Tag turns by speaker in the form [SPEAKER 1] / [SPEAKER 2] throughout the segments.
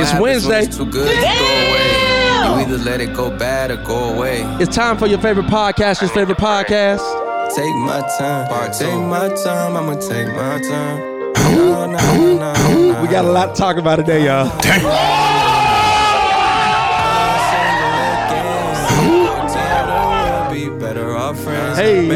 [SPEAKER 1] What
[SPEAKER 2] It's
[SPEAKER 1] happens when
[SPEAKER 2] Wednesday.
[SPEAKER 1] it's too good to throw away. You either let it go bad or go away.
[SPEAKER 2] It's time for your favorite podcaster's favorite podcast.
[SPEAKER 1] Take my time, take my time, I'ma take my time. No, no, no, no, no.
[SPEAKER 2] We got a lot to talk about today, y'all.
[SPEAKER 1] Be better off.
[SPEAKER 2] Hey.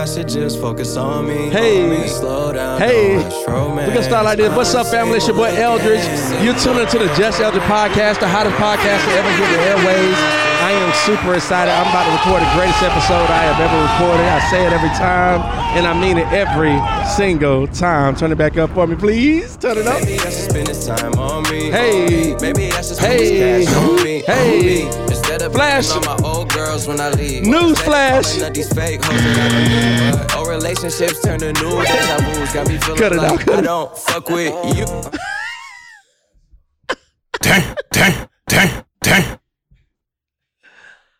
[SPEAKER 1] I should just focus on me.
[SPEAKER 2] Hey.
[SPEAKER 1] On me. Slow down.
[SPEAKER 2] Hey.
[SPEAKER 1] don't rush romance.
[SPEAKER 2] We're gonna start like this. What's up, family? It's your boy Eldridge. You're tuning to the Just Eldridge podcast, the hottest podcast to ever hit the airways. I am super excited. I'm about to record the greatest episode I have ever recorded. I say it every time, and I mean it every single time. Turn it back up for me, please. Turn it up.
[SPEAKER 1] Maybe I should spend this time on me.
[SPEAKER 2] Hey.
[SPEAKER 1] Maybe I should spend
[SPEAKER 2] Hey.
[SPEAKER 1] this cash on me.
[SPEAKER 2] Hey.
[SPEAKER 1] on me. Instead of
[SPEAKER 2] Flash.
[SPEAKER 1] On my girls when I leave.
[SPEAKER 2] News
[SPEAKER 1] Instead of
[SPEAKER 2] flash.
[SPEAKER 1] calling up These fake hoes that I believe. Old relationships turn to new deja vu's. Got me feeling
[SPEAKER 2] Cut it
[SPEAKER 1] like
[SPEAKER 2] out, cut
[SPEAKER 1] I
[SPEAKER 2] it.
[SPEAKER 1] don't fuck with you.
[SPEAKER 3] Dang, dang, dang, dang.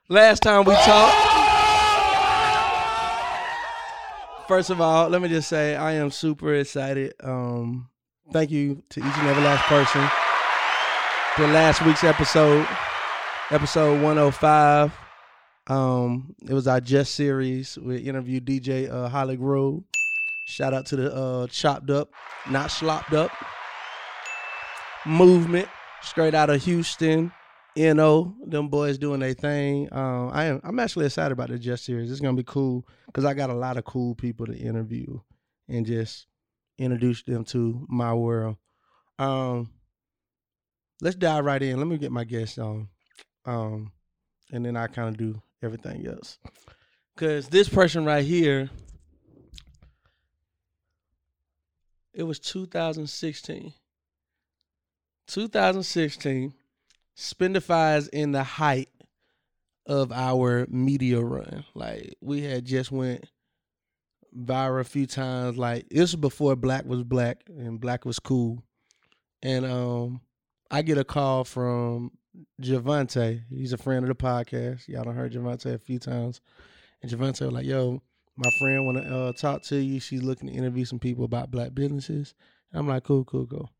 [SPEAKER 2] Last time we talked. First of all, let me just say I am super excited. Um, thank you to each and every last person. For last week's episode, episode 105. Um, it was our Just series. We interviewed DJ uh, Holly Grove. Shout out to the uh, Chopped Up, Not Slopped Up movement, straight out of Houston. No, them boys doing their thing. Um, I am. I'm actually excited about the Just series. It's gonna be cool because I got a lot of cool people to interview and just introduce them to my world. Um, let's dive right in. Let me get my guests on, um, and then I kind of do everything else. Cause this person right here, it was 2016. 2016. Spendify is in the height of our media run. Like we had just went viral a few times. Like this was before black was black and black was cool. And um I get a call from Javante. He's a friend of the podcast. Y'all done heard Javante a few times. And Javante was like, yo, my friend wanna uh, talk to you. She's looking to interview some people about black businesses. And I'm like, cool, cool, cool.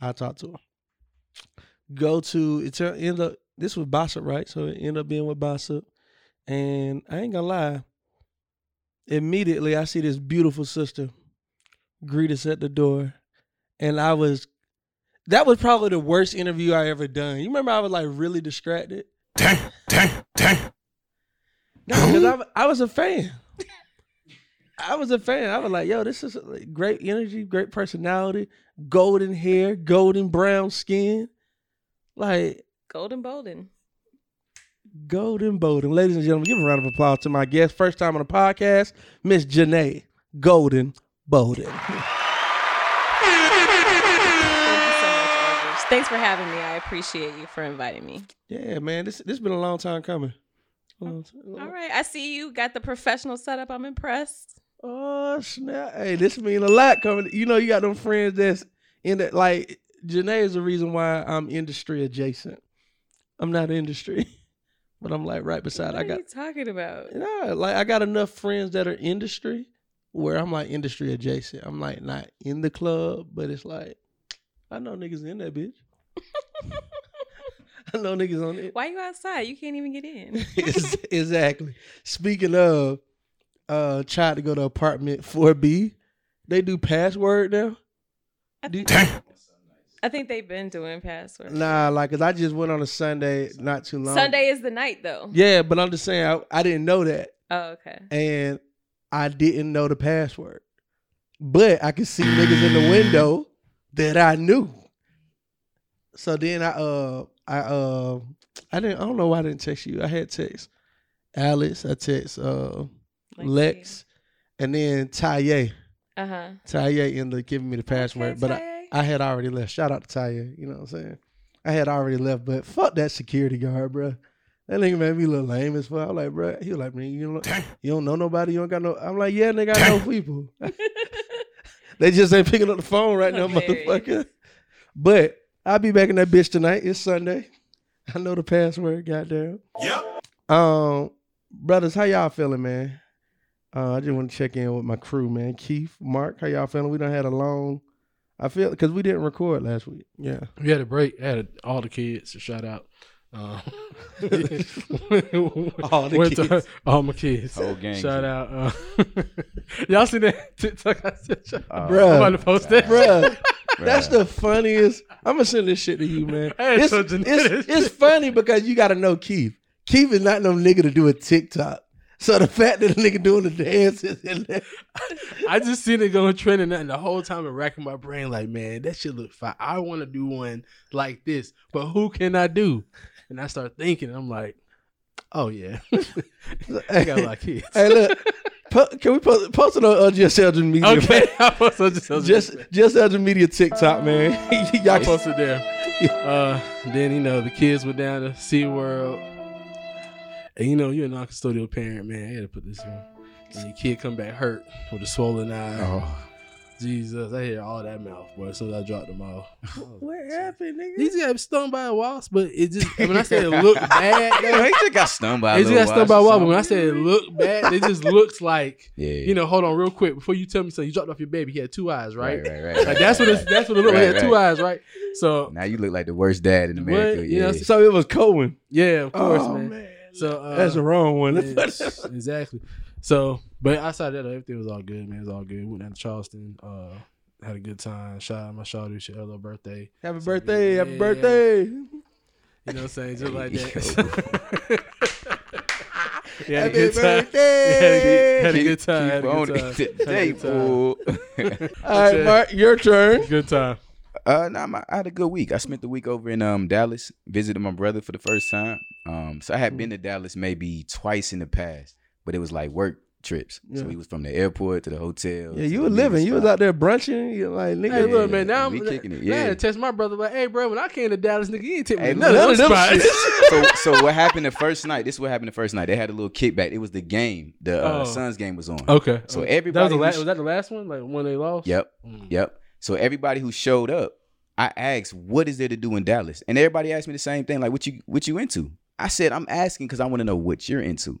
[SPEAKER 2] I'll talk to her go to it end up this was Bossip, right? So it ended up being with Bossip. And I ain't gonna lie, immediately I see this beautiful sister greet us at the door. And I was that was probably the worst interview I ever done. You remember I was like really distracted?
[SPEAKER 3] Dang, dang, dang.
[SPEAKER 2] No, because I, I was a fan. I was a fan. I was like, yo, this is great energy, great personality, golden hair, golden brown skin. Like
[SPEAKER 4] Golden Bolden.
[SPEAKER 2] Golden Bolden. Ladies and gentlemen, give a round of applause to my guest. First time on the podcast, Miss Janae Golden Bolden.
[SPEAKER 4] Thanks for having me. I appreciate you for inviting me.
[SPEAKER 2] Yeah, man, this this been a long time coming.
[SPEAKER 4] All right. I see you got the professional setup. I'm impressed.
[SPEAKER 2] Oh snap! Hey, this mean a lot coming. You know, you got them friends that's in that. Like Janae is the reason why I'm industry adjacent. I'm not industry, but I'm like right beside.
[SPEAKER 4] What
[SPEAKER 2] I
[SPEAKER 4] are
[SPEAKER 2] got
[SPEAKER 4] you talking about?
[SPEAKER 2] Yeah, like I got enough friends that are industry where I'm like industry adjacent. I'm like not in the club, but it's like I know niggas in that bitch. I know niggas on it.
[SPEAKER 4] Why you outside? You can't even get in.
[SPEAKER 2] Exactly. Speaking of, uh, tried to go to apartment 4B. They do password now.
[SPEAKER 4] I
[SPEAKER 2] Do-
[SPEAKER 4] think,
[SPEAKER 3] Dang.
[SPEAKER 4] I think they've been doing password.
[SPEAKER 2] Nah, like, cause I just went on a Sunday not too long.
[SPEAKER 4] Sunday is the night though.
[SPEAKER 2] Yeah, but I'm just saying I, I didn't know that,
[SPEAKER 4] Oh, okay.
[SPEAKER 2] and I didn't know the password, but I could see niggas in the window that I knew. So then I uh I uh I didn't I don't know why I didn't text you. I had text Alex. I text uh Lex, and then Taye.
[SPEAKER 4] Uh huh.
[SPEAKER 2] Taye ended up giving me the password, but I, I had already left. Shout out to Taye. You know what I'm saying? I had already left, but fuck that security guard, bro. That nigga made me look lame as fuck. I'm like, bro, he was like, man, you don't,
[SPEAKER 3] Dang.
[SPEAKER 2] you don't know nobody. You don't got no. I'm like, yeah, nigga, I know people. they just ain't picking up the phone right now,
[SPEAKER 4] Hilarious.
[SPEAKER 2] motherfucker. But I'll be back in that bitch tonight. It's Sunday. I know the password. Goddamn.
[SPEAKER 3] Yep.
[SPEAKER 2] Um, brothers, how y'all feeling, man? Uh, I just want to check in with my crew, man. Keith, Mark, how y'all feeling? We done had a long, I feel because we didn't record last week. Yeah.
[SPEAKER 5] We had a break. I had all the kids. So shout out. Um,
[SPEAKER 2] All the
[SPEAKER 5] went to- all my kids.
[SPEAKER 6] Whole gang.
[SPEAKER 5] Shout out. Uh, y'all seen that TikTok? I said, shout-
[SPEAKER 2] Bruh.
[SPEAKER 5] I'm about to post that.
[SPEAKER 2] Bruh, that's the funniest. I'm gonna send this shit to you, man.
[SPEAKER 5] Hey,
[SPEAKER 2] It's,
[SPEAKER 5] so
[SPEAKER 2] it's, it's funny because you got to know Keith. Keith is not no nigga to do a TikTok. So the fact that the nigga doing the dances and that,
[SPEAKER 5] I just seen it going trending, and the whole time I'm racking my brain like, man, that shit look fine. I want to do one like this, but who can I do? And I start thinking, I'm like, oh yeah, I got a lot of kids.
[SPEAKER 2] hey, look, po- can we post, post it on uh, Just Elgin Media?
[SPEAKER 5] Okay, I posted just,
[SPEAKER 2] just just Elgin Media TikTok, man. Y'all
[SPEAKER 5] I
[SPEAKER 2] can
[SPEAKER 5] posted there. Uh, then you know the kids were down to SeaWorld. And you know, you're a non-custodial parent, man. I had to put this in. And your kid come back hurt with a swollen eye.
[SPEAKER 6] Oh,
[SPEAKER 5] Jesus, I hear all that mouth, boy. As soon as I dropped the mouth,
[SPEAKER 2] What happened, nigga?
[SPEAKER 5] He just got stung by a wasp, but it just when I said it looked bad,
[SPEAKER 6] yeah,
[SPEAKER 5] though,
[SPEAKER 6] he just got stung by a
[SPEAKER 5] just got stung by a
[SPEAKER 6] wasp.
[SPEAKER 5] But when I said it looked bad, it just looks like
[SPEAKER 6] yeah,
[SPEAKER 5] you know. Hold on, real quick before you tell me something. You dropped off your baby. He had two eyes, right?
[SPEAKER 6] right, right, right,
[SPEAKER 5] Like that's what it's, that's what it looked like. He had two eyes, right? So
[SPEAKER 6] Now you look like the worst dad in America.
[SPEAKER 5] What? You know,
[SPEAKER 6] Yeah,
[SPEAKER 2] So it was Cohen.
[SPEAKER 5] yeah, of course,
[SPEAKER 2] oh,
[SPEAKER 5] man. So uh,
[SPEAKER 2] That's the wrong one.
[SPEAKER 5] yes, exactly. So, but outside of that, everything was all good, man. It was all good. Went down to Charleston. Uh, had a good time. Shout out my shawty. She had a little birthday.
[SPEAKER 2] Happy birthday! Happy
[SPEAKER 5] Yeah.
[SPEAKER 2] birthday!
[SPEAKER 5] You know what I'm saying? Just like that. He had a
[SPEAKER 2] Happy
[SPEAKER 5] good time.
[SPEAKER 2] birthday!
[SPEAKER 5] Had a good time. Had a good time. Had a
[SPEAKER 6] today,
[SPEAKER 5] good time.
[SPEAKER 6] fool.
[SPEAKER 2] All right, Mark, your turn.
[SPEAKER 5] Good time.
[SPEAKER 6] Uh, nah, my, I had a good week. I spent the week over in um Dallas, visited my brother for the first time. Um, so I had been to Dallas maybe twice in the past, but it was like work trips.
[SPEAKER 2] Yeah.
[SPEAKER 6] So we was from the airport to the hotel.
[SPEAKER 2] Yeah, you were living. You was out there brunching. You like nigga.
[SPEAKER 5] Hey, look, man. Now I'm
[SPEAKER 6] kicking it,
[SPEAKER 5] I
[SPEAKER 6] yeah.
[SPEAKER 5] text my brother like, "Hey, bro, when I came to Dallas, nigga, you ain't take me
[SPEAKER 6] Hey,
[SPEAKER 5] to none, of them spots."
[SPEAKER 6] so so what happened the first night? This is what happened the first night. They had a little kickback. It was the game. The uh,
[SPEAKER 5] Oh.
[SPEAKER 6] Suns game was on.
[SPEAKER 5] okay.
[SPEAKER 6] So everybody
[SPEAKER 5] that was,
[SPEAKER 6] who's-
[SPEAKER 5] was that the last one, like when they lost.
[SPEAKER 6] Yep.
[SPEAKER 5] Mm.
[SPEAKER 6] Yep. So everybody who showed up, I asked, "What is there to do in Dallas?" And everybody asked me the same thing, like, "What you what you into?" I said, "I'm asking because I want to know what you're into."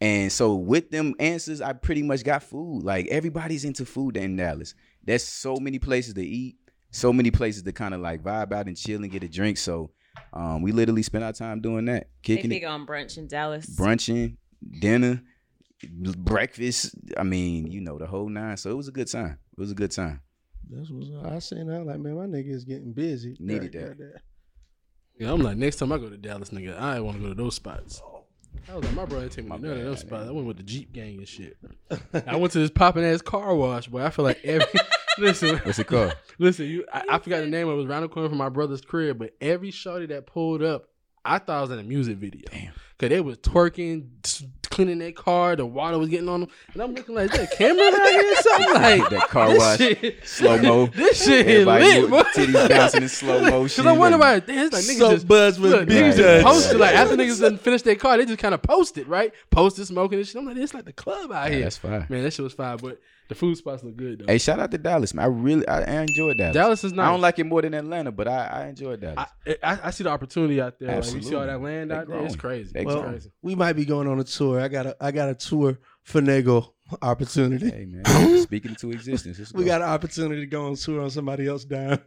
[SPEAKER 6] And so with them answers, I pretty much got food. Like everybody's into food in Dallas. There's so many places to eat, so many places to kind of like vibe out and chill and get a drink. So um, we literally spent our time doing that,
[SPEAKER 4] They
[SPEAKER 6] kicking
[SPEAKER 4] big
[SPEAKER 6] it,
[SPEAKER 4] on brunch in Dallas.
[SPEAKER 6] brunching, dinner, breakfast. I mean, you know, the whole nine. So it was a good time. It was a good time.
[SPEAKER 2] That's what I seen. I like, man, my nigga is getting busy.
[SPEAKER 6] Needed
[SPEAKER 2] Yeah,
[SPEAKER 6] that.
[SPEAKER 2] yeah,
[SPEAKER 5] Yeah, I'm like, next time I go to Dallas, nigga, I want to go to those spots. I was like, my brother take me to none of those spots. I went with the Jeep gang and shit. I went to this popping ass car wash, boy. I feel like every listen,
[SPEAKER 6] What's it called?
[SPEAKER 5] listen. You, I, I forgot the name. of It was around the corner from my brother's crib, but every shorty that pulled up, I thought I was in a music video.
[SPEAKER 6] Damn.
[SPEAKER 5] Cause they was twerking, cleaning their car. The water was getting on them, and I'm looking like, is there a camera around here? or Something like
[SPEAKER 6] That car wash, slow mo.
[SPEAKER 5] This shit is
[SPEAKER 6] Everybody
[SPEAKER 5] lit,
[SPEAKER 6] move-
[SPEAKER 5] boy.
[SPEAKER 6] titties bouncing in slow motion.
[SPEAKER 5] Cause I wonder
[SPEAKER 6] and-
[SPEAKER 5] about damn, it's like niggas
[SPEAKER 2] So
[SPEAKER 5] just
[SPEAKER 2] buzz with
[SPEAKER 5] look, niggas just posted like after niggas done finished their car, they just kind of posted right, posted smoking and shit. I'm like, it's like the club out
[SPEAKER 6] Yeah,
[SPEAKER 5] here.
[SPEAKER 6] that's fine.
[SPEAKER 5] Man, that shit was fine, but the food spots look good though.
[SPEAKER 6] Hey, shout out to Dallas, man. I really, I, I enjoyed Dallas.
[SPEAKER 5] Dallas is nice.
[SPEAKER 6] I don't like it more than Atlanta, but I, I enjoyed Dallas.
[SPEAKER 5] I, I, I see the opportunity out there. Like, you see all
[SPEAKER 6] Absolutely.
[SPEAKER 5] that land
[SPEAKER 6] They
[SPEAKER 5] out there, it's crazy.
[SPEAKER 6] They
[SPEAKER 2] Well,
[SPEAKER 5] crazy.
[SPEAKER 2] we might be going on a tour. I got a I got a tour for finagle opportunity.
[SPEAKER 6] hey, man. Speaking to existence. Let's
[SPEAKER 2] We
[SPEAKER 6] go.
[SPEAKER 2] got an opportunity to go on tour on somebody else dime.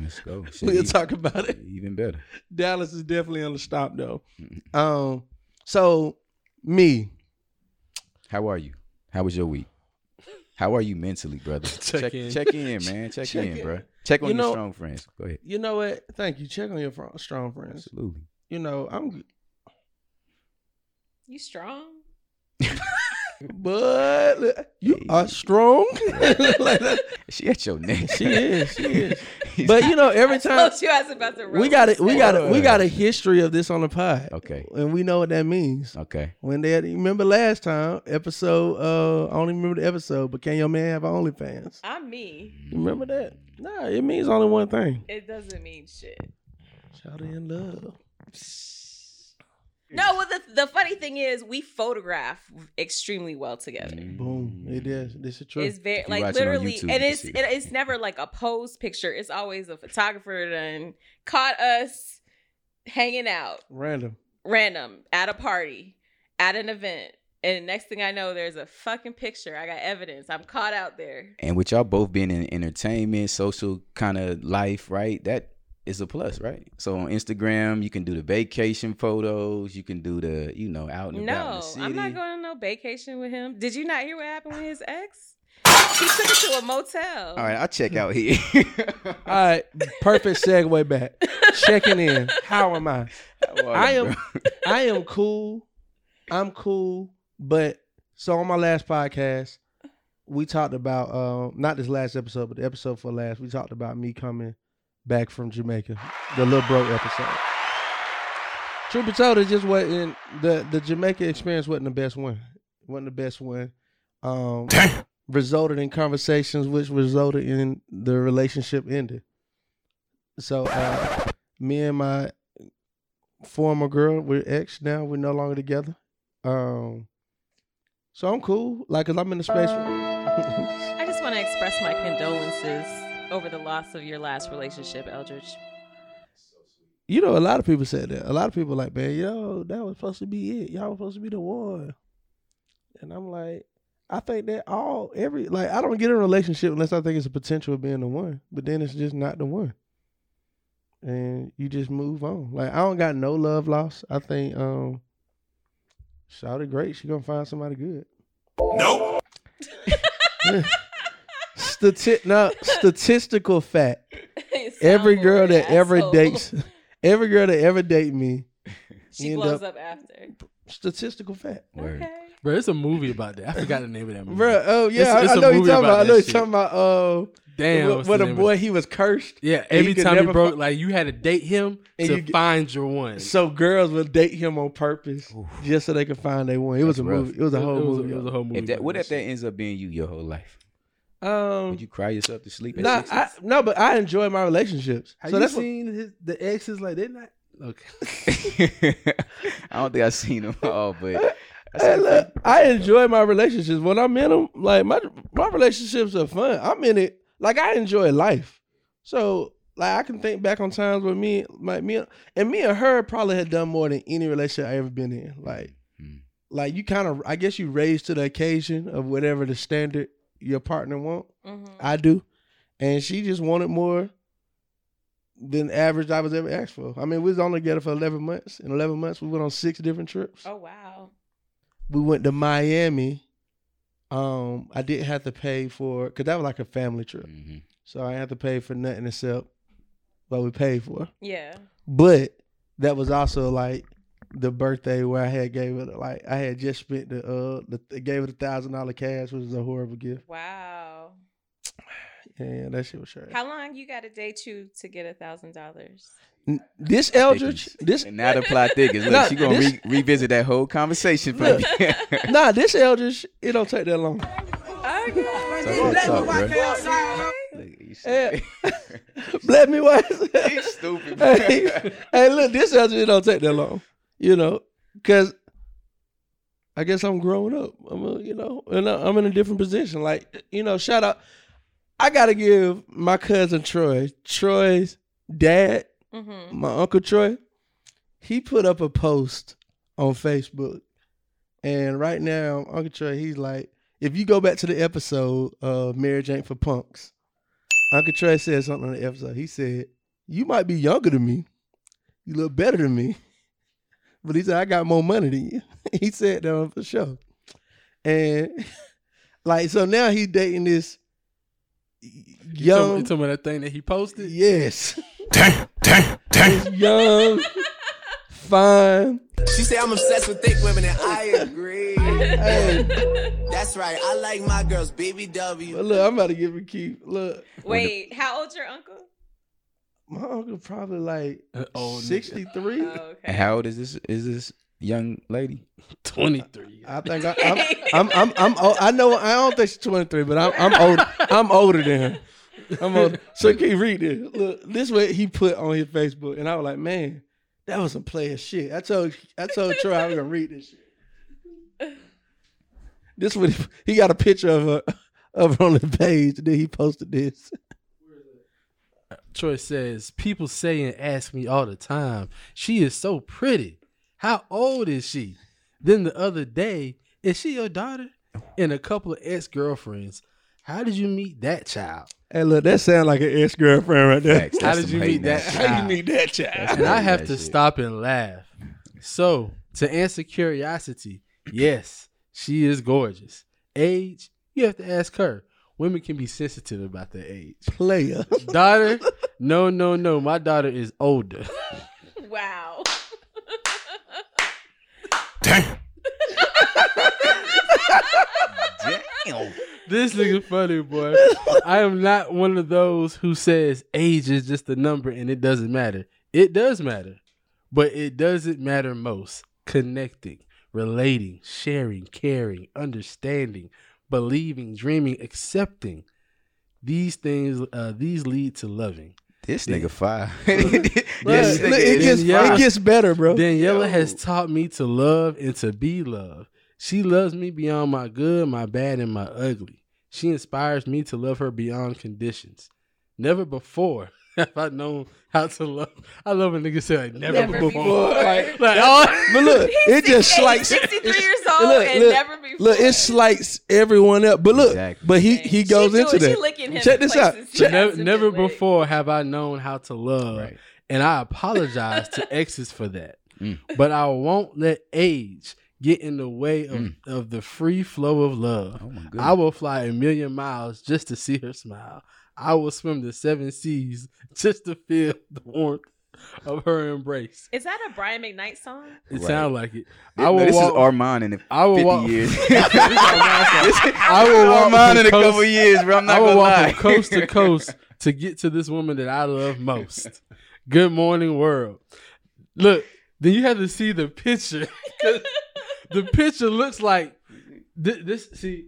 [SPEAKER 6] Let's go. Shit,
[SPEAKER 2] We'll
[SPEAKER 6] even-
[SPEAKER 2] talk about it.
[SPEAKER 6] Even better.
[SPEAKER 2] Dallas is definitely on the stop though.
[SPEAKER 6] Mhm.
[SPEAKER 2] Um, so me,
[SPEAKER 6] How are you? How was your week? How are you mentally, brother?
[SPEAKER 5] Check in.
[SPEAKER 6] Check in, man. Check,
[SPEAKER 2] Check
[SPEAKER 6] in,
[SPEAKER 2] in.
[SPEAKER 6] bro. Check on
[SPEAKER 2] You
[SPEAKER 6] your strong friends. Go ahead.
[SPEAKER 2] you know what? Thank you. Check on your fr- strong friends.
[SPEAKER 6] Absolutely.
[SPEAKER 2] You know I'm,
[SPEAKER 4] You strong?
[SPEAKER 2] but you are strong. Like.
[SPEAKER 6] She at your neck.
[SPEAKER 2] she is. She is. But you know, every time
[SPEAKER 4] told you I was about to.
[SPEAKER 2] we got it, we got it, we got a history of this on the pod,
[SPEAKER 6] Okay.
[SPEAKER 2] and we know what that means.
[SPEAKER 6] Okay.
[SPEAKER 2] When they had, you remember last time episode, uh, I don't even remember the episode, but can your man have OnlyFans?
[SPEAKER 4] I'm me.
[SPEAKER 2] You remember that? Nah, it means only one thing.
[SPEAKER 4] It doesn't mean shit.
[SPEAKER 2] Shout in love.
[SPEAKER 4] No, well, the the funny thing is, we photograph extremely well together. Mm.
[SPEAKER 2] Boom. It is. This is true.
[SPEAKER 4] It's very
[SPEAKER 6] If
[SPEAKER 4] like
[SPEAKER 6] watch it
[SPEAKER 4] literally,
[SPEAKER 6] YouTube,
[SPEAKER 4] and it's it,
[SPEAKER 6] it.
[SPEAKER 4] it's never like a pose picture. It's always a photographer done caught us hanging out
[SPEAKER 2] Random.
[SPEAKER 4] random at a party, at an event, And next thing I know, there's a fucking picture. I got evidence. I'm caught out there.
[SPEAKER 6] And with y'all both being in entertainment, social kind of life, right? That is a plus, right? So on Instagram, you can do the vacation photos. You can do the, you know, out and about in
[SPEAKER 4] No,
[SPEAKER 6] the city.
[SPEAKER 4] No, I'm not going on no vacation with him. Did you not hear what happened with his ex? He took it to a motel.
[SPEAKER 6] All right, I'll check out here.
[SPEAKER 2] All right, perfect segue back. Checking in. How am I? I am I am cool. I'm cool. But so on my last podcast, we talked about uh not this last episode, but the episode for last, we talked about me coming back from Jamaica. The little broke episode. Truth be told, it just wasn't the the Jamaica experience wasn't the best one. wasn't the best one. Um
[SPEAKER 3] Damn.
[SPEAKER 2] resulted in conversations which resulted in the relationship ended. So uh me and my former girl, we're ex now, we're no longer together. Um so I'm cool. Like cause I'm in the space
[SPEAKER 4] I just want to express my condolences over the loss of your last relationship, Eldridge.
[SPEAKER 2] you know, a lot of people said that. A lot of people like, man, yo, that was supposed to be it. Y'all was supposed to be the one. And I'm like, I think that all every like I don't get in a relationship unless I think it's a potential of being the one. But then it's just not the one. And you just move on. Like I don't got no love lost. I think um Shouted great. She gonna find somebody good.
[SPEAKER 3] Nope.
[SPEAKER 2] Stati- no, statistical fact. Every girl that
[SPEAKER 4] an
[SPEAKER 2] ever dates, every girl that ever date me,
[SPEAKER 4] she blows
[SPEAKER 2] up-
[SPEAKER 4] up, after.
[SPEAKER 2] statistical fact.
[SPEAKER 6] Word.
[SPEAKER 4] Okay.
[SPEAKER 5] Bro, it's a movie about that. I forgot the name of that movie.
[SPEAKER 2] Bro, oh yeah,
[SPEAKER 5] It's-
[SPEAKER 2] I-
[SPEAKER 5] it's
[SPEAKER 2] I
[SPEAKER 5] a
[SPEAKER 2] know you
[SPEAKER 5] movie
[SPEAKER 2] talking
[SPEAKER 5] about
[SPEAKER 2] about. I know
[SPEAKER 5] you're
[SPEAKER 2] talking about. Uh,
[SPEAKER 5] Damn,
[SPEAKER 2] where,
[SPEAKER 5] what's
[SPEAKER 2] where
[SPEAKER 5] the
[SPEAKER 2] the
[SPEAKER 5] name of
[SPEAKER 2] boy he was cursed.
[SPEAKER 5] Yeah,
[SPEAKER 2] and he
[SPEAKER 5] every time he broke,
[SPEAKER 2] fi-
[SPEAKER 5] like you had to date him
[SPEAKER 2] And
[SPEAKER 5] to
[SPEAKER 2] you get-
[SPEAKER 5] find your one.
[SPEAKER 2] So girls would date him on purpose just so they could find their one. It was
[SPEAKER 6] That's
[SPEAKER 2] a
[SPEAKER 6] rough.
[SPEAKER 2] movie. It was a whole
[SPEAKER 5] it was,
[SPEAKER 2] movie.
[SPEAKER 5] It was a whole movie.
[SPEAKER 6] If that, what if that ends up being you your whole life?
[SPEAKER 2] Um,
[SPEAKER 6] Would you cry yourself to sleep at
[SPEAKER 2] nah, no, but I enjoy my relationships.
[SPEAKER 5] Have
[SPEAKER 2] so
[SPEAKER 5] you
[SPEAKER 2] that's what,
[SPEAKER 5] seen his, the exes like they're not okay?
[SPEAKER 6] I don't think I've seen them all, but I
[SPEAKER 2] Hey, look, I enjoy my relationships. When I'm in them, like my my relationships are fun. I'm in it. Like I enjoy life. So like I can think back on times where me, like me, and me and her probably had done more than any relationship I ever been in. Like,
[SPEAKER 6] Hmm.
[SPEAKER 2] like you kind of, I guess you raised to the occasion of whatever the standard your partner want.
[SPEAKER 4] hmm
[SPEAKER 2] I do, and she just wanted more than average I was ever asked for. I mean, we was only together for eleven months. In eleven months, we went on six different trips
[SPEAKER 4] Oh wow.
[SPEAKER 2] we went to Miami. Um, I didn't have to pay for because that was like a family trip,
[SPEAKER 6] Mhm.
[SPEAKER 2] so I had to pay for nothing except what we paid for.
[SPEAKER 4] Yeah.
[SPEAKER 2] But that was also like the birthday where I had gave it like I had just spent the uh the gave it a thousand dollar cash, which was a horrible gift.
[SPEAKER 4] Wow.
[SPEAKER 2] Yeah, that shit was trash.
[SPEAKER 4] How long you got to date you to get a thousand dollars?
[SPEAKER 2] This Eldridge,
[SPEAKER 6] Thickens.
[SPEAKER 2] this
[SPEAKER 6] and now the plot thickens. Look,
[SPEAKER 2] Nah,
[SPEAKER 6] she gonna
[SPEAKER 2] this-
[SPEAKER 6] re- revisit that whole conversation for
[SPEAKER 2] Look.
[SPEAKER 6] me.
[SPEAKER 2] nah, this Eldridge, it don't take that long.
[SPEAKER 4] Okay.
[SPEAKER 6] Talk that talk, bro. Look, you stupid.
[SPEAKER 2] Bless me, why?
[SPEAKER 6] He's stupid.
[SPEAKER 2] hey, hey, look, this actually don't take that long, you know, because I guess I'm growing up. I'm, a, you know, and I'm in a different position. Like, you know, shout out. I gotta give my cousin Troy, Troy's dad,
[SPEAKER 4] Mm-hmm.
[SPEAKER 2] my uncle Troy. He put up a post on Facebook, and right now, Uncle Troy, he's like, if you go back to the episode of Marriage Ain't for Punks, Uncle Troy said something on the episode. He said, "You might be younger than me, you look better than me, but he said I got more money than you." he said that on the show, and like so now he's dating this
[SPEAKER 5] You talking,
[SPEAKER 2] young,
[SPEAKER 5] you talking about that thing that he posted?
[SPEAKER 2] yes,
[SPEAKER 3] Damn, damn, damn.
[SPEAKER 2] this young, fine.
[SPEAKER 7] She say I'm obsessed with thick women, and I agree.
[SPEAKER 2] Hey,
[SPEAKER 7] That's right. I like my girls BBW.
[SPEAKER 2] but look, I'm about to give a key. Look,
[SPEAKER 4] Wait, how old's your uncle?
[SPEAKER 2] My uncle probably like
[SPEAKER 5] An old
[SPEAKER 2] sixty three.
[SPEAKER 4] Oh, okay.
[SPEAKER 6] How old is this? Is this young lady?
[SPEAKER 5] 23.
[SPEAKER 2] I think I, I'm, I'm, I'm, I'm, old. I know. I don't think she's 23, but I'm, I'm older. I'm older than her. I'm older. So can you read this? Look, this what he put on his Facebook, and I was like, man, that was some player shit. I told, I told Troy I was gonna read this shit. This what he, he got a picture of her, of her on the page. And then he posted this.
[SPEAKER 5] Troy says, People say and ask me all the time, she is so pretty. How old is she? Then the other day, Is she your daughter? And a couple of ex girlfriends. How did you meet that child?
[SPEAKER 2] Hey, look, that sounds like an ex girlfriend right there.
[SPEAKER 6] Facts.
[SPEAKER 5] How did you meet that
[SPEAKER 6] ass
[SPEAKER 5] child?
[SPEAKER 2] How you meet that child?
[SPEAKER 6] That's
[SPEAKER 5] And I have to
[SPEAKER 6] shit.
[SPEAKER 5] stop and laugh. So, to answer curiosity, yes, she is gorgeous. Age, you have to ask her. Women can be sensitive about their age.
[SPEAKER 2] Player.
[SPEAKER 5] Daughter, no, no, no. My daughter is older.
[SPEAKER 4] Wow.
[SPEAKER 3] Damn.
[SPEAKER 6] Damn.
[SPEAKER 5] This nigga funny, boy. I am not one of those who says age is just a number and it doesn't matter. It does matter, but it doesn't matter most. Connecting, relating, sharing, caring, understanding, believing, dreaming, accepting. These things, uh, these lead to loving.
[SPEAKER 6] This nigga fire. This nigga
[SPEAKER 2] it
[SPEAKER 6] is
[SPEAKER 2] gets
[SPEAKER 5] yeah.
[SPEAKER 2] it gets better, bro.
[SPEAKER 5] Daniela
[SPEAKER 6] Yo.
[SPEAKER 5] has taught me to love and to be loved. She loves me beyond my good, my bad, and my ugly. She inspires me to love her beyond conditions. Never before have I known how to love. I love when nigga say like never,
[SPEAKER 4] Never
[SPEAKER 5] before.
[SPEAKER 4] before.
[SPEAKER 5] Like, like, oh,
[SPEAKER 2] But look, it just
[SPEAKER 4] He's
[SPEAKER 2] slights.
[SPEAKER 4] 63 years old
[SPEAKER 2] look,
[SPEAKER 4] and
[SPEAKER 2] look,
[SPEAKER 4] never before.
[SPEAKER 2] Look, it slights everyone up. But look,
[SPEAKER 6] Exactly.
[SPEAKER 2] but he he goes
[SPEAKER 4] doing-
[SPEAKER 2] into
[SPEAKER 4] she
[SPEAKER 2] that. Check this out. Check-
[SPEAKER 5] never, never before have I known how to love,
[SPEAKER 6] Right.
[SPEAKER 5] and I apologize to exes for that.
[SPEAKER 6] Mm.
[SPEAKER 5] But I won't let age get in the way of,
[SPEAKER 6] Mm.
[SPEAKER 5] of the free flow of love.
[SPEAKER 6] Oh.
[SPEAKER 5] I will fly a million miles just to see her smile. I will swim the seven seas just to feel the warmth of her embrace.
[SPEAKER 4] Is that a Brian McKnight song?
[SPEAKER 5] It
[SPEAKER 6] Right.
[SPEAKER 5] sounds like it.
[SPEAKER 6] This,
[SPEAKER 5] I will
[SPEAKER 6] this
[SPEAKER 5] walk,
[SPEAKER 6] is Armand in
[SPEAKER 5] I will
[SPEAKER 6] 50
[SPEAKER 5] walk,
[SPEAKER 6] years.
[SPEAKER 5] I will walk
[SPEAKER 6] Armand in
[SPEAKER 5] from
[SPEAKER 6] a couple years, bro. I'm not
[SPEAKER 5] I will
[SPEAKER 6] gonna
[SPEAKER 5] walk
[SPEAKER 6] lie.
[SPEAKER 5] from coast to coast to get to this woman that I love most. Good morning, world. Look, then you have to see the picture. the picture looks like thi- this. See,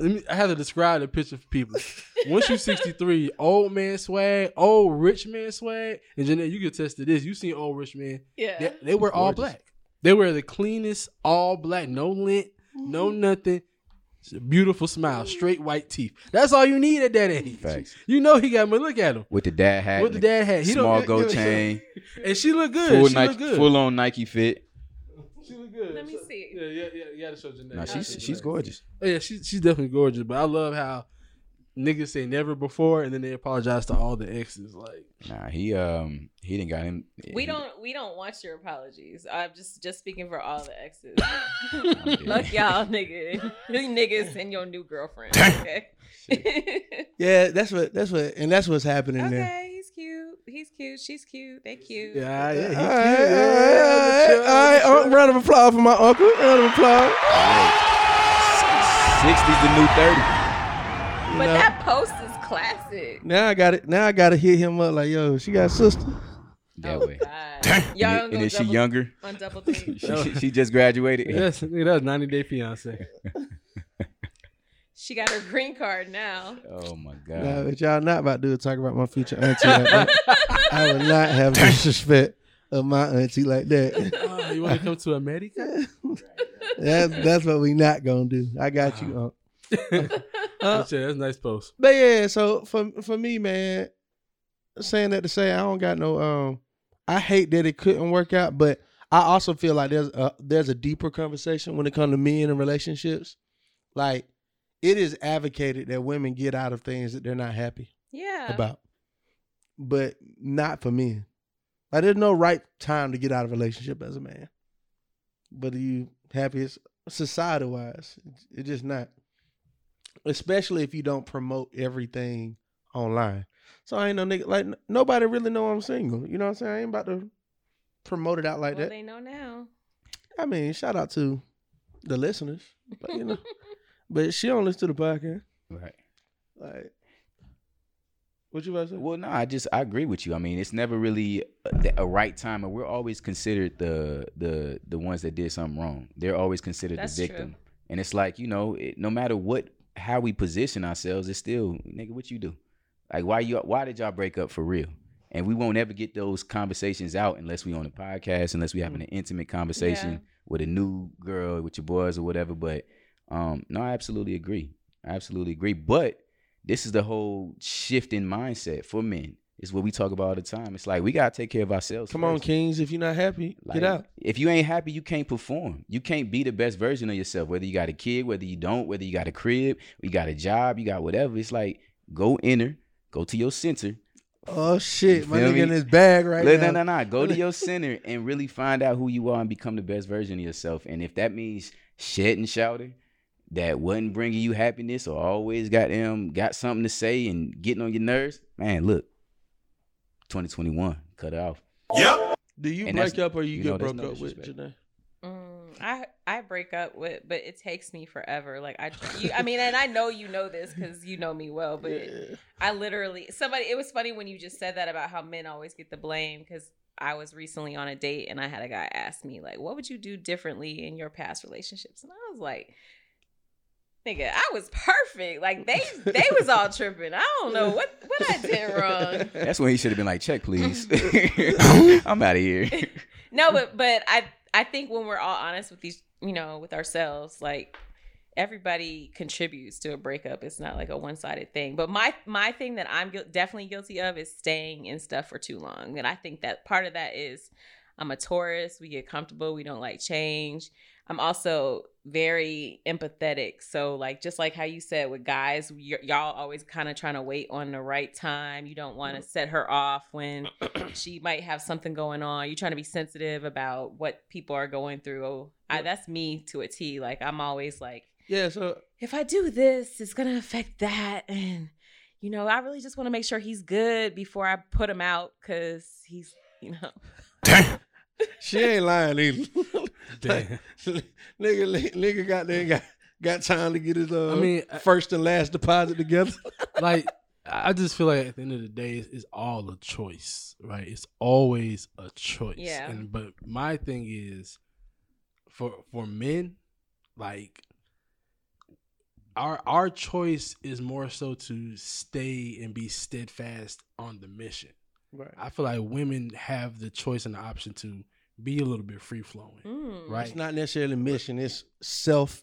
[SPEAKER 5] let me. I have to describe the picture for people. Once you're 63, old man swag, old rich man swag, and Jeanette, you can attest to this. You seen old rich man?
[SPEAKER 4] Yeah.
[SPEAKER 5] They, they were all black. They were the cleanest, all black, no lint, no
[SPEAKER 4] Mm-hmm.
[SPEAKER 5] nothing. It's a beautiful smile, straight white teeth. That's all you need at that age.
[SPEAKER 6] Facts.
[SPEAKER 5] You know he got money. Look at him.
[SPEAKER 6] With the dad hat,
[SPEAKER 5] With the dad hat, He
[SPEAKER 6] small
[SPEAKER 5] don't,
[SPEAKER 6] gold
[SPEAKER 5] yeah,
[SPEAKER 6] chain,
[SPEAKER 5] And she look good.
[SPEAKER 6] full
[SPEAKER 5] she
[SPEAKER 6] Nike,
[SPEAKER 5] look good.
[SPEAKER 6] full on Nike fit.
[SPEAKER 5] She look good.
[SPEAKER 4] Let me see.
[SPEAKER 5] Yeah, yeah, yeah. You gotta show Jeanette.
[SPEAKER 6] No, she's
[SPEAKER 5] show
[SPEAKER 6] she's
[SPEAKER 5] Jeanette.
[SPEAKER 6] gorgeous.
[SPEAKER 5] Oh, yeah, she's she's definitely gorgeous. But I love how niggas say never before and then they apologize to all the exes. Like
[SPEAKER 6] Nah, he um he didn't got him.
[SPEAKER 4] We
[SPEAKER 6] he-
[SPEAKER 4] don't we don't want your apologies. I'm just just speaking for all the exes.
[SPEAKER 6] dead.
[SPEAKER 4] Fuck y'all nigga. niggas and your new girlfriend. Okay.
[SPEAKER 2] Yeah, that's what that's what and that's what's happening there.
[SPEAKER 4] okay, he's cute. He's cute. She's cute. They cute.
[SPEAKER 5] yeah, yeah,
[SPEAKER 2] All
[SPEAKER 5] he's
[SPEAKER 2] right,
[SPEAKER 5] cute.
[SPEAKER 2] all
[SPEAKER 5] Yeah,
[SPEAKER 2] right,
[SPEAKER 5] chill,
[SPEAKER 2] all right, all right. Round of applause for my uncle. Round of applause.
[SPEAKER 6] Sixty's the new thirty.
[SPEAKER 2] You
[SPEAKER 4] But
[SPEAKER 2] know?
[SPEAKER 4] that post is classic.
[SPEAKER 2] Now I got it. Now I got to hit him up like, yo, she got a sister.
[SPEAKER 6] That
[SPEAKER 4] oh
[SPEAKER 6] way.
[SPEAKER 3] Damn.
[SPEAKER 4] Y'all
[SPEAKER 6] And,
[SPEAKER 4] gonna
[SPEAKER 6] and
[SPEAKER 4] go
[SPEAKER 6] then she younger.
[SPEAKER 4] on double date.
[SPEAKER 6] She, she, she just graduated.
[SPEAKER 5] Yes, nigga, that was 90 Day Fiance.
[SPEAKER 4] She got her green card now.
[SPEAKER 6] Oh my
[SPEAKER 2] Nah,
[SPEAKER 6] god.
[SPEAKER 2] but y'all not about to do talk about my future auntie like that. I would not have disrespect of my auntie like that.
[SPEAKER 5] Oh, you want to come to America?
[SPEAKER 2] That's that's what we not gonna do. I got you, Unc.
[SPEAKER 5] Oh, shit, that's a nice post.
[SPEAKER 2] But yeah, so for for me, man, saying that to say I don't got no um I hate that it couldn't work out, but I also feel like there's a there's a deeper conversation when it comes to men and relationships. Like it is advocated that women get out of things that they're not happy
[SPEAKER 4] Yeah.
[SPEAKER 2] about. But not for men. Like there's no right time to get out of a relationship as a man. But are you happy society wise? It's just not. Especially if you don't promote everything online. So I ain't no nigga like nobody really know I'm single. You know what I'm saying? I ain't about to promote it out like
[SPEAKER 4] well,
[SPEAKER 2] that.
[SPEAKER 4] they know now.
[SPEAKER 2] I mean, shout out to the listeners. But you know. but she don't listen to the podcast.
[SPEAKER 6] Right.
[SPEAKER 2] Like what you about to say?
[SPEAKER 6] Well, no, I just I agree with you. I mean, it's never really a, a right time, and we're always considered the the the ones that did something wrong. They're always considered
[SPEAKER 4] That's
[SPEAKER 6] the
[SPEAKER 4] true.
[SPEAKER 6] victim, and it's like you know, it, no matter what how we position ourselves, it's still nigga, what you do? Like, why you why did y'all break up for real? And we won't ever get those conversations out unless we on a podcast, unless we having mm. an intimate conversation
[SPEAKER 4] Yeah.
[SPEAKER 6] with a new girl, with your boys or whatever. But um, no, I absolutely agree. I absolutely agree. But this is the whole shift in mindset for men. It's what we talk about all the time. It's like we gotta take care of ourselves.
[SPEAKER 2] Come on. Kings. If you're not happy,
[SPEAKER 6] Like,
[SPEAKER 2] get out.
[SPEAKER 6] If you ain't happy, you can't perform. You can't be the best version of yourself. Whether you got a kid, whether you don't, whether you got a crib, you got a job, you got whatever. It's like go inner, go to your center.
[SPEAKER 2] Oh shit, my nigga
[SPEAKER 6] me?
[SPEAKER 2] in his bag right
[SPEAKER 6] Look,
[SPEAKER 2] now.
[SPEAKER 6] no, no, no. Go to your center and really find out who you are and become the best version of yourself. And if that means shedding shouting that wasn't bringing you happiness or always got them got something to say and getting on your nerves, man, look, 2021, cut it off.
[SPEAKER 3] Yep.
[SPEAKER 2] Do you
[SPEAKER 6] And
[SPEAKER 2] break up or you,
[SPEAKER 6] you
[SPEAKER 2] get
[SPEAKER 6] know,
[SPEAKER 2] broke
[SPEAKER 6] no
[SPEAKER 2] up with,
[SPEAKER 6] disrespect.
[SPEAKER 2] Janae?
[SPEAKER 4] Mm, I I break up with, but it takes me forever. Like I, you, I mean, and I know you know this because you know me well. But
[SPEAKER 2] Yeah.
[SPEAKER 4] I literally somebody. It was funny when you just said that about how men always get the blame because I was recently on a date and I had a guy ask me like, "What would you do differently in your past relationships?" And I was like. Nigga, I was perfect. Like they, they was all tripping. I don't know what what I did wrong.
[SPEAKER 6] That's when he should have been like, check, please. I'm out of here.
[SPEAKER 4] no, but but I I think when we're all honest with these, you know, with ourselves, like everybody contributes to a breakup. It's not like a one sided thing. But my my thing that I'm guil- definitely guilty of is staying in stuff for too long, and I think that part of that is I'm a Taurus. We get comfortable. We don't like change. I'm also very empathetic. So, like, just like how you said with guys, y- y'all always kind of trying to wait on the right time. You don't want to set her off when she might have something going on. You're trying to be sensitive about what people are going through. Oh, I, that's me to a T. Like, I'm always like,
[SPEAKER 2] Yeah, so
[SPEAKER 4] if I do this, it's gonna affect that, and you know, I really just want to make sure he's good before I put him out because he's, you know,
[SPEAKER 3] Damn.
[SPEAKER 2] She ain't lying either.
[SPEAKER 5] Damn.
[SPEAKER 2] nigga, nigga got there, and got got time to get his uh,
[SPEAKER 5] I mean,
[SPEAKER 2] first and last deposit together.
[SPEAKER 5] like I just feel like at the end of the day, it's, it's all a choice, right? It's always a choice.
[SPEAKER 4] Yeah.
[SPEAKER 5] And but my thing is, for for men, like our our choice is more so to stay and be steadfast on the mission.
[SPEAKER 2] Right.
[SPEAKER 5] I feel like women have the choice and the option to be a little bit free flowing,
[SPEAKER 4] mm.
[SPEAKER 5] right?
[SPEAKER 2] It's not necessarily mission. It's self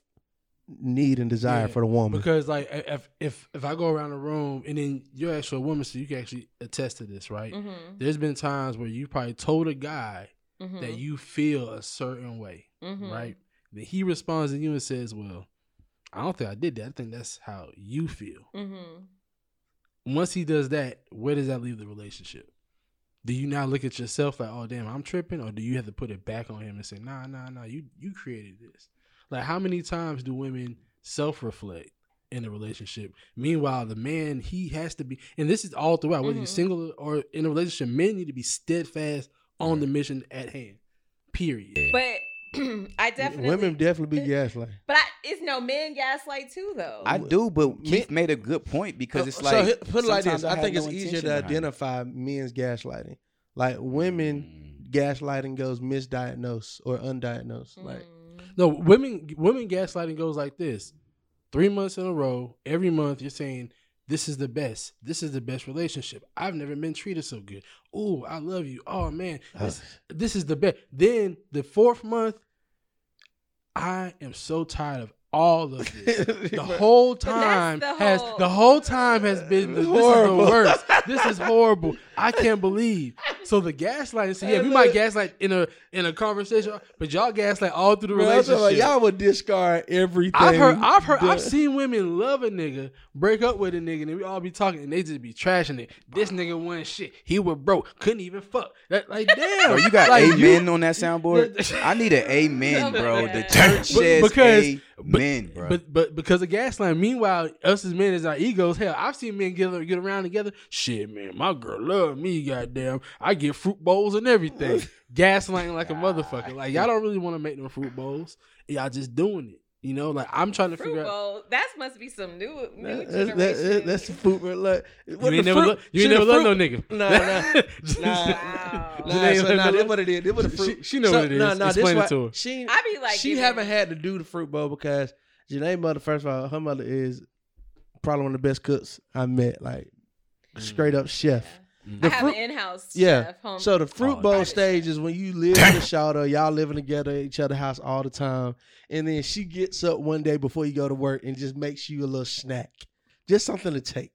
[SPEAKER 2] need and desire
[SPEAKER 5] Yeah,
[SPEAKER 2] for the woman.
[SPEAKER 5] Because like if if if I go around the room and then you're actually a woman, so you can actually attest to this, right?
[SPEAKER 4] Mm-hmm.
[SPEAKER 5] There's been times where you probably told a guy
[SPEAKER 4] Mm-hmm.
[SPEAKER 5] that you feel a certain way,
[SPEAKER 4] Mhm.
[SPEAKER 5] right? Then he responds to you and says, "Well, I don't think I did that. I think that's how you feel."
[SPEAKER 4] Mm-hmm.
[SPEAKER 5] Once he does that, where does that leave the relationship? Do you now look at yourself like, "Oh damn, I'm tripping," or do you have to put it back on him and say, "Nah, nah, nah, you you created this." Like, how many times do women self reflect? In a relationship. Meanwhile, the man he has to be, and this is all throughout. Whether you're
[SPEAKER 4] Mhm.
[SPEAKER 5] single or in a relationship, men need to be steadfast on the mission at hand. Period.
[SPEAKER 4] But I definitely
[SPEAKER 2] Women definitely be gaslighting.
[SPEAKER 4] But I, it's no men gaslight too, though.
[SPEAKER 6] I do, but
[SPEAKER 2] Me-
[SPEAKER 6] Keith made a good point because it's like
[SPEAKER 2] he- put it like
[SPEAKER 6] sometimes
[SPEAKER 2] this: I,
[SPEAKER 6] have
[SPEAKER 2] think
[SPEAKER 6] no
[SPEAKER 2] it's easier to
[SPEAKER 6] behind it.
[SPEAKER 2] identify men's gaslighting. Like women, gaslighting goes misdiagnosed or undiagnosed. Like
[SPEAKER 4] Mm.
[SPEAKER 5] No, women women gaslighting goes like this. Three months in a row, every month you're saying, This is the best. This is the best relationship. I've never been treated so good. Oh, I love you. Oh man. This, this is the best. Then the fourth month, I am so tired of all of this. The whole time
[SPEAKER 4] the
[SPEAKER 5] has
[SPEAKER 4] whole-
[SPEAKER 5] the whole time has been the, this is the
[SPEAKER 2] Horrible.
[SPEAKER 5] worst. This is horrible. I can't believe. So the gaslighting. So yeah, we might gaslight in a in a conversation, but y'all gaslight all through the
[SPEAKER 2] Bro, I'm
[SPEAKER 5] relationship.
[SPEAKER 2] about y'all would discard everything.
[SPEAKER 5] I've heard, I've heard, I've seen women love a nigga, break up with a nigga, and we all be talking, and they just be trashing it. This nigga wasn't shit. He was broke, couldn't even fuck. That like damn.
[SPEAKER 6] Bro, you got
[SPEAKER 5] like,
[SPEAKER 6] amen on that soundboard. I need an amen, bro. The church
[SPEAKER 5] But-
[SPEAKER 6] says
[SPEAKER 5] because-
[SPEAKER 6] amen, bro.
[SPEAKER 5] But but because of gaslighting, meanwhile, us as men as our egos, hell, I've seen men get get around together. Shit, man, my girl love me, goddamn. I get fruit bowls and everything. gaslighting like a motherfucker. Like y'all don't really want to make no fruit bowls. Y'all just doing it. You know, like I'm trying to
[SPEAKER 4] Fruit
[SPEAKER 5] figure out.
[SPEAKER 4] That must be some new new
[SPEAKER 2] That-
[SPEAKER 4] generation.
[SPEAKER 2] that- that- that's the fruit. bro. Look,
[SPEAKER 5] You ain't never,
[SPEAKER 2] fruit-
[SPEAKER 5] lo- you ain't never loved no nigga.
[SPEAKER 2] Nah, nah, nah.
[SPEAKER 4] Wow.
[SPEAKER 2] Nah,
[SPEAKER 5] Janae,
[SPEAKER 2] so, nah,
[SPEAKER 5] let-
[SPEAKER 2] what it is. This what the
[SPEAKER 5] She-
[SPEAKER 2] fruit.
[SPEAKER 5] she know what it is.
[SPEAKER 2] Nah, nah, this
[SPEAKER 5] Explain it
[SPEAKER 2] why
[SPEAKER 5] to her.
[SPEAKER 2] She,
[SPEAKER 4] I be like,
[SPEAKER 2] she
[SPEAKER 4] giving-
[SPEAKER 2] haven't had to do the fruit bowl because Janae mother. First of all, her mother is probably one of the best cooks I met. Like mm. straight up chef.
[SPEAKER 4] I Mm-hmm.
[SPEAKER 2] The
[SPEAKER 4] have
[SPEAKER 2] fruit-
[SPEAKER 4] an in-house
[SPEAKER 2] Yeah.
[SPEAKER 4] chef. Home.
[SPEAKER 2] So the fruit
[SPEAKER 5] Oh,
[SPEAKER 2] bowl stage
[SPEAKER 4] chef.
[SPEAKER 2] is when you live in the shelter, y'all living together at each other's house all the time, and then she gets up one day before you go to work and just makes you a little snack, just something to take.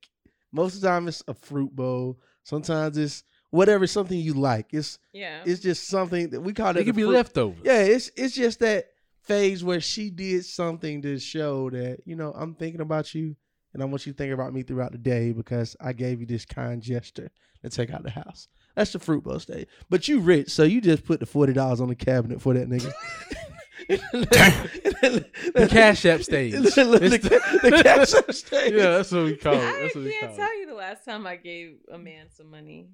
[SPEAKER 2] Most of the time it's a fruit bowl, Sometimes it's whatever something you like. It's
[SPEAKER 4] Yeah.
[SPEAKER 2] it's just something that we call it.
[SPEAKER 5] It could be
[SPEAKER 2] fruit-
[SPEAKER 5] leftovers.
[SPEAKER 2] Yeah, it's it's just that phase where she did something to show that you know I'm thinking about you, and I want you to think about me throughout the day because I gave you this kind gesture to take out the house. That's the fruit bowl stage. But you rich, so you just put the forty dollars on the cabinet for that nigga.
[SPEAKER 5] The cash app stage.
[SPEAKER 2] the,
[SPEAKER 5] It's
[SPEAKER 2] the, the cash app stage.
[SPEAKER 5] yeah, that's what we call it.
[SPEAKER 4] I
[SPEAKER 5] what we
[SPEAKER 4] can't
[SPEAKER 5] call
[SPEAKER 4] tell
[SPEAKER 5] it.
[SPEAKER 4] you the last time I gave a man some money.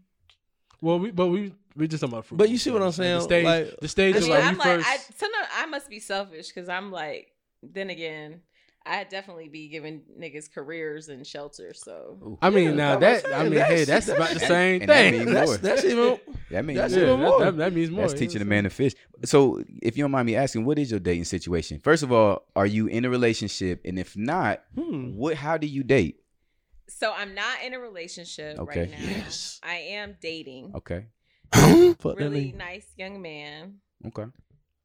[SPEAKER 5] Well, we but we we just talking about fruit.
[SPEAKER 2] But you see what I'm
[SPEAKER 5] stage.
[SPEAKER 2] saying?
[SPEAKER 5] The stage,
[SPEAKER 2] Like-
[SPEAKER 5] the stage
[SPEAKER 4] I
[SPEAKER 5] of
[SPEAKER 4] mean,
[SPEAKER 5] like
[SPEAKER 4] I'm
[SPEAKER 5] we
[SPEAKER 4] like,
[SPEAKER 5] first.
[SPEAKER 4] I, sometimes I must be selfish because I'm like, then again, I definitely be giving niggas careers and shelter. So
[SPEAKER 5] I mean,
[SPEAKER 2] Yeah,
[SPEAKER 5] now
[SPEAKER 2] I'm
[SPEAKER 5] that
[SPEAKER 2] saying,
[SPEAKER 5] I mean,
[SPEAKER 2] that's-
[SPEAKER 5] hey, that's about the same
[SPEAKER 6] and that means
[SPEAKER 2] That's
[SPEAKER 6] more.
[SPEAKER 2] that's even
[SPEAKER 6] That means
[SPEAKER 2] That's
[SPEAKER 5] yeah,
[SPEAKER 2] even more.
[SPEAKER 5] that, that means more.
[SPEAKER 6] That's teaching a man to fish. So, if you don't mind me asking, what is your dating situation? First of all, are you in a relationship? And if not,
[SPEAKER 2] Hmm.
[SPEAKER 6] what? How do you date?
[SPEAKER 4] so I'm not in a relationship
[SPEAKER 6] Okay.
[SPEAKER 4] right now.
[SPEAKER 2] Yes.
[SPEAKER 4] I am dating
[SPEAKER 6] Okay,
[SPEAKER 2] Fuck that
[SPEAKER 4] really
[SPEAKER 2] nigga.
[SPEAKER 4] nice young man.
[SPEAKER 6] okay.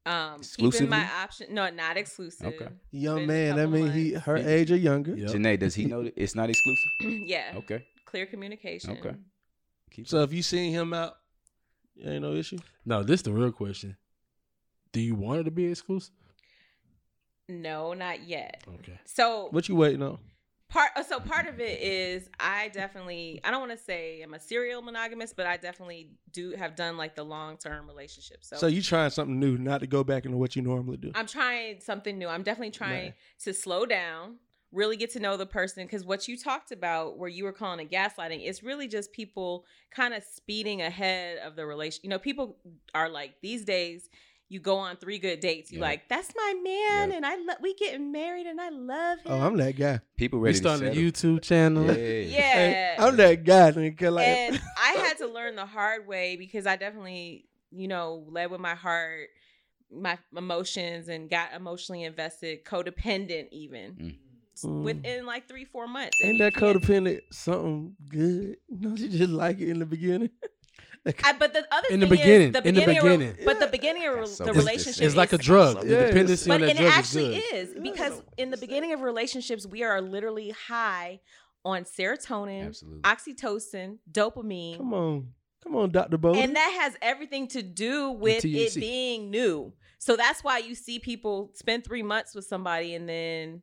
[SPEAKER 4] Um, keeping my option. No, not exclusive.
[SPEAKER 6] Okay.
[SPEAKER 2] Young man, that
[SPEAKER 4] couple
[SPEAKER 2] mean he
[SPEAKER 4] months.
[SPEAKER 2] her age or younger.
[SPEAKER 5] Yep.
[SPEAKER 6] Janae, does he know that it's not exclusive?
[SPEAKER 4] yeah.
[SPEAKER 6] Okay.
[SPEAKER 4] Clear communication.
[SPEAKER 6] Okay. Keep
[SPEAKER 2] So if you seen him out, ain't no issue.
[SPEAKER 5] No, this is the real question. Do you want it to be exclusive?
[SPEAKER 4] No, not yet.
[SPEAKER 5] Okay.
[SPEAKER 4] So
[SPEAKER 2] What you waiting on?
[SPEAKER 4] Part uh, so part of it is I definitely I don't want to say I'm a serial monogamous, but I definitely do have done like the long term relationship. So,
[SPEAKER 2] So you trying something new, not to go back into what you normally do.
[SPEAKER 4] I'm trying something new. I'm definitely trying
[SPEAKER 2] Right.
[SPEAKER 4] to slow down, really get to know the person because what you talked about where you were calling it gaslighting, it's really just people kind of speeding ahead of the relation. You know, people are like these days you go on three good dates, you
[SPEAKER 6] Yeah.
[SPEAKER 4] like, that's my man
[SPEAKER 6] Yeah.
[SPEAKER 4] and I lo- we getting married and I love him.
[SPEAKER 2] Oh, I'm that guy.
[SPEAKER 6] people
[SPEAKER 5] We
[SPEAKER 6] ready
[SPEAKER 5] starting a. YouTube channel.
[SPEAKER 6] Yeah.
[SPEAKER 4] yeah.
[SPEAKER 2] Hey, I'm that guy. Nigga, like,
[SPEAKER 4] and I had to learn the hard way because I definitely, you know, led with my heart, my emotions, and got emotionally invested, codependent even
[SPEAKER 2] Mm.
[SPEAKER 4] within like three, four months.
[SPEAKER 2] Ain't that codependent something good? No, you just like it in the beginning.
[SPEAKER 4] I, but the other
[SPEAKER 5] In the
[SPEAKER 4] thing
[SPEAKER 5] beginning,
[SPEAKER 4] is the
[SPEAKER 5] in the
[SPEAKER 4] beginning, of re-
[SPEAKER 5] beginning.
[SPEAKER 4] but the beginning of
[SPEAKER 6] That's so
[SPEAKER 4] the
[SPEAKER 6] It's-
[SPEAKER 4] relationship
[SPEAKER 5] It's like a
[SPEAKER 4] is-
[SPEAKER 5] drug. The
[SPEAKER 2] Yeah,
[SPEAKER 5] dependency
[SPEAKER 4] But
[SPEAKER 5] on that
[SPEAKER 4] and it
[SPEAKER 5] drug is
[SPEAKER 4] actually
[SPEAKER 5] good.
[SPEAKER 4] is because in the beginning of relationships, we are literally high on serotonin,
[SPEAKER 6] Absolutely.
[SPEAKER 4] oxytocin, dopamine,
[SPEAKER 2] Come on, come on, Doctor Bo.
[SPEAKER 4] and that has everything to do with it being new. So that's why you see people spend three months with somebody and then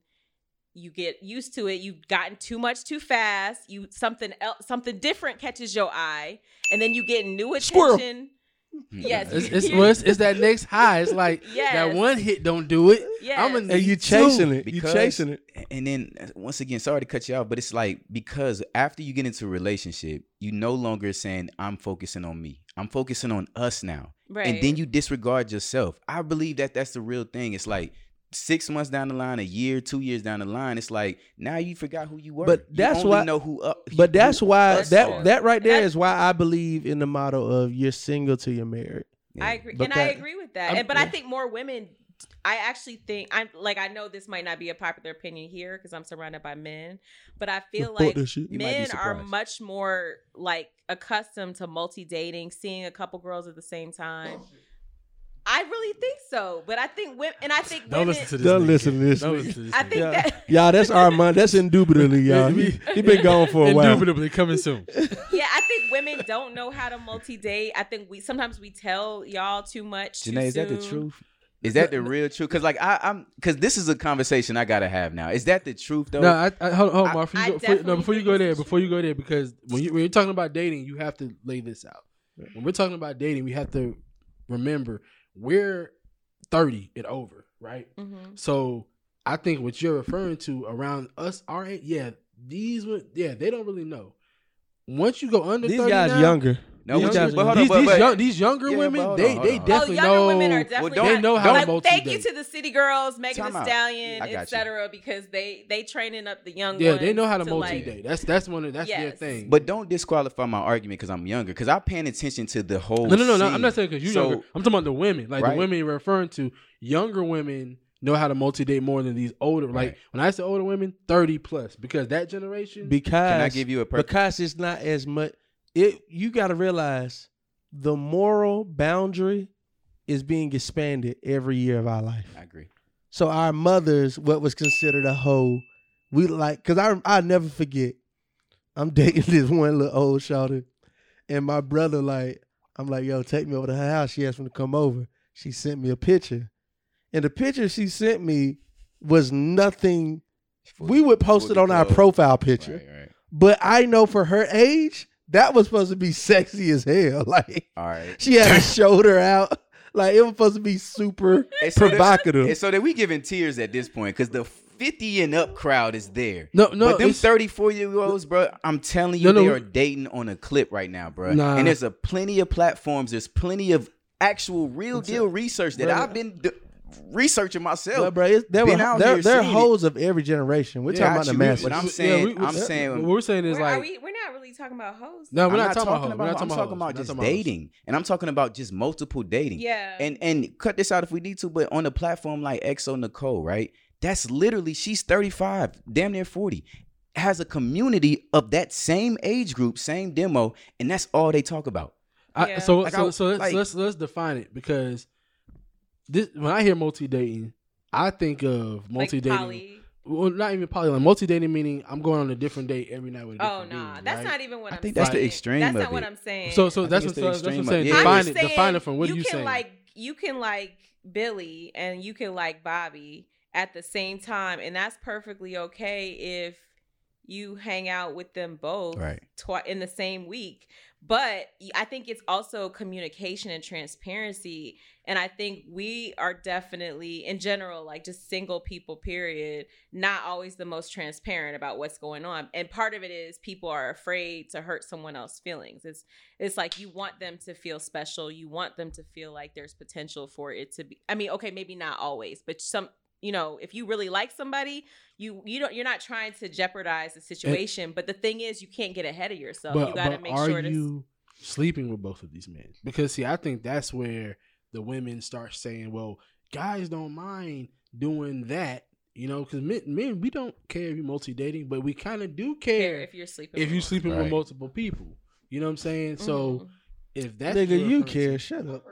[SPEAKER 4] you get used to it. You've gotten too much too fast. You something else, something different catches your eye, and then you get new
[SPEAKER 2] Squirrel.
[SPEAKER 4] attention. Mm-hmm. Yes,
[SPEAKER 5] It's, it's, well, it's, it's that next high. It's like
[SPEAKER 4] Yes.
[SPEAKER 5] that one hit don't do it.
[SPEAKER 4] Yes.
[SPEAKER 5] I'm
[SPEAKER 2] and you
[SPEAKER 5] need
[SPEAKER 2] chasing
[SPEAKER 5] two.
[SPEAKER 2] it. You
[SPEAKER 6] Because-
[SPEAKER 2] chasing it.
[SPEAKER 6] And then once again, sorry to cut you off, but it's like because after you get into a relationship, you no longer saying I'm focusing on me. I'm focusing on us now.
[SPEAKER 4] right.
[SPEAKER 6] And then you disregard yourself. I believe that that's the real thing. It's like six months down the line, a year, two years down the line, it's like now you forgot who you were.
[SPEAKER 2] But
[SPEAKER 6] You
[SPEAKER 2] that's
[SPEAKER 6] only
[SPEAKER 2] why-
[SPEAKER 6] know who up.
[SPEAKER 2] But that's
[SPEAKER 6] who
[SPEAKER 2] why that
[SPEAKER 6] are.
[SPEAKER 2] that right there
[SPEAKER 4] That's-
[SPEAKER 2] is why I believe in the motto of you're single till you're married.
[SPEAKER 6] Yeah.
[SPEAKER 4] I agree,
[SPEAKER 2] But
[SPEAKER 4] and I agree with that.
[SPEAKER 2] I'm-
[SPEAKER 4] And, but I think more women. I actually think I'm like I know this might not be a popular opinion here because I'm surrounded by men, but I feel like
[SPEAKER 2] that shit.
[SPEAKER 6] You might be
[SPEAKER 4] men are much more like accustomed to multi dating, seeing a couple girls at the same time. I really think so, but I think women, and I think
[SPEAKER 5] Don't
[SPEAKER 4] women.
[SPEAKER 5] listen to this.
[SPEAKER 2] Don't
[SPEAKER 5] nigga.
[SPEAKER 2] listen to this
[SPEAKER 5] Don't listen to this.
[SPEAKER 4] I
[SPEAKER 5] nigga.
[SPEAKER 4] think
[SPEAKER 2] Yeah.
[SPEAKER 4] that
[SPEAKER 2] Y'all, that's Armand. That's indubitably, y'all. He, he been gone for a while.
[SPEAKER 5] Indubitably coming soon.
[SPEAKER 4] yeah, I think women don't know how to multi date. I think we sometimes we tell y'all too much. too
[SPEAKER 6] Janae, is that the truth? Is that the real truth? Because like I, I'm, because this is a conversation I gotta have now. Is that the truth though?
[SPEAKER 5] No, I, I, hold, hold on,
[SPEAKER 6] I-
[SPEAKER 5] Mark. Before you go, before, no, before you go there, before you go there, because when you when you're talking about dating, you have to lay this out. When we're talking about dating, we have to remember we're 30 and over, right?
[SPEAKER 4] Mhm.
[SPEAKER 5] So I think what you're referring to around us, our age, yeah, these, would- yeah, they don't really know. Once you go under
[SPEAKER 2] These
[SPEAKER 5] 30
[SPEAKER 2] guys
[SPEAKER 5] now,
[SPEAKER 2] younger.
[SPEAKER 6] No,
[SPEAKER 2] these
[SPEAKER 6] but, but hold
[SPEAKER 5] these,
[SPEAKER 6] but,
[SPEAKER 5] these,
[SPEAKER 6] but-
[SPEAKER 5] young, these younger
[SPEAKER 6] Yeah,
[SPEAKER 5] women,
[SPEAKER 6] hold
[SPEAKER 5] they they
[SPEAKER 6] oh,
[SPEAKER 5] definitely
[SPEAKER 4] oh, younger
[SPEAKER 5] know.
[SPEAKER 4] women are definitely
[SPEAKER 6] don't-
[SPEAKER 5] they know how
[SPEAKER 4] like,
[SPEAKER 5] to multi
[SPEAKER 4] Thank you to the city girls, Megan
[SPEAKER 6] Time
[SPEAKER 4] Thee. Stallion,
[SPEAKER 6] I got you.
[SPEAKER 4] etc. Because they they training up the young
[SPEAKER 5] yeah,
[SPEAKER 4] ones.
[SPEAKER 5] they know how to,
[SPEAKER 4] like-
[SPEAKER 5] multi date. That's that's one of that's their thing.
[SPEAKER 6] but don't disqualify my argument because I'm younger. Because I'm paying attention to the whole.
[SPEAKER 5] No, no, no, no. I'm not saying because you
[SPEAKER 6] So-
[SPEAKER 5] younger. I'm talking about the women. Like
[SPEAKER 6] Right.
[SPEAKER 5] the women you're referring to, younger women know how to multi date more than these older. Like when I say older women, thirty plus, because that generation.
[SPEAKER 2] Because
[SPEAKER 6] Can I give you a perfect?
[SPEAKER 2] because it's not as much. It you got to realize the moral boundary is being expanded every year of our life.
[SPEAKER 6] I agree.
[SPEAKER 2] So our mothers, what was considered a hoe, we like because I I never forget. I'm dating this one little old shouter, and my brother like, I'm like, yo, take me over to her house. She asked me to come over. She sent me a picture, and the picture she sent me was nothing. We would post it
[SPEAKER 6] Fully
[SPEAKER 2] on our profile picture,
[SPEAKER 6] Right, right.
[SPEAKER 2] but I know for her age, that was supposed to be sexy as hell. Like
[SPEAKER 6] All right.
[SPEAKER 2] she had her shoulder out. Like it was supposed to be super
[SPEAKER 6] And so that-
[SPEAKER 2] provocative.
[SPEAKER 6] And so that we giving tears at this point because the 50 and up crowd is there.
[SPEAKER 5] No, no,
[SPEAKER 6] but them 34 year olds, bro, I'm telling you,
[SPEAKER 5] No, no.
[SPEAKER 6] they are dating on a clip right now, bro.
[SPEAKER 5] Nah.
[SPEAKER 6] And there's a plenty of platforms. There's plenty of actual real deal research that
[SPEAKER 2] Brother.
[SPEAKER 6] I've been researching myself.
[SPEAKER 2] But bro, it's, there, were, there, there are
[SPEAKER 6] seeing it.
[SPEAKER 2] hoes of every generation. We're
[SPEAKER 6] Yeah,
[SPEAKER 2] talking about the
[SPEAKER 6] actually,
[SPEAKER 2] masses.
[SPEAKER 6] but I'm saying,
[SPEAKER 5] we- we-
[SPEAKER 6] I'm saying,
[SPEAKER 5] what we're saying is
[SPEAKER 4] We're,
[SPEAKER 5] like
[SPEAKER 4] we, we're not really talking about hoes.
[SPEAKER 5] no, we're
[SPEAKER 6] I'm
[SPEAKER 5] not, talking about. hoes. We're not
[SPEAKER 6] I'm
[SPEAKER 5] talking
[SPEAKER 6] talking about just
[SPEAKER 5] not talking hoes.
[SPEAKER 6] dating, and I'm talking about just multiple dating.
[SPEAKER 4] Yeah.
[SPEAKER 6] and and cut this out if we need to, but on a platform like EXO Nicole, right? That's literally she's 35, damn near 40, has a community of that same age group, same demo, and that's all they talk about.
[SPEAKER 5] I,
[SPEAKER 4] Yeah.
[SPEAKER 5] so
[SPEAKER 6] Like,
[SPEAKER 5] so
[SPEAKER 6] I-
[SPEAKER 5] so let's,
[SPEAKER 6] like-
[SPEAKER 5] let's let's define it because this when I hear multi dating, I think of multi dating.
[SPEAKER 4] poly.
[SPEAKER 5] well, not even poly. Like multi dating meaning I'm going on a different date every night with a
[SPEAKER 4] Oh
[SPEAKER 5] different
[SPEAKER 4] nah, that's
[SPEAKER 5] right?
[SPEAKER 4] not even what
[SPEAKER 6] I
[SPEAKER 4] I'm
[SPEAKER 6] think
[SPEAKER 4] saying.
[SPEAKER 6] that's the extreme
[SPEAKER 4] That's
[SPEAKER 6] of
[SPEAKER 4] not what
[SPEAKER 6] it.
[SPEAKER 4] I'm saying.
[SPEAKER 5] So so that's
[SPEAKER 6] think
[SPEAKER 5] what
[SPEAKER 6] it's the
[SPEAKER 5] so, that's what I'm saying.
[SPEAKER 6] of- yeah.
[SPEAKER 4] I'm
[SPEAKER 5] Define it.
[SPEAKER 4] saying
[SPEAKER 5] Define it from what
[SPEAKER 4] you
[SPEAKER 5] you
[SPEAKER 4] can
[SPEAKER 5] saying.
[SPEAKER 4] like you can like Billy and you can like Bobby at the same time, and that's perfectly okay if you hang out with them both
[SPEAKER 6] Right.
[SPEAKER 4] twi- in the same week. But I think it's also communication and transparency. And I think we are definitely, in general, like just single people, period, not always the most transparent about what's going on. And part of it is people are afraid to hurt someone else's feelings. It's it's like you want them to feel special. You want them to feel like there's potential for it to be. I mean, okay, maybe not always, but some you know, if you really like somebody, you you don't you're not trying to jeopardize the situation. but the thing is, you can't get ahead of yourself. you got to make
[SPEAKER 5] are
[SPEAKER 4] sure to.
[SPEAKER 5] you sleeping with both of these men? Because see, I think that's where the women start saying, "Well, guys don't mind doing that." You know, because men, men, we don't care if you're multi dating, but we kind of do
[SPEAKER 4] care
[SPEAKER 5] care
[SPEAKER 4] if you're sleeping.
[SPEAKER 5] if
[SPEAKER 4] with
[SPEAKER 5] you're
[SPEAKER 4] one.
[SPEAKER 5] sleeping with multiple people. You know what I'm saying? So
[SPEAKER 4] Mhm.
[SPEAKER 5] if that
[SPEAKER 2] Nigga, you
[SPEAKER 5] preference-
[SPEAKER 2] care. Shut up.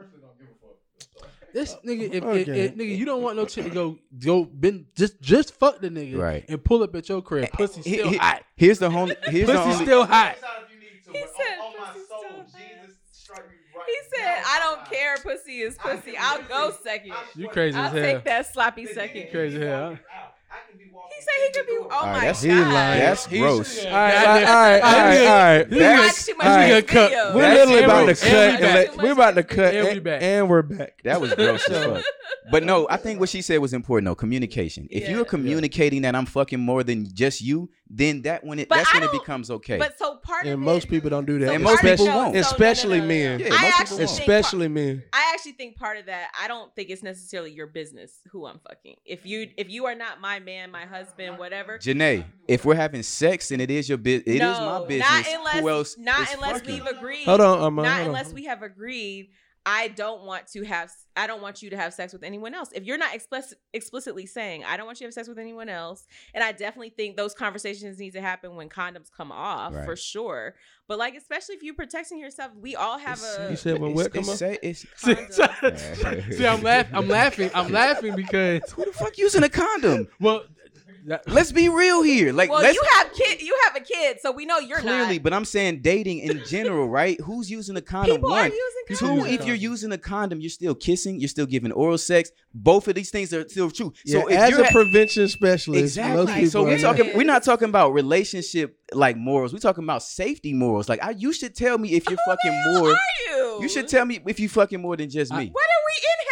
[SPEAKER 5] This oh, nigga, if, if,
[SPEAKER 2] Okay.
[SPEAKER 5] if- nigga, you don't want no chick to go go been just just fuck the nigga
[SPEAKER 6] Right.
[SPEAKER 5] and pull up at your crib. Pussy
[SPEAKER 6] He-
[SPEAKER 5] still
[SPEAKER 6] he-
[SPEAKER 5] hot.
[SPEAKER 6] Here's the only. Here's the
[SPEAKER 5] Pussy
[SPEAKER 6] only.
[SPEAKER 5] still hot.
[SPEAKER 4] He said, "Pussy's still hot." He said, "I don't care. Pussy is pussy. I'll go second.
[SPEAKER 5] You crazy
[SPEAKER 4] I'll
[SPEAKER 5] as hell.
[SPEAKER 4] take that sloppy second.
[SPEAKER 5] Crazy as hell.
[SPEAKER 4] He said he could be. Oh
[SPEAKER 6] All right,
[SPEAKER 4] my
[SPEAKER 6] that's-
[SPEAKER 4] god,
[SPEAKER 2] He lying.
[SPEAKER 6] That's gross.
[SPEAKER 2] All right, all right, all right, all right, all right.
[SPEAKER 5] This
[SPEAKER 4] You too much
[SPEAKER 2] all right,
[SPEAKER 5] cut.
[SPEAKER 2] We're
[SPEAKER 5] That's
[SPEAKER 2] literally about to cut.
[SPEAKER 5] every
[SPEAKER 2] And let, we're about to cut,
[SPEAKER 5] Every
[SPEAKER 2] and,
[SPEAKER 5] back.
[SPEAKER 2] and we're back.
[SPEAKER 6] That was gross as fuck. But no, I think what she said was important though. Communication. If
[SPEAKER 4] Yeah.
[SPEAKER 6] you're communicating that I'm fucking more than just you, then that when it
[SPEAKER 4] But
[SPEAKER 6] that's
[SPEAKER 4] I
[SPEAKER 6] when it becomes okay.
[SPEAKER 4] But so part
[SPEAKER 2] And
[SPEAKER 4] of
[SPEAKER 2] most
[SPEAKER 4] it,
[SPEAKER 2] people don't do that.
[SPEAKER 4] so
[SPEAKER 6] And most people
[SPEAKER 4] no,
[SPEAKER 6] won't.
[SPEAKER 4] so no, no,
[SPEAKER 2] Especially
[SPEAKER 4] no,
[SPEAKER 2] men.
[SPEAKER 6] Yeah,
[SPEAKER 4] I
[SPEAKER 6] most people
[SPEAKER 4] actually
[SPEAKER 6] won't.
[SPEAKER 2] Especially men.
[SPEAKER 4] I actually think part of that. I don't think it's necessarily your business who I'm fucking. If you if you are not my man, my husband, whatever.
[SPEAKER 6] Janae, if we're having sex and it is your business, it is
[SPEAKER 4] no,
[SPEAKER 6] my business.
[SPEAKER 4] Not unless,
[SPEAKER 6] Who else?
[SPEAKER 4] not
[SPEAKER 6] is
[SPEAKER 4] unless
[SPEAKER 6] fucking?
[SPEAKER 4] we've agreed.
[SPEAKER 2] Hold on, Amma,
[SPEAKER 4] not
[SPEAKER 2] hold on.
[SPEAKER 4] unless we have agreed. I don't want to have. I don't want you to have sex with anyone else. If you're not explicit, explicitly saying, I don't want you to have sex with anyone else, and I definitely think those conversations need to happen when condoms come off
[SPEAKER 6] Right.
[SPEAKER 4] for sure. But like, especially if you're protecting yourself, we all have a.
[SPEAKER 2] You said when
[SPEAKER 6] It's-
[SPEAKER 2] what come
[SPEAKER 6] it's
[SPEAKER 2] up?
[SPEAKER 6] say- it's-
[SPEAKER 5] See, I'm laughing. I'm laughing. I'm laughing because
[SPEAKER 6] who the fuck using a condom?
[SPEAKER 5] well, that,
[SPEAKER 6] Let's be real here. Like,
[SPEAKER 4] well,
[SPEAKER 6] let's
[SPEAKER 4] you have kid. You have a kid, so we know you're
[SPEAKER 6] clearly,
[SPEAKER 4] not.
[SPEAKER 6] but I'm saying dating in general, right? Who's using a condom?
[SPEAKER 4] People are
[SPEAKER 6] One.
[SPEAKER 4] using
[SPEAKER 5] People
[SPEAKER 6] Two, if you're using a condom, you're still kissing, you're still giving oral sex. Both of these things are still true.
[SPEAKER 2] Yeah,
[SPEAKER 6] So if
[SPEAKER 2] as
[SPEAKER 6] you're
[SPEAKER 2] a
[SPEAKER 6] at-
[SPEAKER 2] prevention specialist,
[SPEAKER 6] Exactly.
[SPEAKER 2] most people
[SPEAKER 6] So we're talking.
[SPEAKER 4] not.
[SPEAKER 6] We're not talking about relationship like morals. We're talking about safety morals. Like, I, you should tell me if you're
[SPEAKER 4] Who the
[SPEAKER 6] fucking
[SPEAKER 4] hell
[SPEAKER 6] more.
[SPEAKER 4] Are you?
[SPEAKER 6] You should tell me if you fucking more than just me.
[SPEAKER 4] What are we in health class?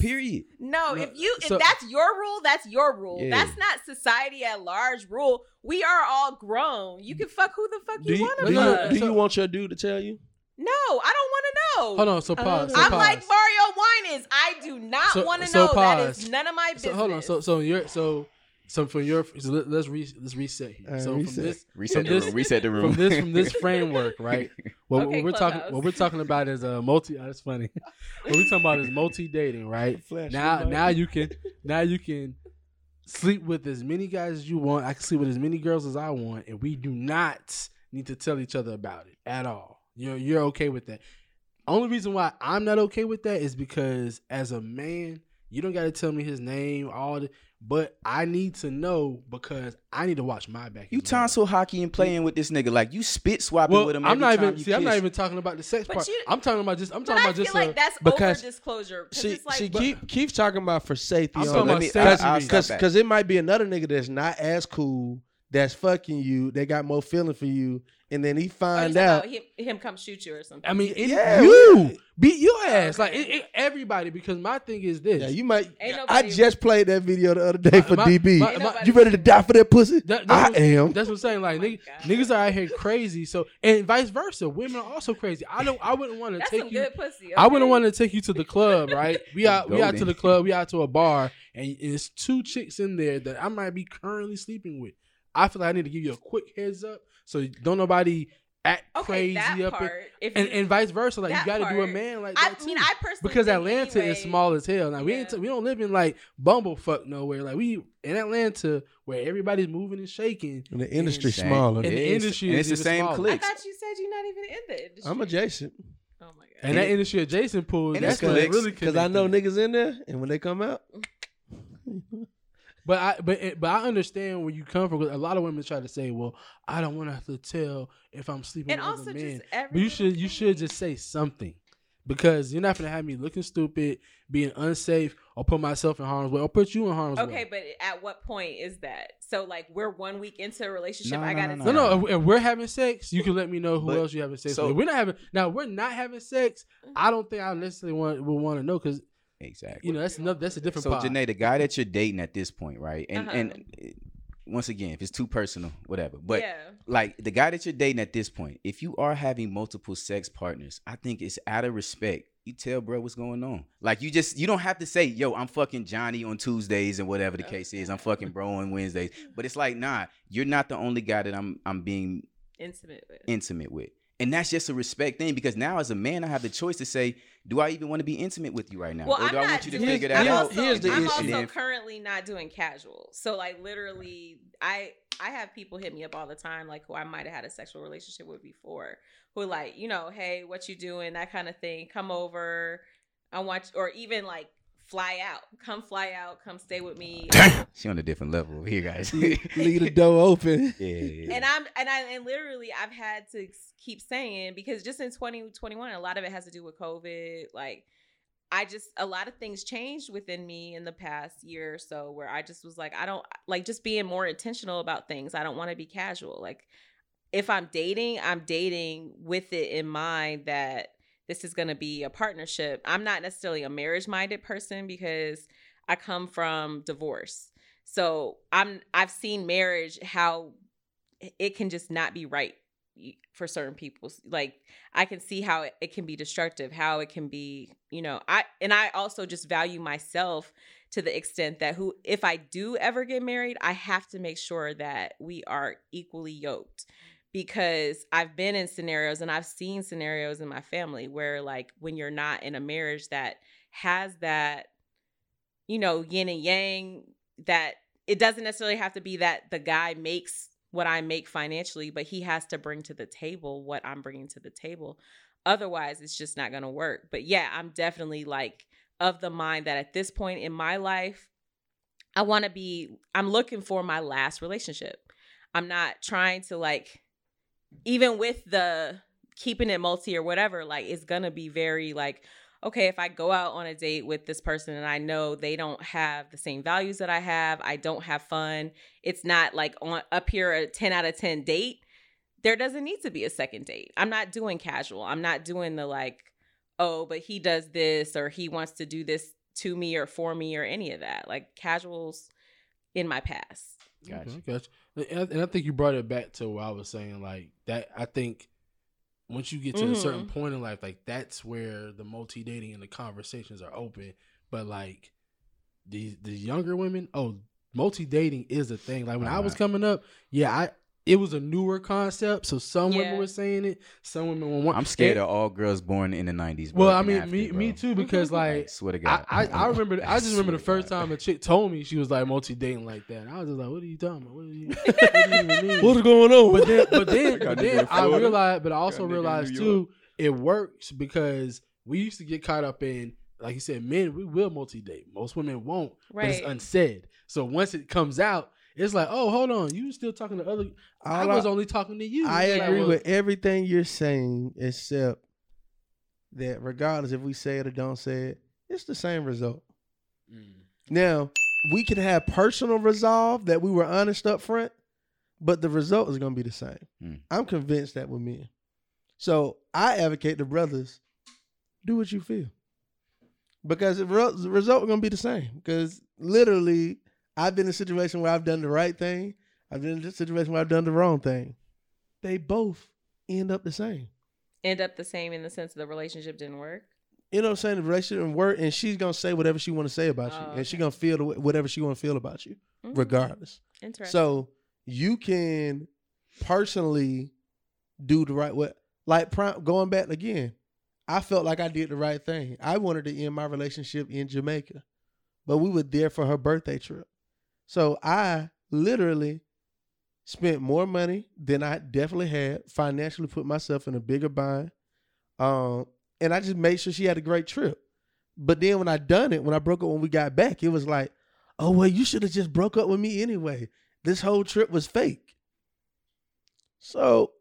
[SPEAKER 6] Period.
[SPEAKER 4] No,
[SPEAKER 5] No,
[SPEAKER 4] if you if
[SPEAKER 5] so-
[SPEAKER 4] that's your rule, that's your rule.
[SPEAKER 6] Yeah.
[SPEAKER 4] That's not society at large rule. We are all grown. You can fuck who the fuck
[SPEAKER 2] Do
[SPEAKER 4] you,
[SPEAKER 2] you,
[SPEAKER 4] want to
[SPEAKER 2] you,
[SPEAKER 4] fuck.
[SPEAKER 2] do you want your dude to tell you?
[SPEAKER 4] no, I don't want to know.
[SPEAKER 5] hold on. So uh-huh. pause. So
[SPEAKER 4] I'm
[SPEAKER 5] pause.
[SPEAKER 4] like Mario Wine is. I do not
[SPEAKER 5] So-
[SPEAKER 4] want to
[SPEAKER 5] so
[SPEAKER 4] know. That
[SPEAKER 5] pause.
[SPEAKER 4] is none of my business.
[SPEAKER 5] So hold on. So so you're so so from your so let, let's re, let's reset here.
[SPEAKER 2] All right,
[SPEAKER 5] so
[SPEAKER 2] reset.
[SPEAKER 5] from this
[SPEAKER 6] Reset the
[SPEAKER 5] this-
[SPEAKER 6] room. Reset the room.
[SPEAKER 5] from this from this framework, right? What,
[SPEAKER 4] Okay,
[SPEAKER 5] what we're talking
[SPEAKER 4] Clubhouse.
[SPEAKER 5] Uh, uh, what we're talking about is a multi. Oh, that's funny. what we're talking about is multi dating, right?
[SPEAKER 2] Flash
[SPEAKER 5] Now
[SPEAKER 2] your
[SPEAKER 5] now you can now you can sleep with as many guys as you want. I can sleep with as many girls as I want, and we do not need to tell each other about it at all. You're you're okay with that. Only reason why I'm not okay with that is because as a man, you don't got to tell me his name. All the But I need to know because I need to watch my back.
[SPEAKER 6] You
[SPEAKER 5] as well.
[SPEAKER 6] tonsil hockey and playing with this nigga like you spit swapping
[SPEAKER 5] Well,
[SPEAKER 6] with him.
[SPEAKER 5] I'm
[SPEAKER 6] every
[SPEAKER 5] not
[SPEAKER 6] time
[SPEAKER 5] even
[SPEAKER 6] you
[SPEAKER 5] see. I'm not even talking about the sex
[SPEAKER 4] But
[SPEAKER 5] part.
[SPEAKER 4] you-
[SPEAKER 5] I'm talking about just. I'm
[SPEAKER 4] But
[SPEAKER 5] talking
[SPEAKER 4] I
[SPEAKER 5] about
[SPEAKER 4] feel
[SPEAKER 5] just.
[SPEAKER 4] like that's
[SPEAKER 2] because
[SPEAKER 4] over disclosure. She,
[SPEAKER 2] See,
[SPEAKER 4] it's like,
[SPEAKER 2] see,
[SPEAKER 4] but-
[SPEAKER 2] keep keep talking about for safety.
[SPEAKER 5] I'm talking about
[SPEAKER 6] me-
[SPEAKER 5] safety.
[SPEAKER 6] I'll
[SPEAKER 5] reasons.
[SPEAKER 2] Because it might be another nigga that's not as cool that's fucking you. They got more feeling for you, and then he
[SPEAKER 4] oh,
[SPEAKER 2] find out.
[SPEAKER 4] him, him come shoot you or something.
[SPEAKER 5] I mean, it,
[SPEAKER 2] Yeah,
[SPEAKER 5] you beat your ass like it, it- everybody. Because my thing is this.
[SPEAKER 2] Yeah, you might. I just played that video the other day
[SPEAKER 5] My-
[SPEAKER 2] for
[SPEAKER 5] my-
[SPEAKER 2] DB.
[SPEAKER 5] my- my-
[SPEAKER 2] you ready to die for that pussy?
[SPEAKER 5] That-
[SPEAKER 2] I
[SPEAKER 5] what-
[SPEAKER 2] am.
[SPEAKER 5] That's what I'm saying. Like
[SPEAKER 4] Oh
[SPEAKER 5] niggas, niggas are out here crazy. So and vice versa. Women are also crazy. I don't. I wouldn't want to take
[SPEAKER 4] some
[SPEAKER 5] you.
[SPEAKER 4] good pussy.
[SPEAKER 5] I wouldn't want to take you to the club, right? We out. We out to the club. We out to a bar, and it's two chicks in there that I might be currently sleeping with. I feel like I need to give you a quick heads up, so don't nobody act
[SPEAKER 4] Okay,
[SPEAKER 5] crazy
[SPEAKER 4] that
[SPEAKER 5] up.
[SPEAKER 4] part.
[SPEAKER 5] in,
[SPEAKER 4] if
[SPEAKER 5] and,
[SPEAKER 4] you-
[SPEAKER 5] and vice versa. Like you got to do a man like
[SPEAKER 4] I
[SPEAKER 5] too.
[SPEAKER 4] mean, I personally
[SPEAKER 5] because Atlanta
[SPEAKER 4] anyway,
[SPEAKER 5] is small as hell. Now we ain't
[SPEAKER 4] Yeah.
[SPEAKER 5] we don't live in like bumblefuck nowhere. Like we in Atlanta where everybody's moving and shaking.
[SPEAKER 2] And the industry
[SPEAKER 6] Same.
[SPEAKER 2] smaller.
[SPEAKER 5] And the
[SPEAKER 6] It's-
[SPEAKER 5] industry
[SPEAKER 6] and
[SPEAKER 5] is
[SPEAKER 6] it's the same
[SPEAKER 5] smaller.
[SPEAKER 4] I
[SPEAKER 6] clicks.
[SPEAKER 4] thought you said you're not even in the industry.
[SPEAKER 2] I'm adjacent
[SPEAKER 4] Oh my god.
[SPEAKER 5] And that industry adjacent pool, that's what
[SPEAKER 6] clicks,
[SPEAKER 5] really
[SPEAKER 2] because I know niggas in there, and when they come out,
[SPEAKER 5] But I but it- but I understand where you come from. A lot of women try to say, "Well, I don't want to have to tell if I'm sleeping
[SPEAKER 4] and
[SPEAKER 5] with
[SPEAKER 4] also
[SPEAKER 5] other men."
[SPEAKER 4] just
[SPEAKER 5] But you should you should just say something because you're not gonna have me looking stupid, being unsafe, or put myself in harm's way, or put you in harm's
[SPEAKER 4] Okay,
[SPEAKER 5] way.
[SPEAKER 4] Okay, but at what point is that? So like we're one week into a relationship.
[SPEAKER 6] No,
[SPEAKER 4] I
[SPEAKER 6] no,
[SPEAKER 4] gotta
[SPEAKER 6] no,
[SPEAKER 5] No,
[SPEAKER 4] tell
[SPEAKER 5] no. If, if we're having sex, you can let me know who
[SPEAKER 6] But-
[SPEAKER 5] else you having sex
[SPEAKER 6] so-
[SPEAKER 5] with. We're not having now. We're not having sex. Mm. I don't think I necessarily want would want to know because
[SPEAKER 6] Exactly.
[SPEAKER 5] you know that's another that's a different.
[SPEAKER 6] So
[SPEAKER 5] pod.
[SPEAKER 6] Janae, the guy that you're dating at this point, right? And
[SPEAKER 4] Uh-huh.
[SPEAKER 6] and once again, if it's too personal, whatever. But
[SPEAKER 4] yeah.
[SPEAKER 6] like the guy that you're dating at this point, if you are having multiple sex partners, I think it's out of respect. You tell bro what's going on. Like you just you don't have to say, yo, I'm fucking Johnny on Tuesdays and whatever the case is. I'm fucking bro on Wednesdays. But it's like, nah, you're not the only guy that I'm I'm being
[SPEAKER 4] Intimate with.
[SPEAKER 6] intimate with. And that's just a respect thing because now as a man, I have the choice to say, do I even want to be intimate with you right now?
[SPEAKER 4] Well,
[SPEAKER 6] or
[SPEAKER 4] I'm
[SPEAKER 6] do I
[SPEAKER 4] not
[SPEAKER 6] want you to figure
[SPEAKER 2] Here's-
[SPEAKER 6] that
[SPEAKER 4] I'm
[SPEAKER 6] out?
[SPEAKER 4] Also,
[SPEAKER 2] Here's the
[SPEAKER 4] I'm
[SPEAKER 2] issue.
[SPEAKER 4] also
[SPEAKER 6] then-
[SPEAKER 4] currently not doing casual. So like literally, I I have people hit me up all the time, like who I might have had a sexual relationship with before, who are like, you know, hey, what you doing? That kind of thing. Come over. I want, or even like fly out. Come fly out. Come stay with me.
[SPEAKER 6] She on a different level over here, guys.
[SPEAKER 2] leave the door open.
[SPEAKER 6] Yeah, yeah, yeah.
[SPEAKER 4] And I'm and I and literally I've had to keep saying because just in 2021 a lot of it has to do with COVID like I just a lot of things changed within me in the past year or so where I just was like I don't like just being more intentional about things. I don't want to be casual. Like if I'm dating, I'm dating with it in mind that this is going to be a partnership. I'm not necessarily a marriage minded person because I come from divorce. So I'm I've seen marriage how it can just not be right for certain people. Like I can see how it, it can be destructive, how it can be, you know, I and I also just value myself to the extent that who if I do ever get married, I have to make sure that we are equally yoked because I've been in scenarios and I've seen scenarios in my family where like when you're not in a marriage that has that you know yin and yang that it doesn't necessarily have to be that the guy makes what I make financially but he has to bring to the table what I'm bringing to the table. Otherwise it's just not going to work. But yeah I'm definitely like of the mind that at this point in my life I want to be I'm looking for my last relationship. I'm not trying to like even with the keeping it multi or whatever, like it's gonna be very like, okay, if I go out on a date with this person and I know they don't have the same values that I have, I don't have fun, it's not like on up here a 10 out of 10 date, there doesn't need to be a second date. I'm not doing casual. I'm not doing the like, oh, but he does this or he wants to do this to me or for me or any of that. Like casuals in my past.
[SPEAKER 6] Gotcha.
[SPEAKER 5] Okay, gotcha. And I, think you brought it back to what I was saying, like that. I think once you get to a mm-hmm.
[SPEAKER 4] certain
[SPEAKER 5] point in life, like that's where the multi dating and the conversations are open. But like these the younger women, oh, multi dating is a thing. Like when I was coming up, yeah, I it was a newer concept. So some women were saying it, some women were. want-
[SPEAKER 6] I'm scared
[SPEAKER 5] and-
[SPEAKER 6] of all girls born in the '90s. Bro,
[SPEAKER 5] Well, I mean,
[SPEAKER 6] after,
[SPEAKER 5] me,
[SPEAKER 6] bro.
[SPEAKER 5] me too, because
[SPEAKER 6] I
[SPEAKER 5] like
[SPEAKER 6] swear to
[SPEAKER 5] I,
[SPEAKER 6] God.
[SPEAKER 5] I, I remember I just remember the first
[SPEAKER 6] God.
[SPEAKER 5] time a chick told me she was like multi dating like that. And I was just like, what are you talking about? What do you, what do you mean?
[SPEAKER 2] What's going on?
[SPEAKER 5] but then but then but then I realized but I also
[SPEAKER 6] Got nigga in
[SPEAKER 5] realized too it works because we used to get caught up in like you said, men we will multi date. Most women won't, but it's unsaid. So once it comes out, it's like, oh, hold on, you were still talking to other? I
[SPEAKER 2] All I-
[SPEAKER 5] was only talking to you.
[SPEAKER 2] I
[SPEAKER 5] It's like,
[SPEAKER 2] agree
[SPEAKER 5] well,
[SPEAKER 2] with everything you're saying, except that regardless if we say it or don't say it, it's the same result.
[SPEAKER 5] Mm.
[SPEAKER 2] Now, we can have personal resolve that we were honest up front, but the result is going to be the same.
[SPEAKER 6] Mm.
[SPEAKER 2] I'm convinced that with men. So I advocate the brothers do what you feel because the result is going to be the same. Because literally, I've been in a situation where I've done the right thing, I've been in a situation where I've done the wrong thing. They both end up the same.
[SPEAKER 4] End up the same in the sense that the relationship didn't work.
[SPEAKER 2] You know what I'm saying? The relationship didn't work, and she's gonna say whatever she want to say about you,
[SPEAKER 4] Oh,
[SPEAKER 2] and she
[SPEAKER 4] okay.
[SPEAKER 2] gonna feel whatever she want to feel about you,
[SPEAKER 4] Mhm.
[SPEAKER 2] regardless.
[SPEAKER 4] Interesting.
[SPEAKER 2] So you can personally do the right way. Like prime, going back again, I felt like I did the right thing. I wanted to end my relationship in Jamaica, but we were there for her birthday trip. So I literally spent more money than I definitely had financially, put myself in a bigger bind. Um, and I just made sure she had a great trip. But then when I done it, when I broke up when we got back, it was like, oh well, you should have just broke up with me anyway. This whole trip was fake. So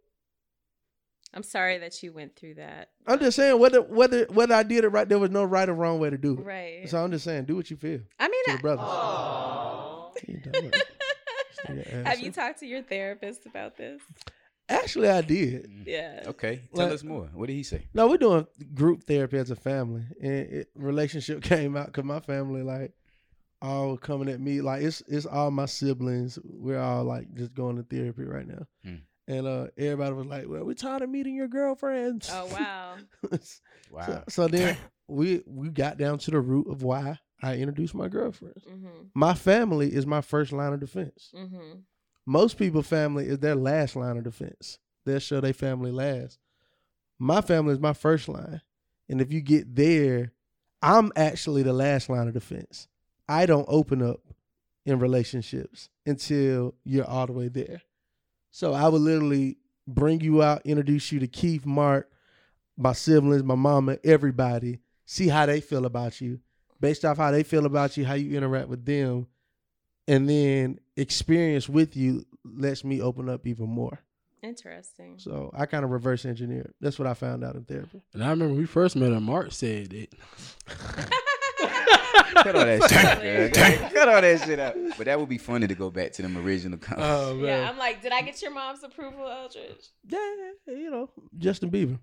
[SPEAKER 4] I'm sorry that you went through that.
[SPEAKER 2] I'm just saying whether whether whether I did it right, there was no right or wrong way to do it.
[SPEAKER 4] Right.
[SPEAKER 2] So I'm just saying, do what you feel.
[SPEAKER 4] I mean,
[SPEAKER 2] to
[SPEAKER 4] I-
[SPEAKER 2] the brothers.
[SPEAKER 4] Aw.
[SPEAKER 2] You don't know. Stay your ass
[SPEAKER 4] Have you talked to your therapist about this?
[SPEAKER 2] Actually, I did.
[SPEAKER 4] Yeah.
[SPEAKER 6] Okay, tell
[SPEAKER 2] Like-
[SPEAKER 6] us more. What did he say?
[SPEAKER 2] No, we're doing group therapy as a family, and it, relationship came out because my family like all coming at me like it's it's all my siblings. We're all like just going to therapy right now,
[SPEAKER 6] Hmm.
[SPEAKER 2] and uh everybody was like, "Well, we're tired of meeting your girlfriends."
[SPEAKER 4] Oh wow.
[SPEAKER 6] Wow.
[SPEAKER 2] So, so then we we got down to the root of why I introduced my girlfriends.
[SPEAKER 4] Mhm.
[SPEAKER 2] My family is my first line of defense.
[SPEAKER 4] Mhm.
[SPEAKER 2] Most people family is their last line of defense. They'll show their family last. My family is my first line. And if you get there, I'm actually the last line of defense. I don't open up in relationships until you're all the way there. So I would literally bring you out, introduce you to Keith, Mark, my siblings, my mama, everybody, see how they feel about you. Based off how they feel about you, how you interact with them, and then experience with you lets me open up even more.
[SPEAKER 4] Interesting.
[SPEAKER 2] So I kind of reverse engineer. That's what I found out in therapy.
[SPEAKER 5] And I remember we first met. and Mark said it.
[SPEAKER 6] Cut all that shit out. girl. Cut all that shit out. But that would be funny to go back to them original oh, comments.
[SPEAKER 5] Oh
[SPEAKER 4] yeah, I'm like, did I get your mom's approval, Eldridge?
[SPEAKER 2] Yeah, you know, Justin Bieber.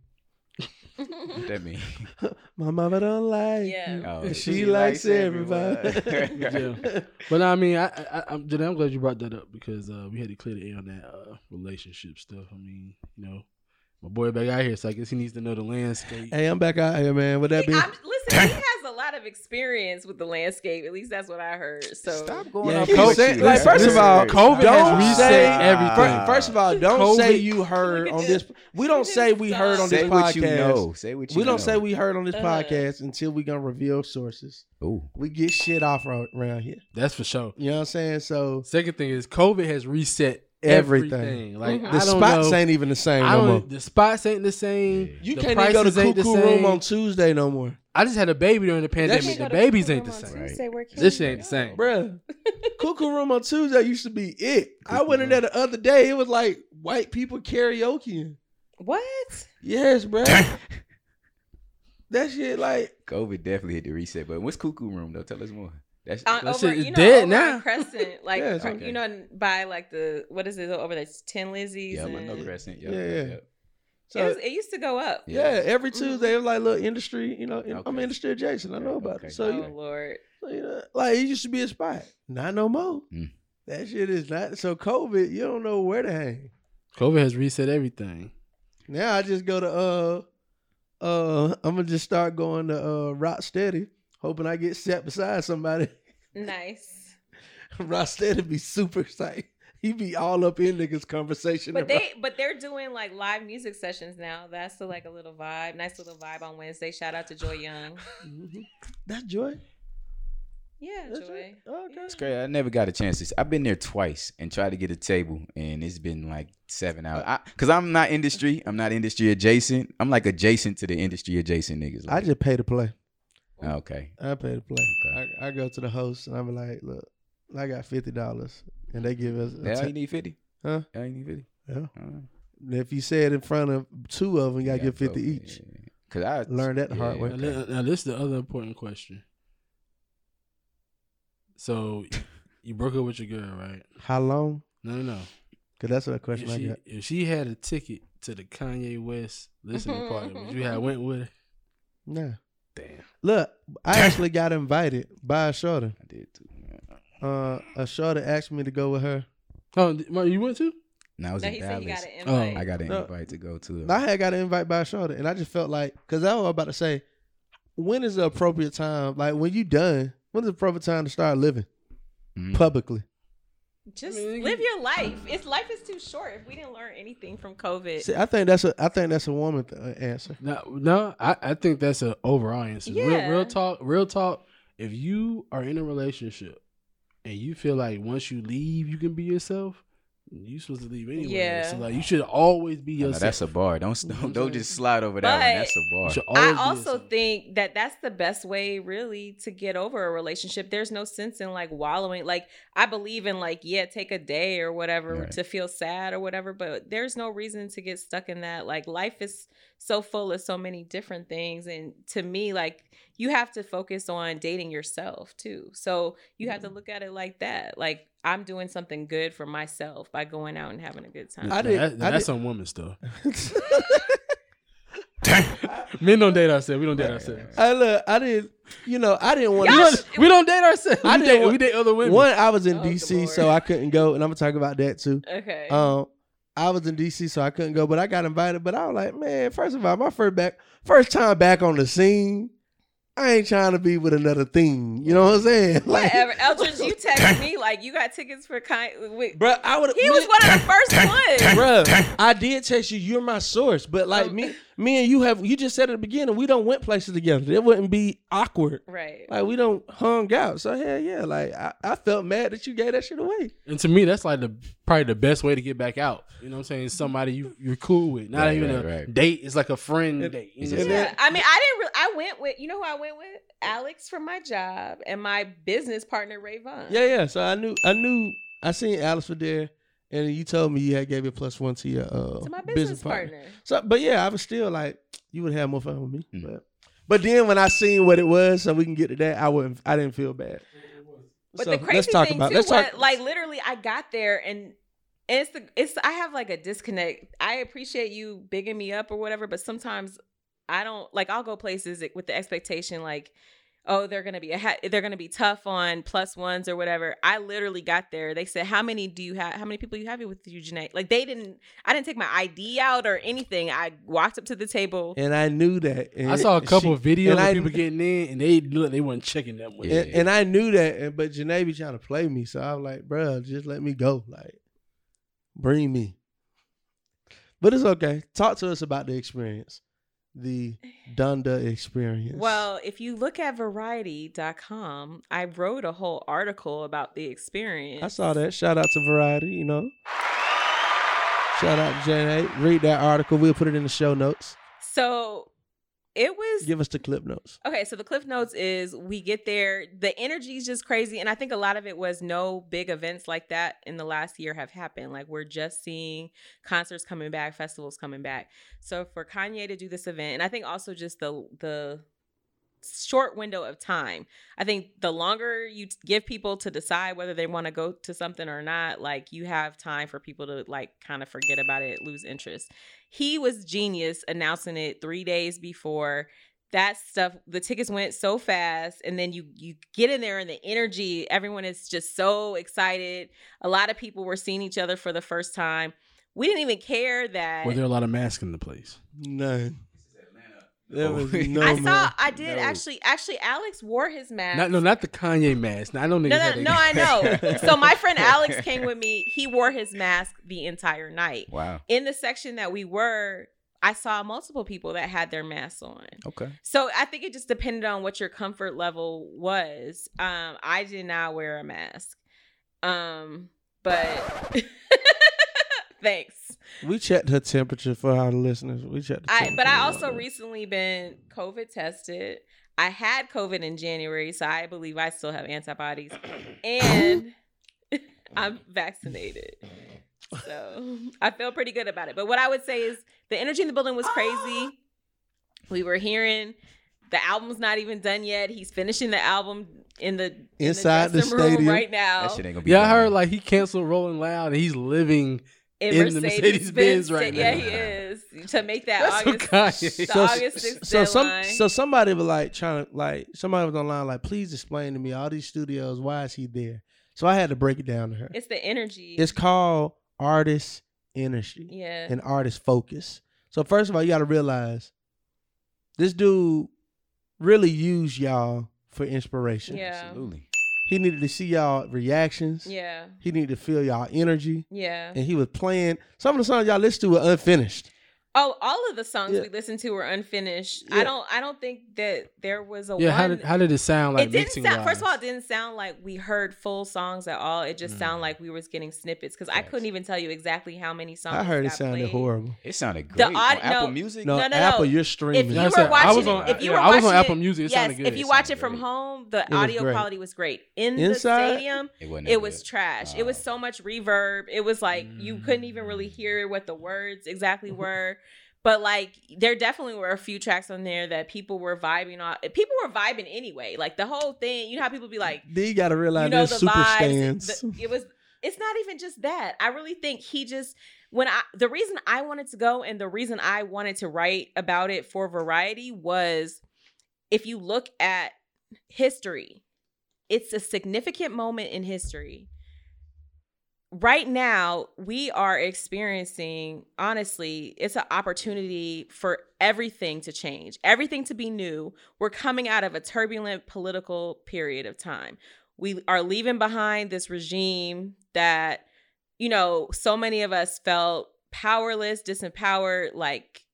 [SPEAKER 6] What that mean?
[SPEAKER 2] My mama don't like
[SPEAKER 4] Yeah.
[SPEAKER 2] you.
[SPEAKER 6] Oh,
[SPEAKER 2] she, likes everybody.
[SPEAKER 5] Yeah. But I mean, I, I, I'm, Janae, I'm glad you brought that up because uh, we had to clear the air on that uh, relationship stuff. I mean, you know, my boy back out here, so I guess he needs to know the landscape.
[SPEAKER 2] hey, I'm back out here, man. With that
[SPEAKER 4] He-
[SPEAKER 2] being,
[SPEAKER 4] I'm, listen, he has a lot of experience with the landscape. At least that's what I heard. So
[SPEAKER 6] Stop going
[SPEAKER 2] Yeah,
[SPEAKER 6] off
[SPEAKER 2] keep
[SPEAKER 6] what
[SPEAKER 2] like, first of all,
[SPEAKER 5] COVID
[SPEAKER 2] don't
[SPEAKER 5] has
[SPEAKER 2] say
[SPEAKER 5] reset everything.
[SPEAKER 2] fir- First of all, don't
[SPEAKER 5] COVID-
[SPEAKER 2] say you heard on this.
[SPEAKER 4] this.
[SPEAKER 2] We don't say we heard on this
[SPEAKER 6] Say
[SPEAKER 2] podcast.
[SPEAKER 6] what you know. Say what you
[SPEAKER 2] We
[SPEAKER 6] know.
[SPEAKER 2] don't say we heard on this
[SPEAKER 4] Uh.
[SPEAKER 2] podcast until we gonna reveal sources.
[SPEAKER 6] Ooh.
[SPEAKER 2] We get shit off around here.
[SPEAKER 5] That's for sure.
[SPEAKER 2] You know what I'm saying? So
[SPEAKER 5] Second thing is COVID has reset
[SPEAKER 2] Everything.
[SPEAKER 5] everything. Like
[SPEAKER 4] Mhm.
[SPEAKER 2] The spots
[SPEAKER 5] know.
[SPEAKER 2] ain't even the same
[SPEAKER 5] I
[SPEAKER 2] no more.
[SPEAKER 5] The spots ain't the same.
[SPEAKER 2] You
[SPEAKER 5] the
[SPEAKER 2] can't even go to
[SPEAKER 5] prices ain't the
[SPEAKER 2] Cuckoo Room on Tuesday no more.
[SPEAKER 5] I just had a baby during the pandemic. The babies ain't the same.
[SPEAKER 6] Right.
[SPEAKER 5] This shit ain't the same.
[SPEAKER 2] Bruh. Cuckoo Room on Tuesday used to be it. I went in there the other day. It was like white people karaokeing.
[SPEAKER 4] what?
[SPEAKER 2] Yes, bruh. that shit like
[SPEAKER 6] COVID definitely hit the reset button. What's Cuckoo Room though? Tell us more. That's
[SPEAKER 4] Uh,
[SPEAKER 5] That
[SPEAKER 4] over,
[SPEAKER 5] shit is
[SPEAKER 4] you know,
[SPEAKER 5] dead now.
[SPEAKER 4] Crescent, like
[SPEAKER 2] Yeah,
[SPEAKER 6] okay.
[SPEAKER 4] you know, by like the what is it over there? It's Ten Lizzies.
[SPEAKER 6] yeah, I
[SPEAKER 4] and,
[SPEAKER 6] know Crescent. Yep,
[SPEAKER 2] Yeah,
[SPEAKER 6] yep,
[SPEAKER 2] yeah.
[SPEAKER 6] yep.
[SPEAKER 4] it,
[SPEAKER 2] so
[SPEAKER 4] was, it used to go up.
[SPEAKER 2] yeah, every
[SPEAKER 4] Mhm.
[SPEAKER 2] Tuesday it was like little industry, you know, I'm
[SPEAKER 6] Okay.
[SPEAKER 2] industry adjacent. I know about
[SPEAKER 6] Okay.
[SPEAKER 2] it. So,
[SPEAKER 4] oh
[SPEAKER 2] you,
[SPEAKER 4] Lord.
[SPEAKER 2] so, you know, like it used to be a spot. Not no more.
[SPEAKER 6] Mm.
[SPEAKER 2] That shit is not so COVID, you don't know where to hang.
[SPEAKER 5] COVID has reset everything.
[SPEAKER 2] Now I just go to uh uh I'm gonna just start going to uh Rock Steady, hoping I get sat beside somebody.
[SPEAKER 4] Nice.
[SPEAKER 2] Rock Steady be super excited. He be all up in niggas conversation.
[SPEAKER 4] But
[SPEAKER 2] about-
[SPEAKER 4] they but they're doing like live music sessions now. That's the, like a little vibe. Nice little vibe on Wednesday. Shout out to Joy Young.
[SPEAKER 2] Mhm. That's joy.
[SPEAKER 4] Yeah,
[SPEAKER 2] That's
[SPEAKER 4] Joy.
[SPEAKER 2] it? Okay.
[SPEAKER 6] It's great. I never got a chance to. I've been there twice and tried to get a table, and it's been like seven hours. I, Cause I'm not industry. I'm not industry adjacent. I'm like adjacent to the industry adjacent niggas.
[SPEAKER 2] I just pay to play.
[SPEAKER 6] Oh, okay.
[SPEAKER 2] I pay to play. I, I go to the host and I'm like, look, I got fifty dollars, and they give us. a
[SPEAKER 6] Yeah, you need fifty.
[SPEAKER 2] Huh?
[SPEAKER 6] Yeah, you need fifty.
[SPEAKER 2] Yeah. If you say it in front of two of them, you gotta
[SPEAKER 6] yeah,
[SPEAKER 2] give fifty
[SPEAKER 6] so,
[SPEAKER 2] each.
[SPEAKER 6] yeah. Cause I
[SPEAKER 2] Learned that the hard way.
[SPEAKER 5] Now, li- now, this is the other important question. So, you broke up with your girl, right?
[SPEAKER 2] How long?
[SPEAKER 5] No, no, no.
[SPEAKER 2] Cause that's what question
[SPEAKER 5] If
[SPEAKER 2] I
[SPEAKER 5] she,
[SPEAKER 2] got.
[SPEAKER 5] if she had a ticket to the Kanye West listening party, would you have went with her?
[SPEAKER 2] Nah.
[SPEAKER 5] Damn.
[SPEAKER 2] Look, I actually got invited by a shorter.
[SPEAKER 6] I did too.
[SPEAKER 2] Uh, a shorter asked me to go with her.
[SPEAKER 5] Oh, you went too?
[SPEAKER 6] No, I was
[SPEAKER 4] No,
[SPEAKER 6] in
[SPEAKER 4] he said he got
[SPEAKER 6] Dallas.
[SPEAKER 4] an
[SPEAKER 5] Oh.
[SPEAKER 6] I got an
[SPEAKER 2] No.
[SPEAKER 6] invite to go to.
[SPEAKER 2] I had got an invite by a shorter, and I just felt like, cause I was about to say, when is the appropriate time? Like when you done, when is the appropriate time to start living
[SPEAKER 6] Mhm.
[SPEAKER 2] publicly?
[SPEAKER 4] Just
[SPEAKER 5] I mean,
[SPEAKER 4] live your life. It's life is too short. If we didn't learn anything from COVID,
[SPEAKER 2] See, I think that's a, I think that's a woman th- uh, answer.
[SPEAKER 5] No, no. I, I think that's an overall answer. Real,
[SPEAKER 4] Yeah.
[SPEAKER 5] real talk. Real talk. If you are in a relationship and you feel like once you leave, you can be yourself. You supposed to leave anyway.
[SPEAKER 4] Yeah.
[SPEAKER 5] So like you should always be
[SPEAKER 6] Oh, no,
[SPEAKER 5] yourself.
[SPEAKER 6] that's a bar. Don't don't, don't just slide over that one. That's a bar.
[SPEAKER 5] should
[SPEAKER 4] I also think that that's the best way, really, to get over a relationship. There's no sense in like wallowing. Like I believe in like yeah, take a day or whatever
[SPEAKER 6] Right.
[SPEAKER 4] to feel sad or whatever, but there's no reason to get stuck in that. Like life is so full of so many different things, and to me, like you have to focus on dating yourself too. So you have to
[SPEAKER 5] Mm-hmm.
[SPEAKER 4] look at it like that. Like I'm doing something good for myself by going out and having a good time.
[SPEAKER 2] I did-
[SPEAKER 5] that-
[SPEAKER 2] I
[SPEAKER 5] that's
[SPEAKER 2] did-
[SPEAKER 5] some woman stuff. Men don't date ourselves. We don't date ourselves.
[SPEAKER 2] I look, I didn't, you know, I didn't want
[SPEAKER 5] We
[SPEAKER 2] to.
[SPEAKER 5] don't, we don't date ourselves.
[SPEAKER 2] I
[SPEAKER 5] we,
[SPEAKER 2] didn't
[SPEAKER 5] date, we date other women.
[SPEAKER 2] One, I was in
[SPEAKER 4] Oh,
[SPEAKER 2] DC, so I couldn't go, and I'm gonna talk about that too.
[SPEAKER 4] okay.
[SPEAKER 2] Um, I was in DC, so I couldn't go, but I got invited. But I was like, man, first of all, my first back, first time back on the scene. I ain't trying to be with another thing. You know what I'm saying? Like,
[SPEAKER 4] Whatever. Eldridge, you texted me like you got tickets for kind. Wait,
[SPEAKER 2] bro, I would.
[SPEAKER 4] he was one of the first ones.
[SPEAKER 2] Bruh, I did text you. You're my source, but like
[SPEAKER 4] Um,
[SPEAKER 2] me, me and you have. You just said at the beginning we don't went places together. It wouldn't be awkward.
[SPEAKER 4] Right.
[SPEAKER 2] Like we don't hung out. So hell yeah, like I, I felt mad that you gave that shit away.
[SPEAKER 5] And to me, that's like the probably the best way to get back out. You know what I'm saying? Somebody you you're cool with, not
[SPEAKER 6] Right,
[SPEAKER 5] even
[SPEAKER 6] right,
[SPEAKER 5] a
[SPEAKER 6] right.
[SPEAKER 5] date. It's like a friend
[SPEAKER 2] And-
[SPEAKER 5] date. You know?
[SPEAKER 6] just-
[SPEAKER 4] Yeah. I mean, I didn't. Really, I went with you know who I went with Alex from my job and my business partner Rayvon.
[SPEAKER 2] Yeah, yeah. So I knew, I knew, I seen Alex for there, and you told me you had gave it plus one to your uh,
[SPEAKER 4] To my business, partner.
[SPEAKER 2] So, but yeah, I was still like, you would have more fun with me.
[SPEAKER 6] Mm.
[SPEAKER 2] But, but then when I seen what it was, so we can get to that, I wouldn't, I didn't feel bad.
[SPEAKER 4] But
[SPEAKER 2] So,
[SPEAKER 4] the crazy
[SPEAKER 2] let's talk
[SPEAKER 4] thing
[SPEAKER 2] about.
[SPEAKER 4] too was
[SPEAKER 2] talk.
[SPEAKER 4] like literally I got there and and it's the it's I have like a disconnect. I appreciate you bigging me up or whatever, but sometimes I don't like I'll go places with the expectation like oh they're gonna be a ha- they're gonna be tough on plus ones or whatever. I literally got there. They said how many do you have? How many people you have with you, Janae? Like they didn't. I didn't take my ID out or anything. I walked up to the table.
[SPEAKER 2] and I knew that. And
[SPEAKER 5] I saw a couple
[SPEAKER 2] she-
[SPEAKER 5] of videos
[SPEAKER 2] and
[SPEAKER 5] of
[SPEAKER 2] I-
[SPEAKER 5] people getting in, and they look they weren't checking that much.
[SPEAKER 6] Yeah.
[SPEAKER 2] and, and I knew that, and, but Janae be trying to play me, so I was like, "Bruh, just let me go, like, bring me." But it's okay. Talk to us about the experience, the Donda experience.
[SPEAKER 4] Well, if you look at variety.com, I wrote a whole article about the experience.
[SPEAKER 2] I saw that. Shout out to Variety, you know. Shout out to Janae. Read that article. We'll put it in the show notes.
[SPEAKER 4] So it was
[SPEAKER 2] Give us the clip notes.
[SPEAKER 4] okay. So the cliff notes is we get there, the energy is just crazy, and I think a lot of it was no big events like that in the last year have happened. Like we're just seeing concerts coming back, festivals coming back. So for Kanye to do this event, and I think also just the the short window of time. I think the longer you give people to decide whether they want to go to something or not, like you have time for people to like kind of forget about it, lose interest. He was genius announcing it 3 days before. That stuff the tickets went so fast and then you you get in there and the energy everyone is just so excited. A lot of people were seeing each other for the first time. We didn't even care that
[SPEAKER 5] Were there a lot of masks in the place?
[SPEAKER 2] None. There
[SPEAKER 6] Oh.
[SPEAKER 2] was no
[SPEAKER 4] I
[SPEAKER 2] man.
[SPEAKER 4] saw I did
[SPEAKER 6] No.
[SPEAKER 4] actually actually Alex wore his mask.
[SPEAKER 5] Not, no, not the Kanye mask. I don't.
[SPEAKER 4] No, no, no, I know. So my friend Alex came with me. He wore his mask the entire night.
[SPEAKER 6] Wow.
[SPEAKER 4] In the section that we were, I saw multiple people that had their masks on.
[SPEAKER 6] Okay.
[SPEAKER 4] So I think it just depended on what your comfort level was. Um, I did not wear a mask. Um, but thanks.
[SPEAKER 2] We checked her temperature for our listeners. We checked.
[SPEAKER 4] I but I
[SPEAKER 2] temperature.
[SPEAKER 4] also recently been COVID tested. I had COVID in January, so I believe I still have antibodies, and I'm vaccinated. So I feel pretty good about it. But what I would say is the energy in the building was crazy. We were hearing the album's not even done yet. He's finishing the album in the in
[SPEAKER 2] Inside the
[SPEAKER 4] dressing room
[SPEAKER 2] stadium.
[SPEAKER 4] right now.
[SPEAKER 6] That shit ain't gonna be.
[SPEAKER 5] Yeah, I heard like he canceled Rolling Loud and he's living. In the Mercedes-Benz right
[SPEAKER 4] Yeah,
[SPEAKER 5] now.
[SPEAKER 4] he is to make that
[SPEAKER 5] That's
[SPEAKER 4] August.
[SPEAKER 5] Kanye-
[SPEAKER 4] the
[SPEAKER 2] So,
[SPEAKER 4] August 6th
[SPEAKER 2] so some
[SPEAKER 4] deadline.
[SPEAKER 2] so somebody was like trying to like somebody was online like please explain to me all these studios why is he there so I had to break it down to her
[SPEAKER 4] it's the energy.
[SPEAKER 2] it's called artist energy
[SPEAKER 4] yeah.
[SPEAKER 2] and artist focus so first of all you got to realize this dude really used y'all for inspiration
[SPEAKER 4] Yeah.
[SPEAKER 6] Absolutely.
[SPEAKER 2] He needed to see y'all reactions
[SPEAKER 4] yeah.
[SPEAKER 2] he needed to feel y'all energy
[SPEAKER 4] Yeah.
[SPEAKER 2] and he was playing some of the songs y'all listen to were unfinished
[SPEAKER 4] Oh, all of the songs
[SPEAKER 2] Yeah.
[SPEAKER 4] we listened to were unfinished.
[SPEAKER 2] Yeah.
[SPEAKER 4] I don't. I don't think that there was a
[SPEAKER 5] Yeah,
[SPEAKER 4] one.
[SPEAKER 5] how did how did it sound like
[SPEAKER 4] it didn't
[SPEAKER 5] mixing
[SPEAKER 4] sound. First of all, it didn't sound like we heard full songs at all. It just
[SPEAKER 6] Mm.
[SPEAKER 4] sounded like we was getting snippets because I couldn't even tell you exactly how many songs.
[SPEAKER 2] I heard it sounded
[SPEAKER 4] played.
[SPEAKER 2] horrible
[SPEAKER 6] It sounded great.
[SPEAKER 4] The
[SPEAKER 6] on
[SPEAKER 4] aud-
[SPEAKER 6] Apple. Music.
[SPEAKER 2] no,
[SPEAKER 4] No, no,
[SPEAKER 2] Apple
[SPEAKER 4] no.
[SPEAKER 2] you're
[SPEAKER 4] If
[SPEAKER 2] streaming
[SPEAKER 4] you
[SPEAKER 5] Yeah, I
[SPEAKER 4] were
[SPEAKER 5] said, I
[SPEAKER 4] watching,
[SPEAKER 5] was on-
[SPEAKER 4] if you
[SPEAKER 5] yeah,
[SPEAKER 4] were
[SPEAKER 5] I was on
[SPEAKER 4] watching
[SPEAKER 5] Apple
[SPEAKER 4] it-
[SPEAKER 5] Music. It
[SPEAKER 4] yes,
[SPEAKER 5] sounded good.
[SPEAKER 4] if you
[SPEAKER 6] It
[SPEAKER 4] watch
[SPEAKER 6] sounded
[SPEAKER 4] it from
[SPEAKER 6] great.
[SPEAKER 4] home, the
[SPEAKER 2] was
[SPEAKER 4] audio
[SPEAKER 2] great.
[SPEAKER 4] quality was great. In
[SPEAKER 2] Inside?
[SPEAKER 4] the stadium,
[SPEAKER 6] It wasn't.
[SPEAKER 4] it
[SPEAKER 6] that
[SPEAKER 4] was
[SPEAKER 6] good.
[SPEAKER 4] trash. It was
[SPEAKER 6] Oh.
[SPEAKER 4] so much reverb. It was like you couldn't even really
[SPEAKER 6] Mm.
[SPEAKER 4] hear what the words exactly were. But like there definitely were a few tracks on there that people were vibing on. People were vibing anyway. Like the whole thing, you know how people be like,
[SPEAKER 2] you got to realize
[SPEAKER 4] you know the
[SPEAKER 2] super
[SPEAKER 4] vibes.
[SPEAKER 2] stands
[SPEAKER 4] The- it was it's not even just that. I really think he just when I the reason I wanted to go and the reason I wanted to write about it for Variety was if you look at history, it's a significant moment in history. Right now, we are experiencing, honestly, it's an opportunity for everything to change, everything to be new. We're coming out of a turbulent political period of time. We are leaving behind this regime that, you know, so many of us felt powerless, disempowered, like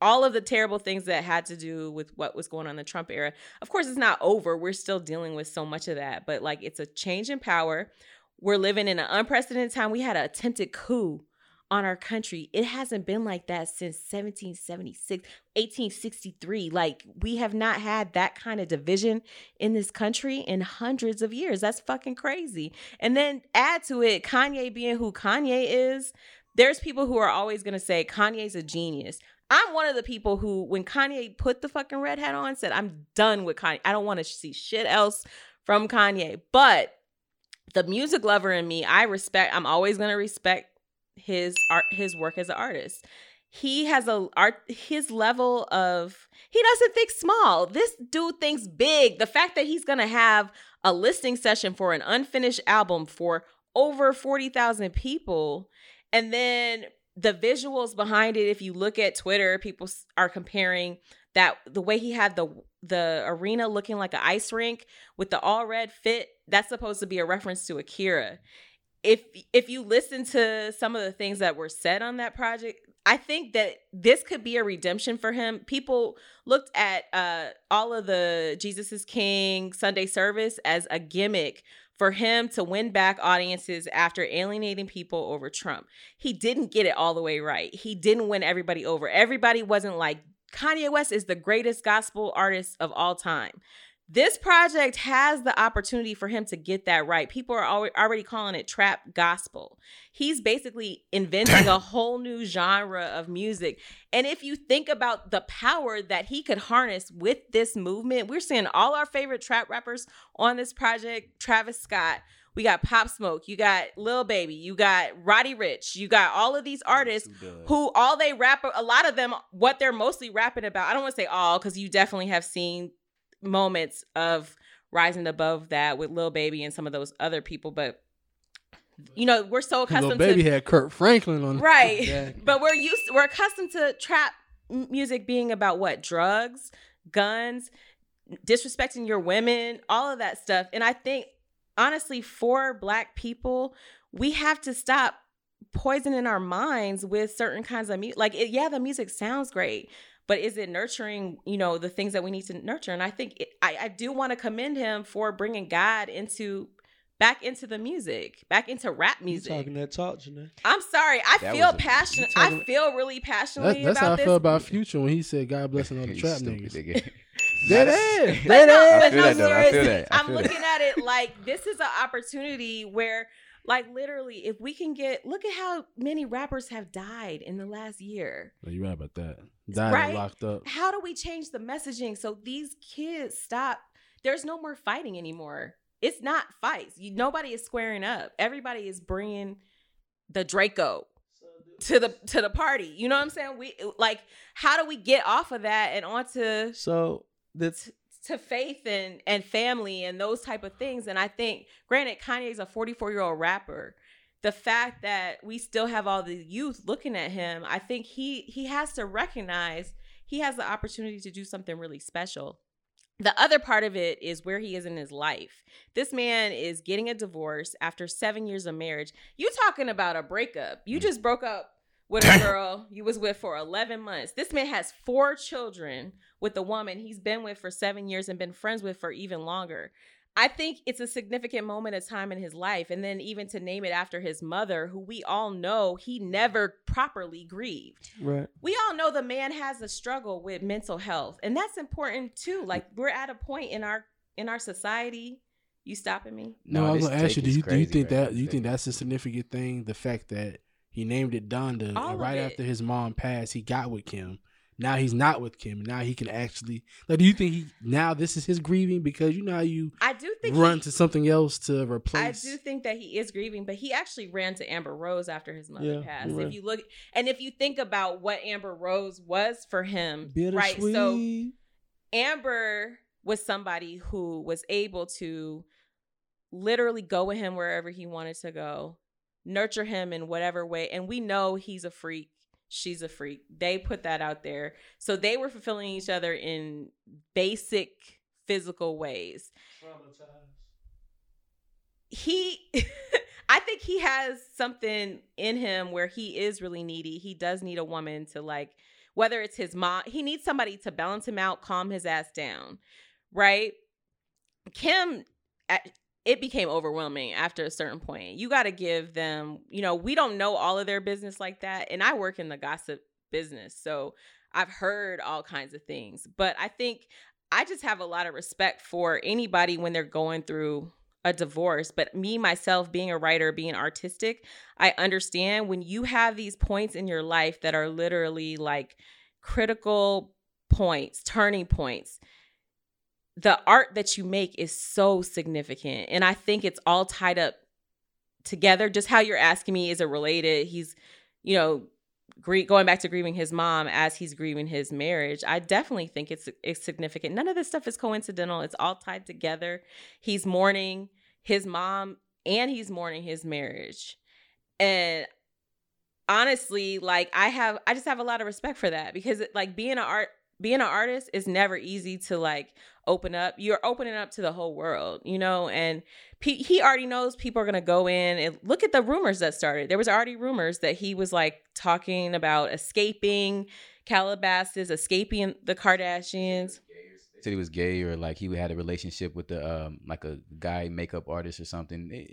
[SPEAKER 4] all of the terrible things that had to do with what was going on in the Trump era. Of course, it's not over. We're still dealing with so much of that, but like it's a change in power. We're living in an unprecedented time. We had an attempted coup on our country. It hasn't been like that since 1776, 1863. Like we have not had that kind of division in this country in hundreds of years. That's fucking crazy. And then add to it Kanye being who Kanye is. There's people who are always going to say Kanye's a genius. I'm one of the people who, when Kanye put the fucking red hat on, said, I'm done with Kanye. I don't want to see shit else from Kanye. But the music lover in me, I respect, I'm always to respect his art, his work as an artist. He has a art, his level of, he doesn't think small. This dude thinks big. The fact that he's to have a listing session for an unfinished album for over 40,000 people and then the visuals behind it if you look at twitter people are comparing that the way he had the the arena looking like an ice rink with the all red fit that's supposed to be a reference to akira if if you listen to some of the things that were said on that project i think that this could be a redemption for him people looked at uh all of the jesus is king sunday service as a gimmick for him to win back audiences after alienating people over Trump. He didn't get it all the way right. He didn't win everybody over. Everybody wasn't like Kanye West is the greatest gospel artist of all time. This project has the opportunity for him to get that right. People are alre- already calling it trap gospel. He's basically inventing a whole new genre of music. And if you think about the power that he could harness with this movement, we're seeing all our favorite trap rappers on this project Travis Scott, we got Pop Smoke, you got Lil Baby, you got Roddy Ricch, you got all of these artists who all they rap a lot of them what they're mostly rapping about. I don't want to say all because you definitely have seen moments of rising above that with Lil Baby and some of those other people, but you know, we're so accustomed
[SPEAKER 5] Little
[SPEAKER 4] accustomed
[SPEAKER 5] baby
[SPEAKER 4] to
[SPEAKER 5] had Kirk Franklin on
[SPEAKER 4] right.
[SPEAKER 2] Exactly.
[SPEAKER 4] but we're used we're accustomed to trap music being about what? Drugs guns disrespecting your women all of that stuff. And i think honestly for black people we have to stop poisoning our minds with certain kinds of music like it, yeah the music sounds great but is it nurturing you know the things that we need to nurture and i think it, I, I do want to commend him for bringing god into back into the music back into rap
[SPEAKER 2] You
[SPEAKER 4] music
[SPEAKER 2] talking that talk, Janae?
[SPEAKER 4] I'm sorry. I
[SPEAKER 6] That
[SPEAKER 4] feel passionate. I feel really passionately
[SPEAKER 5] That, that's
[SPEAKER 4] about
[SPEAKER 5] how I
[SPEAKER 4] this.
[SPEAKER 5] feel about Future when he said, "God bless all the trap
[SPEAKER 6] stupid
[SPEAKER 5] niggas."
[SPEAKER 6] nigga.
[SPEAKER 5] Dead ass.
[SPEAKER 4] But
[SPEAKER 5] Dead
[SPEAKER 4] no,
[SPEAKER 5] ass.
[SPEAKER 4] but
[SPEAKER 6] feel
[SPEAKER 4] no,
[SPEAKER 6] that. I feel
[SPEAKER 4] seriously,
[SPEAKER 6] that. I
[SPEAKER 4] I'm looking at it like this is an opportunity where, like, literally, if we can get, look at how many rappers have died in the last year.
[SPEAKER 5] Oh, you right about that. Died
[SPEAKER 4] Right?
[SPEAKER 5] locked up.
[SPEAKER 4] How do we change the messaging so these kids stop? There's no more fighting anymore. It's not fights. You, nobody is squaring up. Everybody is bringing the Draco to the to the party. You know what I'm saying? We like, how do we get off of that and onto
[SPEAKER 2] So the
[SPEAKER 4] to faith and and family and those type of things. And I think, granted, Kanye is a 44 year old rapper. The fact that we still have all the youth looking at him, I think he he has to recognize he has the opportunity to do something really special. The other part of it is where he is in his life. This man is getting a divorce after seven years of marriage. You talking about a breakup? You mm. just broke up with a girl you was with for 11 months. This man has four children with a woman he's been with for seven years and been friends with for even longer. I think it's a significant moment of time in his life. And then even to name it after his mother, who we all know he never properly grieved.
[SPEAKER 2] right.
[SPEAKER 4] We all know the man has a struggle with mental health. And that's important too. Like we're at a point in our in our society. You stopping me?
[SPEAKER 5] No, I was gonna ask you. Do
[SPEAKER 6] is
[SPEAKER 5] you do you think
[SPEAKER 6] right
[SPEAKER 5] that you think that's a significant thing? The fact that he named it Donda,
[SPEAKER 4] All
[SPEAKER 5] and right
[SPEAKER 4] it.
[SPEAKER 5] after his mom passed, he got with Kim. Now he's not with Kim. Now he can actually. Like, do you think he now this is his grieving because you know how you
[SPEAKER 4] I do think
[SPEAKER 5] run
[SPEAKER 4] he-
[SPEAKER 5] to something else to replace.
[SPEAKER 4] I do think that he is grieving, but he actually ran to Amber Rose after his mother
[SPEAKER 2] Yeah,
[SPEAKER 4] passed.
[SPEAKER 2] right.
[SPEAKER 4] If you look and if you think about what Amber Rose was for him, right? So Amber was somebody who was able to literally go with him wherever he wanted to go, nurture him in whatever way. And we know he's a freak. She's a freak. They put that out there. So they were fulfilling each other in basic physical ways. He I think he has something in him where he is really needy. He does need a woman to like whether it's his mom, he needs somebody to balance him out, calm his ass down, right? Kim, at- it became overwhelming after a certain point. You got to give them, you know, we don't know all of their business like that. And I work in the gossip business. So I've heard all kinds of things. But I think I just have a lot of respect for anybody when they're going through a divorce. But me, myself, being a writer, being artistic, I understand when you have these points in your life that are literally like critical points, turning points. The art that you make is so significant. And I think it's all tied up together. Just how you're asking me, is it related? He's, you know, going back to grieving his mom as he's grieving his marriage. I definitely think it's, it's significant. None of this stuff is coincidental. It's all tied together. He's mourning his mom and he's mourning his marriage. And honestly, like I have I just have a lot of respect for that because like being an art being an artist is never easy to like open up. You're opening up to the whole world, you know, and pe- he already knows people are going to go in and look at the rumors that started. There was already rumors that he was like talking about escaping Calabasas, escaping the Kardashians.
[SPEAKER 6] Said he was gay or like he had a relationship with the um like a guy makeup artist or something.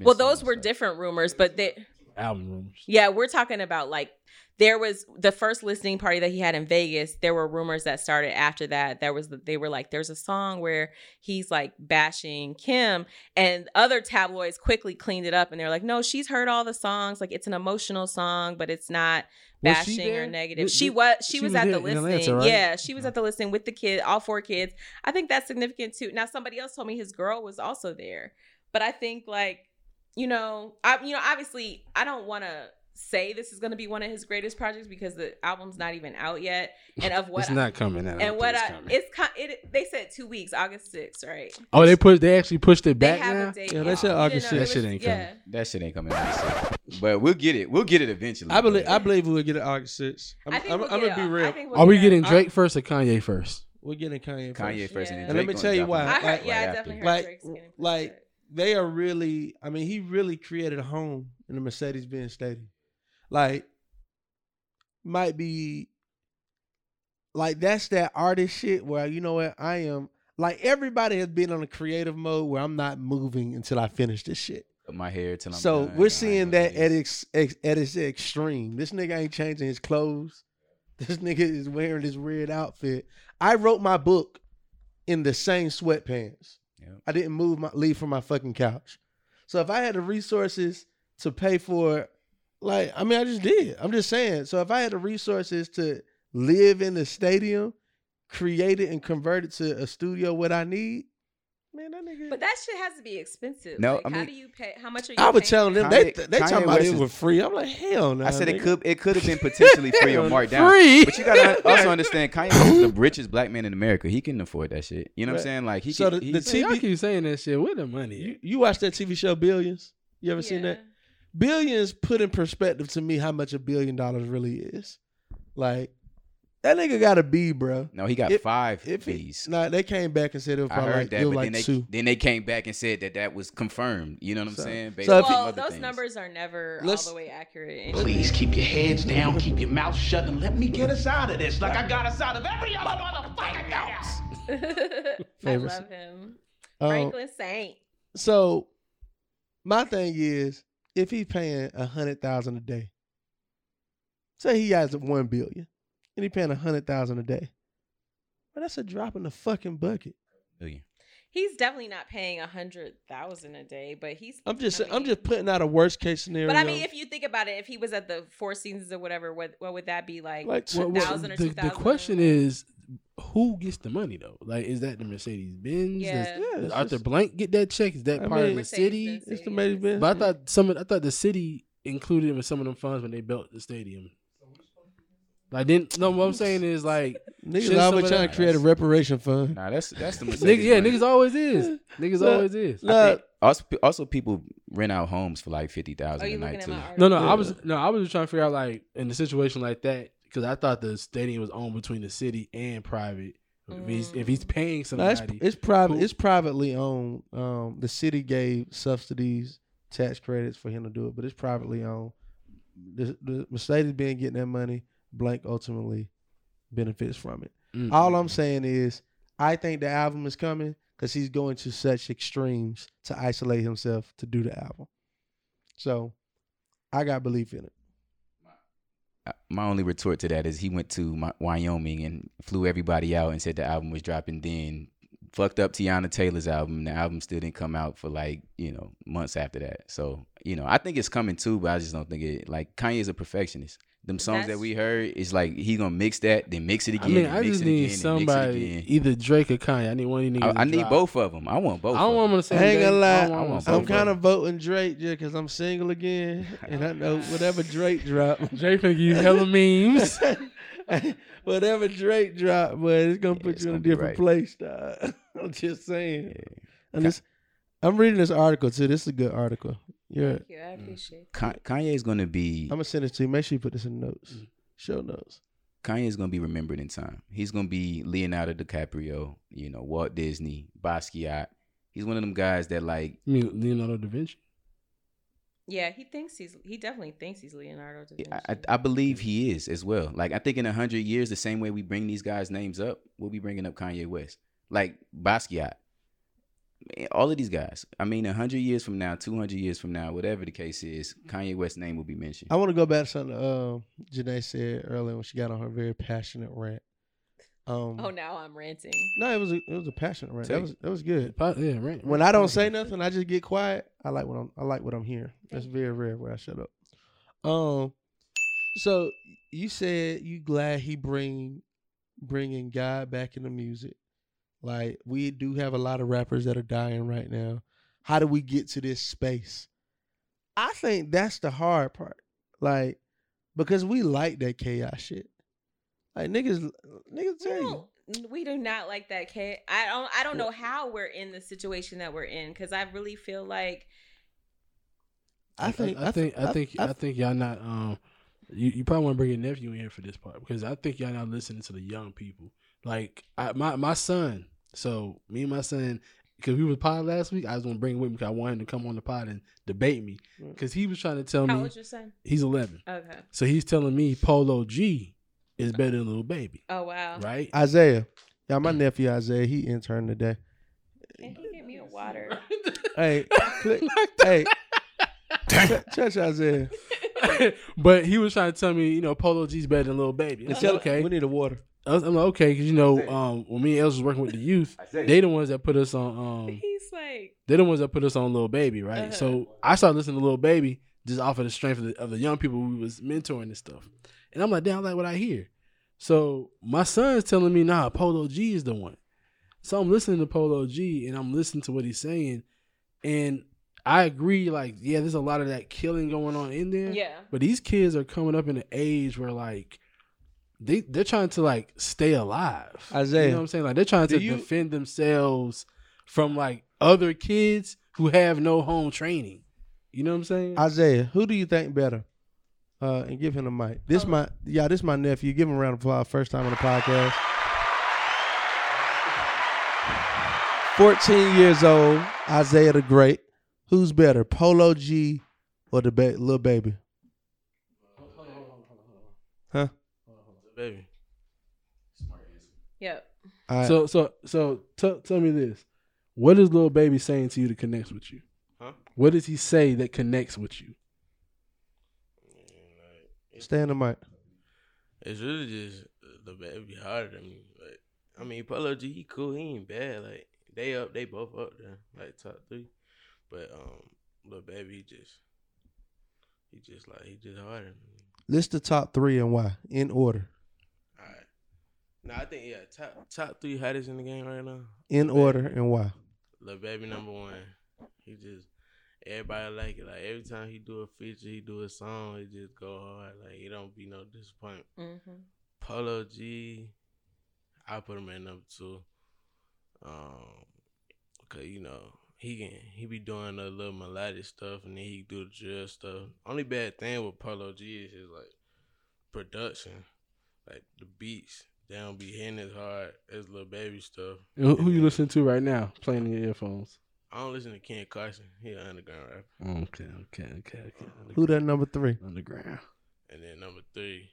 [SPEAKER 4] Well, those were
[SPEAKER 6] stuff.
[SPEAKER 4] different rumors, but they
[SPEAKER 5] Album rumors.
[SPEAKER 4] Yeah, we're talking about like there was the first listening party that he had in Vegas. There were rumors that started after that. There was they were like there's a song where he's like bashing Kim, and other tabloids quickly cleaned it up and they're like, no, she's heard all the songs. Like it's an emotional song, but it's not bashing or negative. She was she,
[SPEAKER 5] she
[SPEAKER 4] was,
[SPEAKER 5] was
[SPEAKER 4] at the listening.
[SPEAKER 5] Atlanta, right?
[SPEAKER 4] Yeah, she was at the listening with the kid, all four kids. I think that's significant too. Now somebody else told me his girl was also there, but I think like you know, I you know obviously I don't want to say this is going to be one of his greatest projects because the album's not even out yet, and of what
[SPEAKER 5] it's
[SPEAKER 4] I-
[SPEAKER 5] not coming out.
[SPEAKER 4] And what
[SPEAKER 5] it's
[SPEAKER 4] I
[SPEAKER 5] coming.
[SPEAKER 4] it's kind it they said two weeks August sixth right
[SPEAKER 5] oh, they put they actually pushed it
[SPEAKER 4] they
[SPEAKER 5] back
[SPEAKER 4] have
[SPEAKER 5] now.
[SPEAKER 4] a date
[SPEAKER 2] Yeah, they
[SPEAKER 4] now.
[SPEAKER 2] August
[SPEAKER 4] didn't
[SPEAKER 5] 6th. That shit
[SPEAKER 4] was-
[SPEAKER 5] ain't
[SPEAKER 4] yeah.
[SPEAKER 5] coming.
[SPEAKER 6] That shit ain't coming out. but we'll get it. We'll get it eventually.
[SPEAKER 2] I believe I believe we'll get it August 6th. I'm,
[SPEAKER 4] I think
[SPEAKER 2] I'm,
[SPEAKER 4] we'll
[SPEAKER 2] I'm
[SPEAKER 4] get
[SPEAKER 2] gonna
[SPEAKER 4] it-
[SPEAKER 2] be real.
[SPEAKER 4] We'll
[SPEAKER 5] Are we
[SPEAKER 4] get it.
[SPEAKER 5] getting
[SPEAKER 2] I-
[SPEAKER 5] Drake first or Kanye first?
[SPEAKER 2] We're getting Kanye first.
[SPEAKER 6] Kanye first, and,
[SPEAKER 4] Yeah.
[SPEAKER 6] then
[SPEAKER 2] And let me tell you why.
[SPEAKER 4] heard,
[SPEAKER 2] Like-
[SPEAKER 4] yeah, I
[SPEAKER 6] right
[SPEAKER 4] definitely heard
[SPEAKER 2] Like-
[SPEAKER 4] Drake's getting
[SPEAKER 2] like
[SPEAKER 4] first.
[SPEAKER 2] They are really i mean he really created a home in the mercedes-benz stadium. Like might be like that's that artist shit where you know what i am like everybody has been on a creative mode where i'm not moving until i finish this shit.
[SPEAKER 6] My hair till I'm
[SPEAKER 2] so
[SPEAKER 6] done.
[SPEAKER 2] We're seeing that at its ex, at its extreme. This nigga ain't changing his clothes. This nigga is wearing this weird outfit. I wrote my book in the same sweatpants.
[SPEAKER 6] Yep.
[SPEAKER 2] I didn't move my leave from my fucking couch. So if I had the resources to pay for, like, I mean, I just did. I'm just saying. So if I had the resources to live in the stadium, create it and convert it to a studio, what I need, man, that nigga.
[SPEAKER 4] But that shit has to be expensive.
[SPEAKER 6] No,
[SPEAKER 4] like,
[SPEAKER 6] I
[SPEAKER 4] how
[SPEAKER 6] mean-
[SPEAKER 4] do you pay? How much are you?
[SPEAKER 2] I was
[SPEAKER 4] paying
[SPEAKER 2] telling them
[SPEAKER 4] for
[SPEAKER 2] they
[SPEAKER 6] Kanye-
[SPEAKER 2] they talking about
[SPEAKER 6] West
[SPEAKER 2] it
[SPEAKER 6] is-
[SPEAKER 2] was free. I'm like, hell no.
[SPEAKER 6] I said it could it could have been potentially free or marked down.
[SPEAKER 5] Free?
[SPEAKER 6] But you gotta also understand Kanye is the richest black man in America. He can afford that shit. You know what I'm saying? Like he
[SPEAKER 2] So
[SPEAKER 6] can,
[SPEAKER 2] the-
[SPEAKER 6] he's-
[SPEAKER 2] the
[SPEAKER 5] See, y'all
[SPEAKER 2] TV
[SPEAKER 5] keep saying that shit. Where the money?
[SPEAKER 2] You, you watch that TV show Billions? You ever seen that? Billions put in perspective to me how much a billion dollars really is. Like that nigga got a B, bro.
[SPEAKER 6] no, he got
[SPEAKER 2] If-
[SPEAKER 6] five
[SPEAKER 2] If he,
[SPEAKER 6] B's.
[SPEAKER 2] nah, they came back and said it was
[SPEAKER 6] I
[SPEAKER 2] probably
[SPEAKER 6] heard
[SPEAKER 2] like,
[SPEAKER 6] that, but
[SPEAKER 2] was
[SPEAKER 6] then
[SPEAKER 2] like
[SPEAKER 6] they
[SPEAKER 2] two.
[SPEAKER 6] then they came back and said that that was confirmed. You know what I'm
[SPEAKER 2] So-
[SPEAKER 6] saying? Based
[SPEAKER 2] so
[SPEAKER 6] on
[SPEAKER 2] if
[SPEAKER 6] some
[SPEAKER 4] Well, those
[SPEAKER 6] things.
[SPEAKER 4] numbers are never
[SPEAKER 2] Let's-
[SPEAKER 4] all the way accurate. anyway.
[SPEAKER 3] Please keep your heads down, keep your mouth shut, and let me get us out of this like I got us out of every other motherfucking house.
[SPEAKER 4] I
[SPEAKER 2] Favorite-
[SPEAKER 4] love him.
[SPEAKER 2] Um,
[SPEAKER 4] Franklin Saint.
[SPEAKER 2] so my thing is, if he's paying a hundred thousand a day, say he has one billion, and he paying a hundred thousand a day, well, that's a drop in the fucking bucket.
[SPEAKER 6] Billion.
[SPEAKER 4] He's definitely not paying a hundred thousand a day, but he's.
[SPEAKER 2] I'm just
[SPEAKER 4] I
[SPEAKER 2] I'm
[SPEAKER 4] mean-
[SPEAKER 2] just putting out a worst case scenario.
[SPEAKER 4] But I mean, if you think about it, if he was at the Four Seasons or whatever, what what would that be like?
[SPEAKER 2] like
[SPEAKER 5] Well, well,
[SPEAKER 4] 2,000 or
[SPEAKER 5] the, the question is, who gets the money though? Like, is that the Mercedes Benz?
[SPEAKER 4] Yeah.
[SPEAKER 5] Does,
[SPEAKER 2] Yeah,
[SPEAKER 5] does Arthur
[SPEAKER 2] just-
[SPEAKER 5] Blank get that check? Is that
[SPEAKER 2] I
[SPEAKER 5] part
[SPEAKER 2] mean-
[SPEAKER 5] of the city?
[SPEAKER 2] It's the Mercedes Benz.
[SPEAKER 5] But I thought some. of- I thought the city included him in some of them funds when they built the stadium. Like, didn't no? What I'm saying is like,
[SPEAKER 2] Niggas
[SPEAKER 5] Shouldn't
[SPEAKER 2] always trying
[SPEAKER 5] of
[SPEAKER 2] to create a reparation fund.
[SPEAKER 6] Nah, that's that's the
[SPEAKER 5] nigga,
[SPEAKER 6] Mercedes
[SPEAKER 5] yeah, niggas always is. Niggas
[SPEAKER 2] Look,
[SPEAKER 5] always is.
[SPEAKER 6] I
[SPEAKER 2] Nah,
[SPEAKER 6] think also, also people rent out homes for like fifty
[SPEAKER 4] Are
[SPEAKER 6] a night too.
[SPEAKER 4] my article?
[SPEAKER 5] No, no, I was no, I was just trying to figure out like in a situation like that because I thought the stadium was owned between the city and private. If he's if he's paying
[SPEAKER 2] No, it's,
[SPEAKER 5] somebody,
[SPEAKER 2] it's private.
[SPEAKER 5] who-
[SPEAKER 2] It's privately owned. Um, the city gave subsidies, tax credits for him to do it, but it's privately owned. The, the Mercedes Benz getting that money. Blank ultimately benefits from it.
[SPEAKER 5] Mm.
[SPEAKER 2] All I'm saying is, I think the album is coming because he's going to such extremes to isolate himself to do the album. So, I got belief in it.
[SPEAKER 6] My only retort to that is he went to my, Wyoming and flew everybody out and said the album was dropping. Then fucked up Teyana Taylor's album. The album still didn't come out for like you know months after that. So you know I think it's coming too, but I just don't think it. Like Kanye's a perfectionist. Them songs that we heard is like he gonna mix that, then mix it
[SPEAKER 5] I
[SPEAKER 6] again.
[SPEAKER 5] mean,
[SPEAKER 6] then
[SPEAKER 5] I
[SPEAKER 6] mix
[SPEAKER 5] just
[SPEAKER 6] it
[SPEAKER 5] need
[SPEAKER 6] again, mix it
[SPEAKER 5] somebody,
[SPEAKER 6] again.
[SPEAKER 5] either Drake or Kanye. I need one of these niggas.
[SPEAKER 6] I, I need both of them. I want both.
[SPEAKER 5] I don't want them
[SPEAKER 6] them.
[SPEAKER 5] on
[SPEAKER 2] I ain't gonna
[SPEAKER 5] I
[SPEAKER 2] lie.
[SPEAKER 5] don't on
[SPEAKER 2] i'm kind of voting Drake just because I'm single again, and I know whatever Drake drop,
[SPEAKER 5] Drake finna give you hella memes.
[SPEAKER 2] whatever Drake drop, but it's gonna
[SPEAKER 6] Yeah,
[SPEAKER 2] put
[SPEAKER 6] it's
[SPEAKER 2] you in a
[SPEAKER 6] gonna be
[SPEAKER 2] different
[SPEAKER 6] right.
[SPEAKER 2] place. Dog. I'm just saying.
[SPEAKER 6] Yeah.
[SPEAKER 2] And this, I'm reading this article too. This is a good article. Yeah,
[SPEAKER 4] Thank you. I mm. appreciate it.
[SPEAKER 6] Ka- Kanye's gonna be
[SPEAKER 2] I'm gonna send it to you. Make sure you put this in notes. Mm. Show notes.
[SPEAKER 6] Kanye's gonna be remembered in time. He's gonna be Leonardo DiCaprio, you know, Walt Disney, Basquiat. He's one of them guys that like
[SPEAKER 5] You mean Leonardo da Vinci.
[SPEAKER 4] Yeah, he thinks he's. He definitely thinks he's Leonardo da Vinci.
[SPEAKER 6] I, I believe he is as well. Like I think in a hundred years, the same way we bring these guys' names up, we'll be bringing up Kanye West, like Basquiat, Man, all of these guys. I mean, a hundred years from now, two hundred years from now, whatever the case is, Kanye West's name will be mentioned.
[SPEAKER 2] I want to go back to something uh, Janae said earlier when she got on her very passionate rant. Um,
[SPEAKER 4] oh, now I'm ranting.
[SPEAKER 2] no, it was a, it was a passionate rant.
[SPEAKER 6] Tell
[SPEAKER 2] That was that was good.
[SPEAKER 5] Po- Yeah, right.
[SPEAKER 2] When I don't say nothing, I just get quiet. I like what I'm. I like what I'm hearing. That's very rare where I shut up. Um, so you said you glad he bring bringing God back into music. Like we do have a lot of rappers that are dying right now. How do we get to this space? I think that's the hard part. Like because we like that chaos shit. Like niggas, niggas tell you.
[SPEAKER 4] We do not like that kid. I don't. I don't know how we're in the situation that we're in because I really feel like
[SPEAKER 2] I think.
[SPEAKER 5] I, think. I think. I, think y'all not. Um, you, you probably want to bring your nephew in here for this part because I think y'all not listening to the young people. Like I, my my son. So me and my son, because we was pod last week, I was gonna bring him with me because I wanted him to come on the pod and debate me mm. because he was trying to tell me
[SPEAKER 4] how
[SPEAKER 5] me
[SPEAKER 4] old's your son?
[SPEAKER 5] he's eleven.
[SPEAKER 4] Okay.
[SPEAKER 5] So he's telling me Polo G is better than Little Baby,
[SPEAKER 4] Oh wow.
[SPEAKER 5] right?
[SPEAKER 2] Isaiah. Yeah, my nephew Isaiah, he interned today.
[SPEAKER 4] Can he get me a water?
[SPEAKER 2] Hey, click, hey, ch- touch Isaiah.
[SPEAKER 5] but he was trying to tell me, you know, Polo G's better than Little Baby. And I
[SPEAKER 2] And
[SPEAKER 5] said, okay,
[SPEAKER 2] we need a water.
[SPEAKER 5] I was- I'm like, okay, because you know, um, when me and Els was working with the youth, they the ones that put us on. Um,
[SPEAKER 4] He's like,
[SPEAKER 5] they're the ones that put us on Little Baby, right?
[SPEAKER 4] Uh-huh.
[SPEAKER 5] So I started listening to Little Baby just off of the strength of the, of the young people we was mentoring and stuff. And I'm like, damn, I like what I hear. So my son's telling me, nah, Polo G is the one. So I'm listening to Polo G and I'm listening to what he's saying. And I agree, like, yeah, there's a lot of that killing going on in there.
[SPEAKER 4] yeah.
[SPEAKER 5] But these kids are coming up in an age where like they they're trying to like stay alive.
[SPEAKER 2] Isaiah,
[SPEAKER 5] You know what I'm saying? Like they're trying to
[SPEAKER 2] you-
[SPEAKER 5] defend themselves from like other kids who have no home training. You know what I'm saying?
[SPEAKER 2] Isaiah, who do you think better? Uh, and give him the mic. This
[SPEAKER 4] Oh.
[SPEAKER 2] my yeah, this my nephew. Give him a round of applause. First time on the podcast. Fourteen years old, Isaiah the Great. Who's better, Polo G or the ba- little baby? Huh?
[SPEAKER 5] Baby.
[SPEAKER 4] Yep.
[SPEAKER 2] All right.
[SPEAKER 5] So so so t- tell me this. What is little baby saying to you to connect with you?
[SPEAKER 8] Huh?
[SPEAKER 5] What does he say that connects with you?
[SPEAKER 2] stay in the mic.
[SPEAKER 8] It's really just the baby harder than me. Like, I mean, Polo G, he cool. He ain't bad. Like, they up, they both up there, like top three. But um, little baby, he just, he just like he just harder. Than me.
[SPEAKER 2] List the top three and why in order.
[SPEAKER 8] All right. Now I think yeah, top top three hottest in the game right now.
[SPEAKER 2] In order and why.
[SPEAKER 8] Little baby number one. He just everybody like it. Like every time he do a feature, he do a song, he just go hard. Like it don't be no disappointment.
[SPEAKER 4] Mm-hmm.
[SPEAKER 8] Polo G, I put him at number two. Um, cause you know he can he be doing the little melodic stuff and then he do the drill stuff. Only bad thing with Polo G is his like production, like the beats. They don't be hitting as hard as little baby stuff.
[SPEAKER 5] Who, who you listening to right now? Playing in your earphones.
[SPEAKER 8] I don't listen to Ken Carson. He an underground rapper.
[SPEAKER 5] Okay, okay, okay, okay.
[SPEAKER 2] Who that number three?
[SPEAKER 5] Underground.
[SPEAKER 8] And then number three,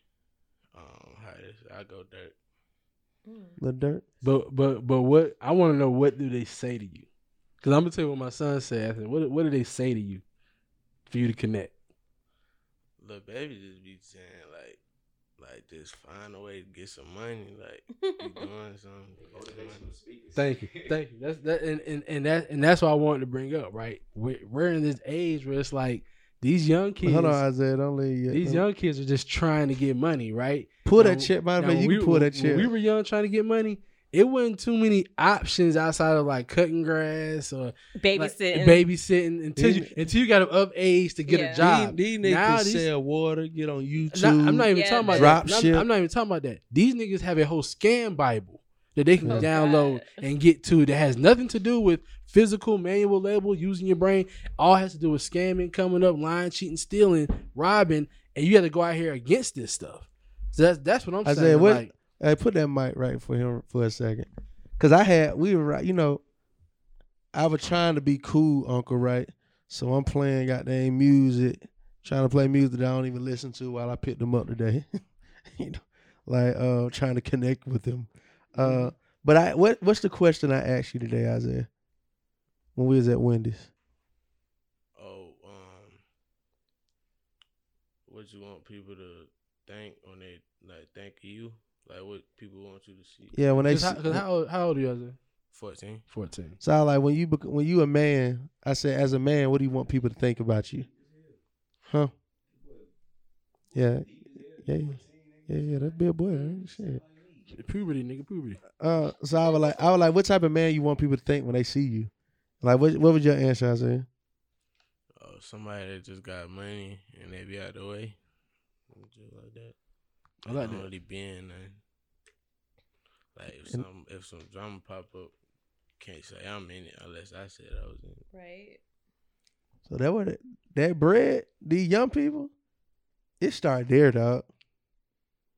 [SPEAKER 8] um, hottest, I go Durk.
[SPEAKER 2] The dirt.
[SPEAKER 5] But but but what I want to know what do they say to you? Because I'm gonna tell you what my son said. I said, what what do they say to you for you to connect?
[SPEAKER 8] Little baby just be saying like, like just find a way to get some money. Like you doing something. some.
[SPEAKER 5] Thank you, thank you. That's that, and, and and that and that's what I wanted to bring up. Right, we're, we're in this age where it's like these young kids.
[SPEAKER 2] Hold on, Isaiah. Don't leave yet.
[SPEAKER 5] These young kids are just trying to get money, right?
[SPEAKER 2] Pull
[SPEAKER 5] Now,
[SPEAKER 2] that chip. By the way, you
[SPEAKER 5] we-
[SPEAKER 2] can pull that
[SPEAKER 5] when
[SPEAKER 2] chip.
[SPEAKER 5] we were young trying to get money, it wasn't too many options outside of like cutting grass or like,
[SPEAKER 4] Babysitting.
[SPEAKER 5] babysitting until you until you got of age to get
[SPEAKER 4] Yeah.
[SPEAKER 5] a job.
[SPEAKER 2] These, these
[SPEAKER 5] Now
[SPEAKER 2] niggas
[SPEAKER 5] these-
[SPEAKER 2] sell water, get on YouTube.
[SPEAKER 5] Not- I'm not even
[SPEAKER 4] Yeah,
[SPEAKER 5] talking about
[SPEAKER 2] Drop
[SPEAKER 5] that. I'm-
[SPEAKER 2] ship.
[SPEAKER 5] I'm, not even talking about that. These niggas have a whole scam Bible that they can
[SPEAKER 4] Oh,
[SPEAKER 5] download
[SPEAKER 4] God.
[SPEAKER 5] and get to that has nothing to do with physical manual label using your brain. All has to do with scamming, coming up, lying, cheating, stealing, robbing, and you have to go out here against this stuff. So that's that's what I'm
[SPEAKER 2] Isaiah,
[SPEAKER 5] saying.
[SPEAKER 2] what-
[SPEAKER 5] Like,
[SPEAKER 2] Hey, put that mic right for him for a second. Cause I had we were right, you know, I was trying to be cool, Uncle, right? So I'm playing goddamn music, trying to play music that I don't even listen to while I picked them up today. you know, like uh trying to connect with them. Uh but I what what's the question I asked you today, Isaiah? When we was at Wendy's.
[SPEAKER 8] Oh, um, what you want people to think when they like think of you? Like what people want you to see?
[SPEAKER 2] Yeah, when they
[SPEAKER 5] cause how,
[SPEAKER 2] see-
[SPEAKER 5] 'cause how, old- how old are you? Isaiah?
[SPEAKER 8] Fourteen.
[SPEAKER 5] Fourteen.
[SPEAKER 2] So I like when you bec- when you a man, I said as a man, what do you want people to think about you? Huh? Yeah, yeah, yeah, yeah. That big boy, right? shit.
[SPEAKER 5] Puberty, nigga, puberty.
[SPEAKER 2] Uh, so I was like, I was like, what type of man you want people to think when they see you? Like, what what was your answer? I said,
[SPEAKER 8] Oh, somebody that just got money and they be out the way, just like that.
[SPEAKER 5] I like
[SPEAKER 8] don't
[SPEAKER 5] that.
[SPEAKER 8] really be in nothing. Uh, like if some if some drama pop up, can't say I'm in it unless I said I was in it.
[SPEAKER 4] Right.
[SPEAKER 2] so that what it, that bread, these young people, it started there, dog.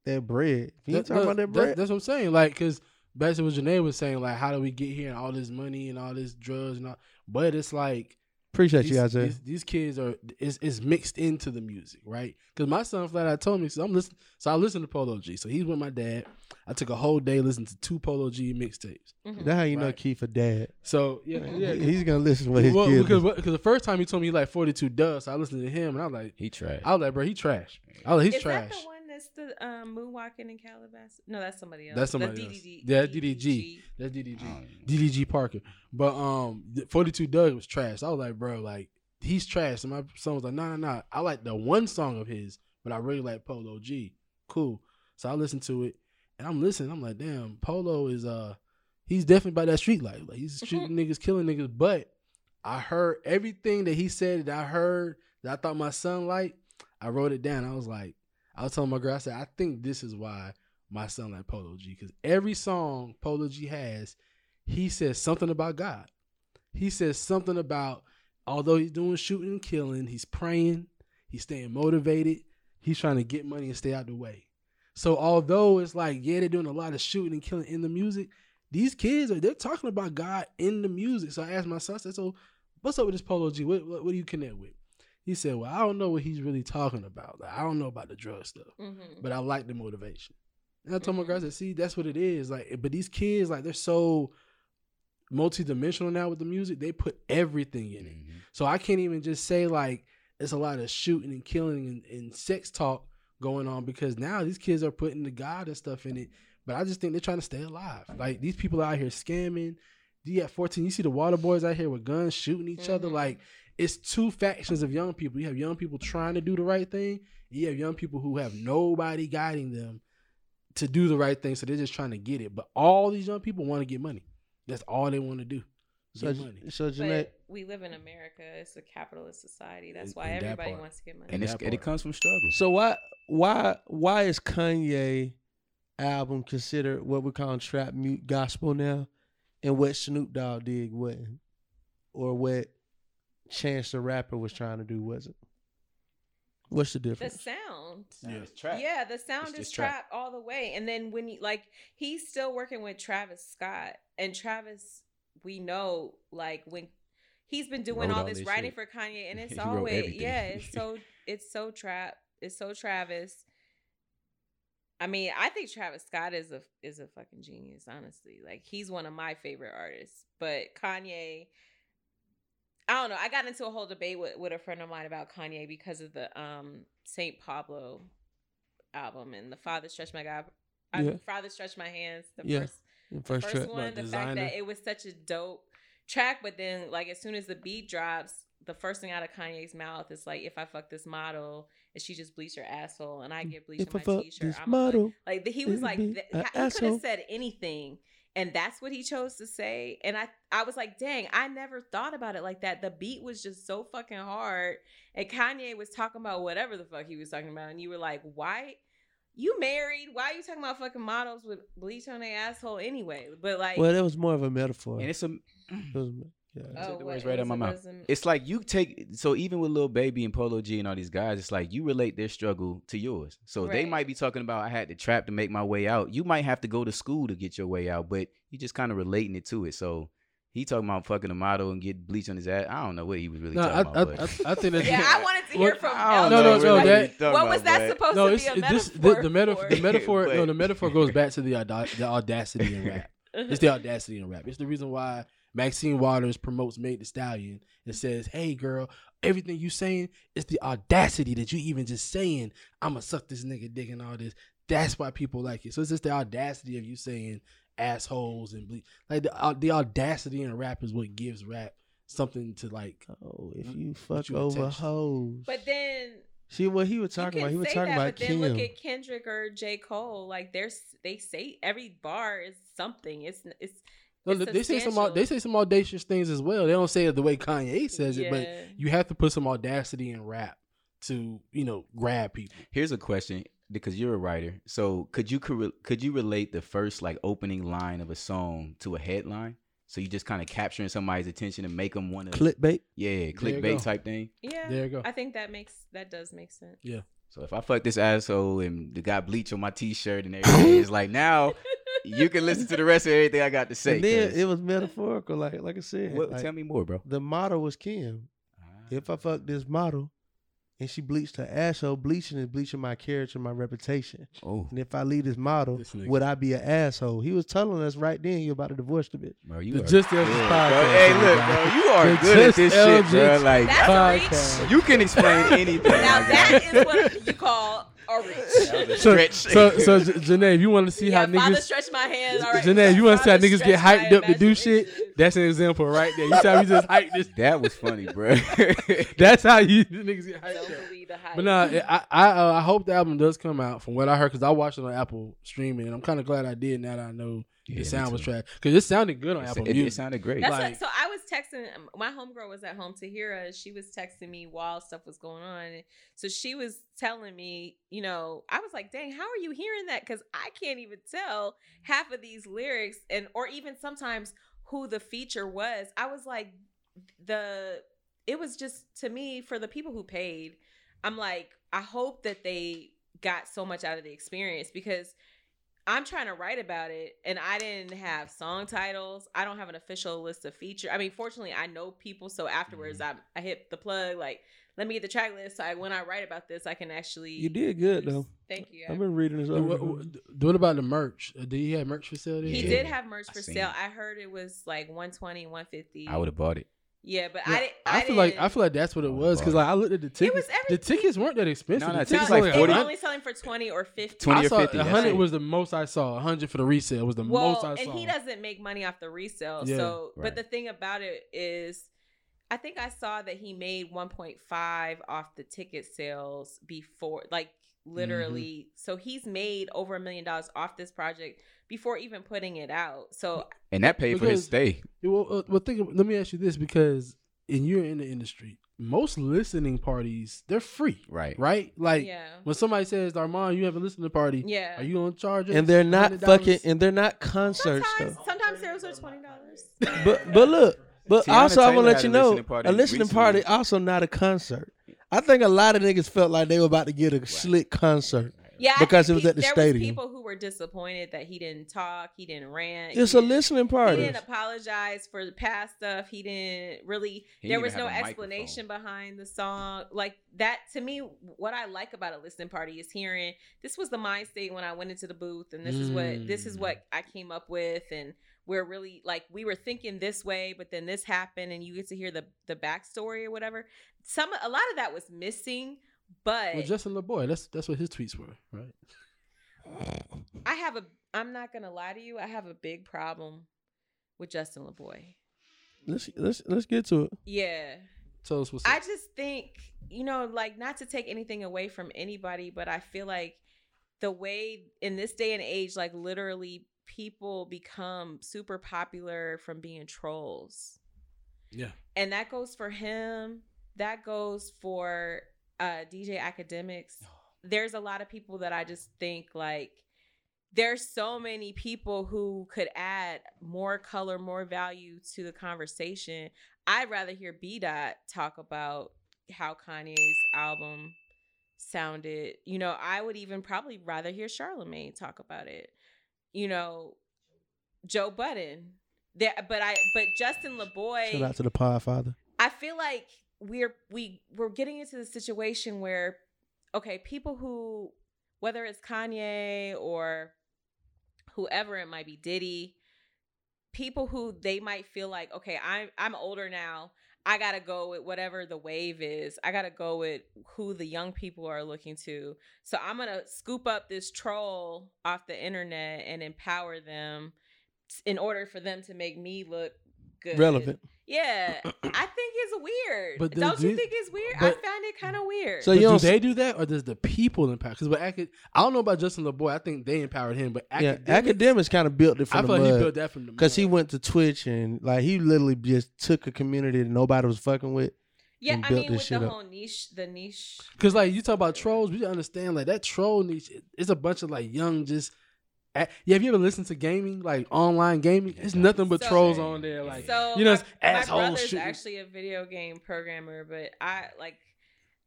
[SPEAKER 2] That bread. You
[SPEAKER 5] That-
[SPEAKER 2] talking about that bread,
[SPEAKER 5] That's what I'm saying. Like, cause basically to what Janae was saying, like, how do we get here and all this money and all this drugs and all? But it's like
[SPEAKER 2] appreciate
[SPEAKER 5] these,
[SPEAKER 2] you, Isaiah.
[SPEAKER 5] these, these kids are it's, it's mixed into the music, right? Because my son flat out told me, so I'm listening. So I listen to Polo G. So he's with my dad. I took a whole day listening to two Polo G mixtapes.
[SPEAKER 4] Mhm.
[SPEAKER 2] That's how you know
[SPEAKER 5] Right.
[SPEAKER 2] Keith a dad.
[SPEAKER 5] So yeah, yeah.
[SPEAKER 2] He's gonna listen to what his
[SPEAKER 5] Well,
[SPEAKER 2] kids.
[SPEAKER 5] because because the first time he told me he like 42 Dugg, I listened to him and I was like,
[SPEAKER 6] He trash.
[SPEAKER 5] I was like, bro, he trash. I was like, he's
[SPEAKER 4] Is
[SPEAKER 5] trash.
[SPEAKER 4] That the one that's the um, moonwalking in Calabasas. No, that's somebody else.
[SPEAKER 5] That's
[SPEAKER 4] The
[SPEAKER 5] somebody else.
[SPEAKER 4] DDG.
[SPEAKER 5] Yeah, that's DDG. That's DDG. DDG Parker. But um, 42 Dugg was trash. I was like, bro, like he's trash. And my son was like, nah, nah, nah. I like the one song of his, but I really like Polo G. Cool. So I listened to it, and I'm listening. I'm like, damn, Polo is uh, he's definitely by that street life. Like he's shooting niggas, killing niggas. But I heard everything that he said that I heard that I thought my son liked. I wrote it down. I was like, I was telling my girl, I said, I think this is why my son like Polo G because every song Polo G has, he says something about God. He says something about although he's doing shooting and killing, he's praying, he's staying motivated, he's trying to get money and stay out the way. So although it's like yeah, they're doing a lot of shooting and killing in the music, these kids are they're talking about God in the music. So I asked my son, I said, so what's up with this Polo G? What, what, what do you connect with? He said, well, I don't know what he's really talking about. Like, I don't know about the drug stuff
[SPEAKER 4] Mhm.
[SPEAKER 5] but I like the motivation. And I told my girls, I mm-hmm. said, see, that's what it is. Like, but these kids, like, they're so multi-dimensional now with the music. They put everything in it. Mm-hmm. So I can't even just say like it's a lot of shooting and killing and, and sex talk going on because now these kids are putting the God and stuff in it. But I just think they're trying to stay alive. Like these people out here scamming. You at 14, you see the water boys out here with guns shooting each other. Mm-hmm. Like it's two factions of young people. You have young people trying to do the right thing. And you have young people who have nobody guiding them to do the right thing. So they're just trying to get it. But all these young people want to get money. That's all they want to do.
[SPEAKER 2] So,
[SPEAKER 5] Get money.
[SPEAKER 2] so Jeanette,
[SPEAKER 4] But we live in America. It's a capitalist society. That's why
[SPEAKER 5] in that
[SPEAKER 4] everybody
[SPEAKER 5] part.
[SPEAKER 4] wants to get money.
[SPEAKER 6] And, it's, and it comes from struggle.
[SPEAKER 2] so why why why is Kanye album considered what we call trap mute gospel now, and what Snoop Dogg did wasn't, or what Chance the Rapper was trying to do was it? What's the difference?
[SPEAKER 4] the
[SPEAKER 2] difference?
[SPEAKER 4] sound.
[SPEAKER 5] Yeah.
[SPEAKER 6] It's trap.
[SPEAKER 4] Yeah, the sound
[SPEAKER 6] It's
[SPEAKER 4] is
[SPEAKER 6] just trap.
[SPEAKER 4] trap all the way. And then when you like he's still working with Travis Scott and Travis we know like when he's been doing all
[SPEAKER 6] all
[SPEAKER 4] this
[SPEAKER 6] this
[SPEAKER 4] writing
[SPEAKER 6] shit.
[SPEAKER 4] for Kanye and it's
[SPEAKER 6] He wrote
[SPEAKER 4] always
[SPEAKER 6] everything.
[SPEAKER 4] yeah, it's so it's so trap. It's so Travis. I mean, I think Travis Scott is a is a fucking genius, honestly. Like he's one of my favorite artists. But Kanye I don't know. I got into a whole debate with, with a friend of mine about Kanye because of the um Saint Pablo album and the Father Stretch My God I,
[SPEAKER 2] Yeah.
[SPEAKER 4] Father Stretch My Hands, the
[SPEAKER 2] Yeah.
[SPEAKER 4] first
[SPEAKER 2] The first
[SPEAKER 4] first,
[SPEAKER 2] track.
[SPEAKER 4] one, the
[SPEAKER 5] Designer.
[SPEAKER 4] fact that it was such a dope track, but then like as soon as the beat drops, the first thing out of Kanye's mouth is like, "If I fuck this model, and she just bleach her asshole, and I get bleach
[SPEAKER 2] If
[SPEAKER 4] on
[SPEAKER 2] I
[SPEAKER 4] my
[SPEAKER 2] fuck
[SPEAKER 4] t-shirt,
[SPEAKER 2] this
[SPEAKER 4] I'm
[SPEAKER 2] model,
[SPEAKER 4] like th- he was like, th- he could have said anything, and that's what he chose to say. And I, I was like, dang, I never thought about it like that. The beat was just so fucking hard, and Kanye was talking about whatever the fuck he was talking about, and you were like, why? You married? Why are you talking about fucking models with bleach on their asshole anyway? But like,
[SPEAKER 2] Well, that was more of a metaphor.
[SPEAKER 6] And it's a
[SPEAKER 2] It was- yeah.
[SPEAKER 4] Oh,
[SPEAKER 6] the words right out my mouth. It's like you take so even with little Baby and Polo G and all these guys, it's like you relate their struggle to yours. So they might be talking about I had to trap to make my way out. You might have to go to school to get your way out, but you just kind of relating it to it. So he talking about fucking a model and get bleach on his ass. I don't know what he was really
[SPEAKER 5] No, I,
[SPEAKER 6] talking
[SPEAKER 5] I,
[SPEAKER 6] about.
[SPEAKER 5] I,
[SPEAKER 6] but
[SPEAKER 5] I think that
[SPEAKER 4] yeah, I wanted to hear
[SPEAKER 5] What-
[SPEAKER 4] from.
[SPEAKER 6] I
[SPEAKER 5] No, no, no,
[SPEAKER 6] he
[SPEAKER 5] that-
[SPEAKER 6] was talking
[SPEAKER 4] what was that
[SPEAKER 6] but-
[SPEAKER 4] supposed
[SPEAKER 5] no,
[SPEAKER 4] to
[SPEAKER 5] it's
[SPEAKER 4] be a
[SPEAKER 5] it- this
[SPEAKER 4] metaphor?
[SPEAKER 5] the, the metaphor. The metaphor. no, the metaphor goes back to the the audacity in rap. It's the audacity in rap. It's the reason why Maxine Waters promotes Megan Thee Stallion and says, "Hey, girl, everything you saying is the audacity that you even just saying I'ma suck this nigga dick and all this. That's why people like it. So it's just the audacity of you saying assholes and ble- like the uh, the audacity in rap is what gives rap something to like.
[SPEAKER 2] Oh, if you fuck
[SPEAKER 5] you
[SPEAKER 2] over
[SPEAKER 5] attached
[SPEAKER 2] hoes.
[SPEAKER 4] But then
[SPEAKER 2] See what he was
[SPEAKER 4] you
[SPEAKER 2] talking about? He was
[SPEAKER 4] say
[SPEAKER 2] talking
[SPEAKER 4] that,
[SPEAKER 2] about
[SPEAKER 4] but then
[SPEAKER 2] Kim.
[SPEAKER 4] look at Kendrick or J Cole. Like there's they say every bar is something. It's it's.
[SPEAKER 5] No, they say some they say some audacious things as well. They don't say it the way Kanye says it, but you have to put some audacity in rap to you know grab people.
[SPEAKER 6] Here's a question because you're a writer. So could you corre- could you relate the first like opening line of a song to a headline? So you just kind of capturing somebody's attention and make them want to
[SPEAKER 2] Clickbait.
[SPEAKER 6] yeah clickbait type thing.
[SPEAKER 4] Yeah,
[SPEAKER 5] There you go.
[SPEAKER 4] I think that makes that does make sense. Yeah.
[SPEAKER 6] So if I fuck this asshole and the guy bleach on my t-shirt and everything, it's like now you can listen to the rest of everything I got to say.
[SPEAKER 2] And then
[SPEAKER 6] 'cause-
[SPEAKER 2] it was metaphorical, like like I said.
[SPEAKER 6] what,
[SPEAKER 2] like,
[SPEAKER 6] tell me more, bro.
[SPEAKER 2] the model was Kim. Ah. If I fuck this model and she bleached her asshole, bleaching is bleaching my character, my reputation.
[SPEAKER 6] Oh,
[SPEAKER 2] And if I leave this model,
[SPEAKER 5] This nigga.
[SPEAKER 2] would I be an asshole? He was telling us right then he about to divorce the bitch.
[SPEAKER 6] bro, you
[SPEAKER 5] The
[SPEAKER 6] are
[SPEAKER 5] Just
[SPEAKER 6] good,
[SPEAKER 5] Elvis
[SPEAKER 6] bro.
[SPEAKER 5] podcast,
[SPEAKER 6] Hey, look, bro, you are
[SPEAKER 5] The
[SPEAKER 6] good at
[SPEAKER 5] Just
[SPEAKER 6] this shit, bro. Like
[SPEAKER 4] That's a reach.
[SPEAKER 2] Podcast.
[SPEAKER 6] you can explain anything.
[SPEAKER 4] Now
[SPEAKER 6] my guy.
[SPEAKER 4] that is what you call all a reach.
[SPEAKER 5] So,
[SPEAKER 6] Stretch.
[SPEAKER 5] so, so, Janae, if you want to see
[SPEAKER 4] yeah,
[SPEAKER 5] how
[SPEAKER 4] father
[SPEAKER 5] niggas,
[SPEAKER 4] stretch my hands. All right.
[SPEAKER 5] Janae, if you want to see how niggas get hyped up to do shit, that's an example right there. You see how we just hyped this?
[SPEAKER 6] That was funny, bro.
[SPEAKER 5] That's how you niggas get hyped
[SPEAKER 4] Don't
[SPEAKER 5] up.
[SPEAKER 4] believe the hype.
[SPEAKER 5] But nah, I I uh, I hope the album does come out. From what I heard, because I watched it on Apple streaming, and I'm kind of glad I did. Now that I know
[SPEAKER 6] Yeah,
[SPEAKER 5] the sound was
[SPEAKER 6] too.
[SPEAKER 5] trash, because it sounded good on
[SPEAKER 6] It,
[SPEAKER 5] Apple
[SPEAKER 6] it,
[SPEAKER 5] Music.
[SPEAKER 6] sounded great.
[SPEAKER 4] That's
[SPEAKER 5] Like-
[SPEAKER 4] what, so I was texting um, my homegirl was at home Tahira. She was texting me while stuff was going on. So she was telling me, you know, I was like, "Dang, how are you hearing that?" Because I can't even tell half of these lyrics, and or even sometimes who the feature was. I was like, the it was just to me for the people who paid. I'm like, I hope that they got so much out of the experience because I'm trying to write about it and I didn't have song titles. I don't have an official list of feature. I mean, fortunately, I know people. So afterwards, mm-hmm. I, I hit the plug, like, let me get the track list. So I, when I write about this, I can actually.
[SPEAKER 2] You did good though.
[SPEAKER 4] Thank you.
[SPEAKER 2] I've been reading this
[SPEAKER 5] what, what- what about the merch? Uh, Did he have merch facility?
[SPEAKER 4] He
[SPEAKER 6] Yeah.
[SPEAKER 4] did have merch for
[SPEAKER 6] seen
[SPEAKER 4] sale.
[SPEAKER 6] it.
[SPEAKER 4] I heard it was like 120, 150.
[SPEAKER 6] I would have bought it.
[SPEAKER 4] Yeah, but
[SPEAKER 5] Yeah,
[SPEAKER 4] I didn't.
[SPEAKER 5] I,
[SPEAKER 4] I,
[SPEAKER 5] feel like I feel like that's what it was because like I looked at the tickets.
[SPEAKER 4] was every-
[SPEAKER 5] the tickets weren't that expensive.
[SPEAKER 6] No, no,
[SPEAKER 5] the
[SPEAKER 6] tickets
[SPEAKER 5] tickets
[SPEAKER 6] like
[SPEAKER 5] were
[SPEAKER 4] they were only selling for 20 or 50.
[SPEAKER 6] 20 or 50, that's
[SPEAKER 5] 100 was the most I saw. 100 for the resale was the
[SPEAKER 4] well,
[SPEAKER 5] most I saw.
[SPEAKER 4] and he doesn't make money off the resale.
[SPEAKER 5] Yeah,
[SPEAKER 4] so,
[SPEAKER 6] right.
[SPEAKER 4] but the thing about it is, I think I saw that he made 1.5 off the ticket sales before, like literally.
[SPEAKER 5] Mm-hmm.
[SPEAKER 4] So he's made over a million dollars off this project before even putting it out. So
[SPEAKER 6] And that paid for his stay.
[SPEAKER 5] Well, uh, well, think. Of, let me ask you this because, and you're in the industry. Most listening parties they're free,
[SPEAKER 6] Right.
[SPEAKER 5] right? Like
[SPEAKER 4] yeah,
[SPEAKER 5] when somebody says, "Armand, you have a listening party,"
[SPEAKER 4] yeah.
[SPEAKER 5] are you gonna charge?
[SPEAKER 2] and they're not
[SPEAKER 5] $100?
[SPEAKER 2] fucking and they're not concerts
[SPEAKER 4] sometimes,
[SPEAKER 2] though.
[SPEAKER 4] sometimes sales are twenty dollars.
[SPEAKER 2] But but look, but
[SPEAKER 6] Teyana
[SPEAKER 2] also I'm gonna let
[SPEAKER 6] had
[SPEAKER 2] you
[SPEAKER 6] a
[SPEAKER 2] know
[SPEAKER 6] listening party
[SPEAKER 2] a listening
[SPEAKER 6] recently.
[SPEAKER 2] party also not a concert. I think a lot of niggas felt like they were about to get a slick concert.
[SPEAKER 4] Yeah,
[SPEAKER 2] Because it was at the
[SPEAKER 4] there
[SPEAKER 2] stadium.
[SPEAKER 4] Was people who were disappointed that he didn't talk, he didn't rant.
[SPEAKER 2] It's a listening party.
[SPEAKER 4] He didn't apologize for the past stuff. He didn't really.
[SPEAKER 6] He
[SPEAKER 4] there
[SPEAKER 6] didn't
[SPEAKER 4] was no
[SPEAKER 6] have a
[SPEAKER 4] explanation behind the song. Like that to me, what I like about a listening party is hearing this was the mind state when I went into the booth, and this is what this is
[SPEAKER 5] Mm.
[SPEAKER 4] what I came up with, and we're really like we were thinking this way, but then this happened, and you get to hear the the backstory or whatever. Some a lot of that was missing, but
[SPEAKER 5] Well, Justin Laboy, that's that's what his tweets were, right?
[SPEAKER 4] I have a. I'm not gonna lie to you. I have a big problem with Justin Laboy.
[SPEAKER 2] Let's let's let's get to it.
[SPEAKER 4] Yeah,
[SPEAKER 5] Tell us what's
[SPEAKER 4] I
[SPEAKER 5] up.
[SPEAKER 4] just think you know, like not to take anything away from anybody, but I feel like the way in this day and age, like literally, people become super popular from being trolls,
[SPEAKER 5] yeah.
[SPEAKER 4] and that goes for him. That goes for uh, DJ Akademiks. There's a lot of people that I just think like there's so many people who could add more color, more value to the conversation. I'd rather hear B Dot talk about how Kanye's album sounded. You know, I would even probably rather hear Charlemagne talk about it. You know, Joe Budden. That, but I, but Justin Laboy.
[SPEAKER 2] Shout out to the Podfather.
[SPEAKER 4] I feel like we're we we're getting into the situation where okay, people who whether it's Kanye or whoever it might be, Diddy, people who they might feel like, okay, I'm I'm older now. I gotta go with whatever the wave is. I gotta go with who the young people are looking to. So I'm gonna scoop up this troll off the internet and empower them in order for them to make me look good.
[SPEAKER 2] Relevant.
[SPEAKER 4] Yeah, I think it's weird.
[SPEAKER 5] But
[SPEAKER 4] Don't
[SPEAKER 5] does
[SPEAKER 4] you think it's weird? I
[SPEAKER 5] but-
[SPEAKER 4] find it kind of weird.
[SPEAKER 2] So you
[SPEAKER 5] do
[SPEAKER 2] don't
[SPEAKER 5] they do that, or does the people empower? Because with acad- I don't know about Justin Laboy. I think they empowered him, but
[SPEAKER 2] yeah,
[SPEAKER 5] Akademiks,
[SPEAKER 2] Akademiks kind of built it
[SPEAKER 5] I
[SPEAKER 2] from
[SPEAKER 5] feel
[SPEAKER 2] the
[SPEAKER 5] like he
[SPEAKER 2] mud
[SPEAKER 5] built that from the
[SPEAKER 2] because he went to Twitch and like he literally just took a community that nobody was fucking with.
[SPEAKER 4] yeah,
[SPEAKER 2] and
[SPEAKER 4] I
[SPEAKER 2] built
[SPEAKER 4] mean
[SPEAKER 2] this
[SPEAKER 4] with
[SPEAKER 2] shit
[SPEAKER 4] the
[SPEAKER 2] up.
[SPEAKER 4] whole niche, the niche.
[SPEAKER 5] Because like you talk about trolls, we understand like that troll niche. It's a bunch of like young just. A- Yeah, have you ever listened to gaming like online gaming? It's nothing but
[SPEAKER 4] So-
[SPEAKER 5] trolls on there. Like
[SPEAKER 4] so
[SPEAKER 5] you know,
[SPEAKER 4] my,
[SPEAKER 5] it's
[SPEAKER 4] my
[SPEAKER 5] assholes
[SPEAKER 4] brother's
[SPEAKER 5] shooting.
[SPEAKER 4] actually a video game programmer, but I like,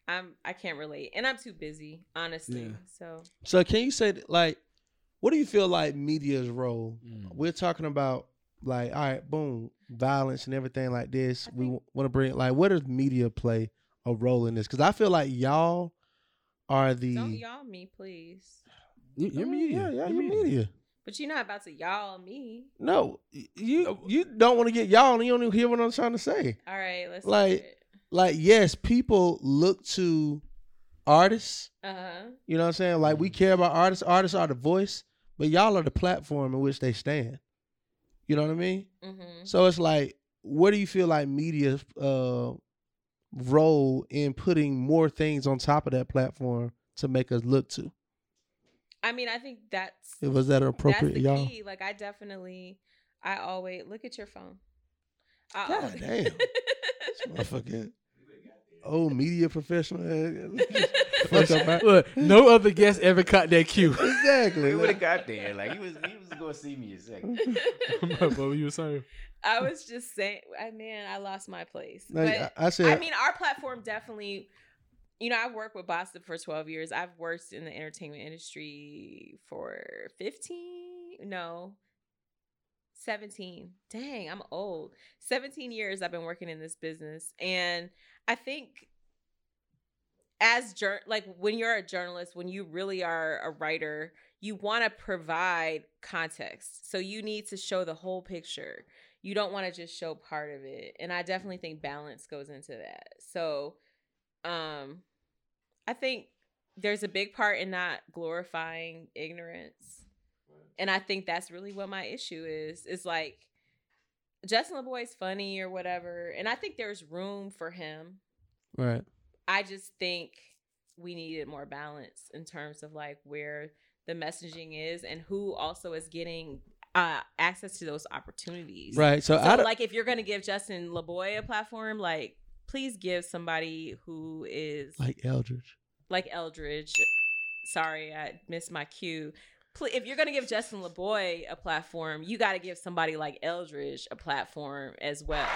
[SPEAKER 4] I'm I can't relate, and I'm too busy, honestly.
[SPEAKER 5] Yeah.
[SPEAKER 4] So
[SPEAKER 2] So can you say like, what do you feel like media's role?
[SPEAKER 5] Mm.
[SPEAKER 2] We're talking about like, all right, boom, violence and everything like this.
[SPEAKER 4] I
[SPEAKER 2] we
[SPEAKER 4] think-
[SPEAKER 2] want to bring like, where does media play a role in this? Because I feel like y'all are the
[SPEAKER 4] don't y'all me, please.
[SPEAKER 5] You- You're
[SPEAKER 2] Oh,
[SPEAKER 5] media.
[SPEAKER 2] Yeah, yeah,
[SPEAKER 5] You're
[SPEAKER 2] you're media.
[SPEAKER 4] But you're not about to y'all me.
[SPEAKER 2] No, you you don't want to get y'all, and you don't even hear what I'm trying to say.
[SPEAKER 4] All right, let's
[SPEAKER 2] Like-
[SPEAKER 4] hear it.
[SPEAKER 2] Like, yes, people look to artists.
[SPEAKER 4] Uh huh.
[SPEAKER 2] You know what I'm saying? Like we care about artists. Artists are the voice, but y'all are the platform in which they stand. You know what I mean?
[SPEAKER 4] Mm-hmm.
[SPEAKER 2] So it's like, what do you feel like media's uh, role in putting more things on top of that platform to make us look to?
[SPEAKER 4] I mean, I think that's it
[SPEAKER 2] Was that
[SPEAKER 4] that's
[SPEAKER 2] appropriate,
[SPEAKER 4] the
[SPEAKER 2] y'all?
[SPEAKER 4] key. Like, I definitely, I always look at your phone. I
[SPEAKER 2] God
[SPEAKER 4] always-
[SPEAKER 2] damn. Motherfucking old media professional. Uh, Fuck up our-
[SPEAKER 5] Look, no other guest ever caught that cue.
[SPEAKER 2] exactly.
[SPEAKER 6] We would
[SPEAKER 2] like-
[SPEAKER 6] have got there. Like he was, he was gonna see me a second.
[SPEAKER 5] what were you saying?
[SPEAKER 4] I was just saying, I man, I lost my place.
[SPEAKER 2] like,
[SPEAKER 4] but
[SPEAKER 2] I, I said,
[SPEAKER 4] I mean, our platform definitely. You know, I've worked with Bossip for 12 years. I've worked in the entertainment industry for 15, no, 17. Dang, I'm old. 17 years I've been working in this business. And I think as jour- like when you're a journalist, when you really are a writer, you want to provide context. So you need to show the whole picture. You don't want to just show part of it. And I definitely think balance goes into that. So um I think there's a big part in not glorifying ignorance. And I think that's really what my issue is. Is like Justin Laboy's funny or whatever. And I think there's room for him.
[SPEAKER 2] right.
[SPEAKER 4] I just think we needed more balance in terms of like where the messaging is and who also is getting uh access to those opportunities.
[SPEAKER 2] Right. So,
[SPEAKER 4] So like if you're gonna give Justin Laboy a platform, like please give somebody who is like,
[SPEAKER 2] like Eldridge.
[SPEAKER 4] Sorry, I missed my cue. Pl- If you're gonna give Justin Laboy a platform, you got to give somebody like Eldridge a platform as well.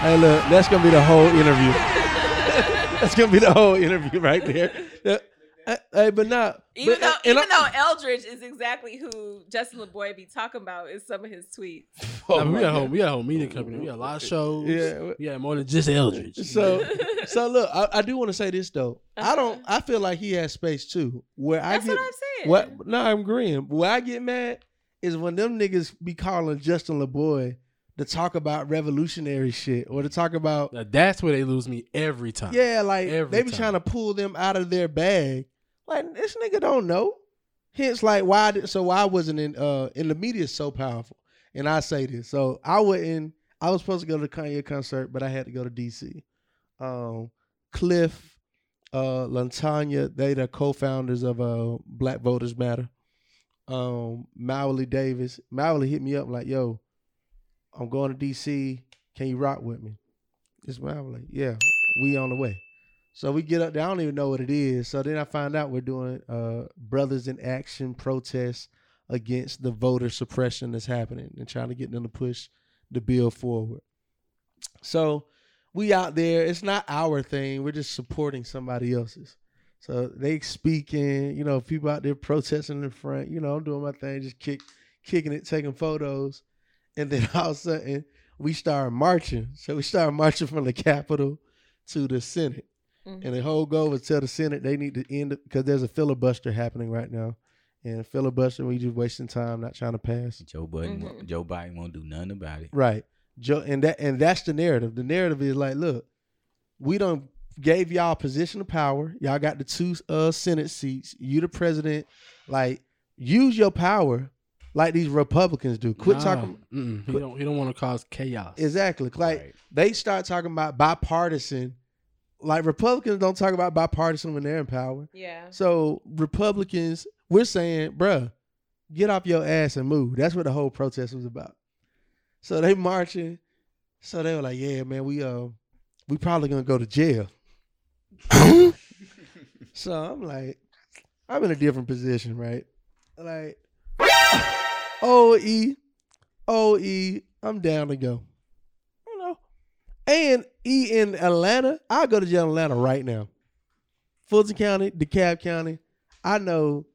[SPEAKER 2] Hey, look, that's gonna be the whole interview. that's gonna be the whole interview right there. Yeah. Hey, but not
[SPEAKER 4] Even
[SPEAKER 2] but,
[SPEAKER 4] though,
[SPEAKER 2] and
[SPEAKER 4] even
[SPEAKER 2] I-
[SPEAKER 4] though Eldridge is exactly who Justin Laboy be talking about in some of his tweets.
[SPEAKER 2] Oh
[SPEAKER 5] I mean, we
[SPEAKER 2] my
[SPEAKER 5] got a whole,
[SPEAKER 2] God.
[SPEAKER 5] we got home whole media company. We got a lot of shows.
[SPEAKER 2] Yeah.
[SPEAKER 5] we got more than just Eldridge.
[SPEAKER 2] So, so look, I, I do want to say this though. I don't.
[SPEAKER 4] Uh-huh.
[SPEAKER 2] I feel like he has space too. Where I
[SPEAKER 4] That's
[SPEAKER 2] get
[SPEAKER 4] what I'm saying.
[SPEAKER 2] what? No, I'm agreeing. Where I get mad is when them niggas be calling Justin Laboy to talk about revolutionary shit or to talk about
[SPEAKER 5] Now, that's where they lose me every time.
[SPEAKER 2] yeah, like
[SPEAKER 5] Every
[SPEAKER 2] they be
[SPEAKER 5] time.
[SPEAKER 2] trying to pull them out of their bag. Like this nigga don't know. Hence, like why? Did, so why wasn't in uh in the media so powerful? And I say this. So I wouldn't. I was supposed to go to the Kanye concert, but I had to go to DC. Um, Cliff, uh, Lantanya, they the co-founders of uh Black Voters Matter. Um, Mawuli Davis, Mawuli hit me up like, "Yo, I'm going to DC. Can you rock with me?" It's Mawuli. Yeah, we on the way. So we get up there. I don't even know what it is. So then I find out we're doing uh Brothers in Action protests against the voter suppression that's happening and trying to get them to push the bill forward. So we out there. It's not our thing. We're just supporting somebody else's. So they speaking, you know, people out there protesting in front. You know, I'm doing my thing, just kick, kicking it, taking photos, and then all of a sudden we start marching. So we start marching from the Capitol to the Senate,
[SPEAKER 4] Mhm.
[SPEAKER 2] and the whole goal was tell the Senate they need to end it because there's a filibuster happening right now, and filibuster we just wasting time, not trying to pass.
[SPEAKER 6] Joe Biden, won't-
[SPEAKER 4] Mhm.
[SPEAKER 6] Joe Biden won't do nothing about it.
[SPEAKER 2] Right. Joe and that and that's the narrative. The narrative is like, look, we don't gave y'all a position of power. Y'all got the two uh Senate seats. You the president. Like, use your power like these Republicans do. Quit
[SPEAKER 5] Nah,
[SPEAKER 2] talking
[SPEAKER 5] mm-mm. He don't. He don't want to cause chaos.
[SPEAKER 2] exactly. Like
[SPEAKER 6] Right.
[SPEAKER 2] they start talking about bipartisan. Like Republicans don't talk about bipartisan when they're in power.
[SPEAKER 4] Yeah.
[SPEAKER 2] So Republicans, we're saying, bruh, get off your ass and move. That's what the whole protest was about. So they marching. So they were like, yeah, man, we uh we probably gonna go to jail. so I'm like, I'm in a different position, right? Like, OE, OE, I'm down to go. And E in Atlanta, I'll go to jail in Atlanta right now. Fulton County, DeKalb County. I know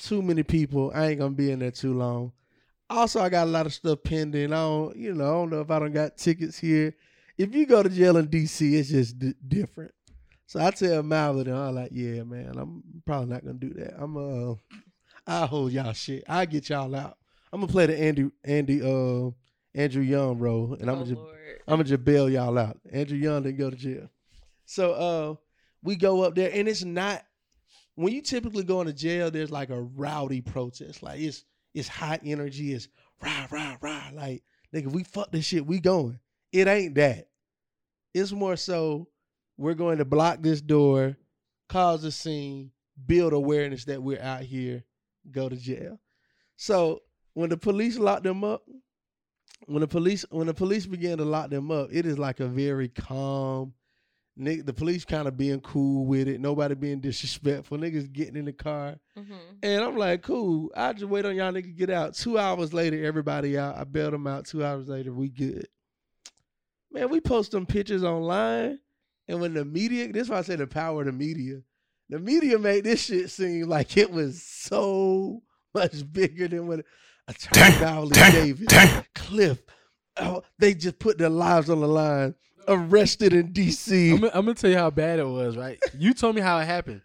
[SPEAKER 2] too many people. I ain't gonna be in there too long. Also, I got a lot of stuff pending. I don't, you know, I don't know if I don't got tickets here. If you go to jail in DC, it's just d- different. So I tell Malvin, and I'm like, yeah, man, I'm probably not gonna do that. I'm uh, I'll hold y'all shit. I'll get y'all out. I'm gonna play the Andy Andy uh Andrew Young role, and I'm
[SPEAKER 4] oh
[SPEAKER 2] gonna just
[SPEAKER 4] Lord.
[SPEAKER 2] I'm gonna just bail y'all out. Andrew Young didn't go to jail. So uh We go up there and it's not when you typically go into jail, there's like a rowdy protest. Like it's it's high energy, it's rah, rah, rah. Like, nigga, we fuck this shit, we going. It ain't that. It's more so we're going to block this door, cause a scene, build awareness that we're out here, go to jail. So when the police lock them up, when the police when the police began to lock them up, it is like a very calm. Nick, the police kind of being cool with it. Nobody being disrespectful. Niggas getting in the car,
[SPEAKER 4] Mm-hmm.
[SPEAKER 2] and I'm like, cool. I just wait on y'all niggas get out. Two hours later, everybody out. I bailed them out. Two hours later, we good. Man, we post them pictures online, and when the media, this is why I say the power of the media. The media made this shit seem like it was so much bigger than what Attorney Mawuli Davis, Cliff. Oh, they just put their lives on the line. Arrested in D.C.
[SPEAKER 5] I'm, gonna- I'm gonna tell you how bad it was, right? You told me how it happened.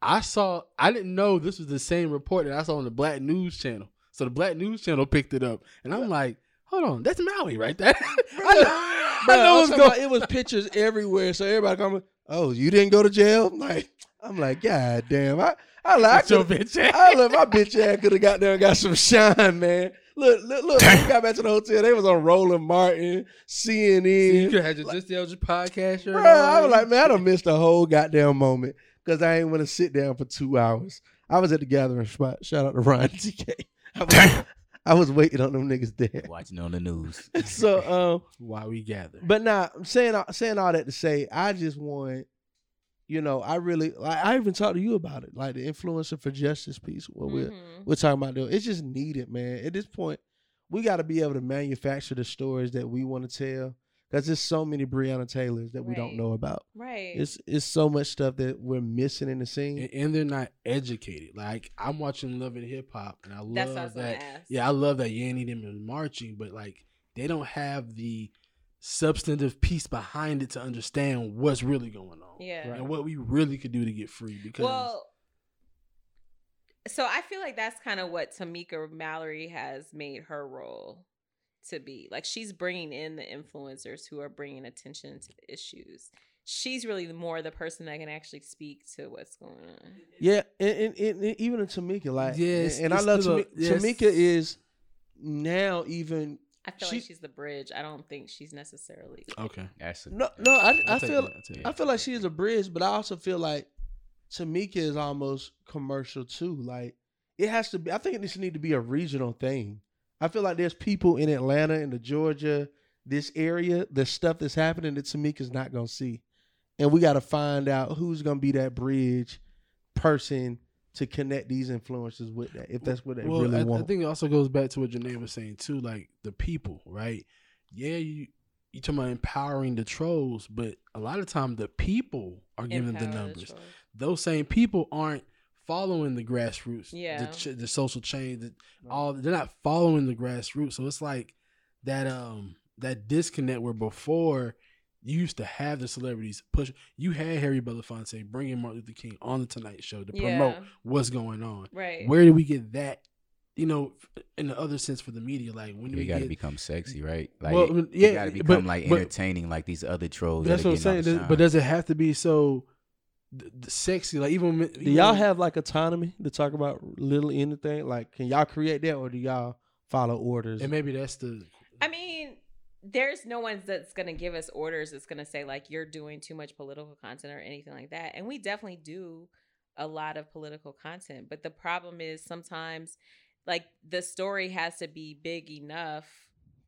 [SPEAKER 5] I saw. I didn't know this was the same report that I saw on the Black News Channel. So the Black News Channel picked it up, and I'm like, "Hold on, that's Maui right there." I know,
[SPEAKER 2] Bro,
[SPEAKER 5] I know
[SPEAKER 2] I'm
[SPEAKER 5] what's going.
[SPEAKER 2] about- it was pictures everywhere. So everybody coming, oh, you didn't go to jail? I'm like, I'm like, God damn. I I like
[SPEAKER 5] your bitch ass.
[SPEAKER 2] I look, my bitch ass could have got there and got some shine, man. Look, look, look. When we got back to the hotel. They was on Roland Martin,
[SPEAKER 5] You
[SPEAKER 2] CNN.
[SPEAKER 5] could have had your just the Elgin podcast.
[SPEAKER 2] Bro. I was like, man, I done missed a whole goddamn moment because I ain't want to sit down for two hours. I was at the gathering spot. Shout out to Ryan TK. I was, I was waiting on them niggas there.
[SPEAKER 6] Watching on the news.
[SPEAKER 2] So, um,
[SPEAKER 5] why we gather.
[SPEAKER 2] but now I'm saying saying all that to say, I just want, you know, I really like. I even talked to you about it, like the influencer for justice piece. What we're
[SPEAKER 4] Mhm.
[SPEAKER 2] we're talking about doing. It's just needed, man. At this point, we got to be able to manufacture the stories that we want to tell. Because there's so many Breonna Taylors that we don't know about.
[SPEAKER 4] Right.
[SPEAKER 2] It's it's so much stuff that we're missing in the scene.
[SPEAKER 5] and, and they're not educated. Like I'm watching Love and Hip Hop, and I love
[SPEAKER 4] That's what I was
[SPEAKER 5] that.
[SPEAKER 4] ask.
[SPEAKER 5] Yeah, I love that Yandy them is marching, but like they don't have the substantive piece behind it to understand what's really going on.
[SPEAKER 4] Yeah.
[SPEAKER 5] and what we really could do to get free. Because
[SPEAKER 4] Well, so I feel like that's kind of what Tamika Mallory has made her role to be. Like she's bringing in the influencers who are bringing attention to the issues. She's really more the person that can actually speak to what's going on.
[SPEAKER 2] Yeah, and, and, and, and even in Tamika, like,
[SPEAKER 5] Yes,
[SPEAKER 2] and I love
[SPEAKER 5] still a-
[SPEAKER 2] Tamika.
[SPEAKER 5] yes.
[SPEAKER 2] Tamika is now even
[SPEAKER 4] I feel
[SPEAKER 2] She-
[SPEAKER 4] like she's the bridge. I don't think she's necessarily.
[SPEAKER 5] okay,
[SPEAKER 6] That's a,
[SPEAKER 2] no, no. I,
[SPEAKER 5] I'll
[SPEAKER 2] I
[SPEAKER 5] take
[SPEAKER 2] feel
[SPEAKER 5] that, I'll take
[SPEAKER 2] I
[SPEAKER 5] that.
[SPEAKER 2] feel like she is a bridge, but I also feel like Tamika is almost commercial too. Like it has to be. I think this need to be a regional thing. I feel like there's people in Atlanta, in the Georgia, this area, the stuff that's happening that Tamika's not gonna see, and we got to find out who's gonna be that bridge person to connect these influences with that. If that's what they
[SPEAKER 5] well,
[SPEAKER 2] really
[SPEAKER 5] I, I think it also goes back to what Janae was saying too, like the people, right? Yeah, you you talking about empowering the trolls, but a lot of time the people are giving the numbers.
[SPEAKER 4] trolls.
[SPEAKER 5] Those same people aren't following the grassroots,
[SPEAKER 4] Yeah.
[SPEAKER 5] the, ch- the social change, the, all they're not following the grassroots. So it's like that um that disconnect where before you used to have the celebrities push. You had Harry Belafonte bringing Martin Luther King on the Tonight Show to promote
[SPEAKER 4] Yeah.
[SPEAKER 5] what's going on.
[SPEAKER 4] Right.
[SPEAKER 5] Where do we get that? You know, in the other sense for the media, like when do
[SPEAKER 6] we
[SPEAKER 5] we
[SPEAKER 6] got to become sexy, right? Like,
[SPEAKER 5] Well,
[SPEAKER 6] you
[SPEAKER 5] yeah,
[SPEAKER 6] got to
[SPEAKER 5] but-
[SPEAKER 6] become like
[SPEAKER 5] but-
[SPEAKER 6] entertaining, like these other trolls.
[SPEAKER 5] that's
[SPEAKER 6] that
[SPEAKER 5] what I'm saying. Does- but does it have to be so th- th- sexy? Like even when-
[SPEAKER 2] do y'all have like autonomy to talk about little anything? Like, can y'all create that, or do y'all follow orders?
[SPEAKER 5] And maybe that's the.
[SPEAKER 4] There's no one that's going to give us orders that's going to say, like, you're doing too much political content or anything like that. And we definitely do a lot of political content. But the problem is sometimes, like, the story has to be big enough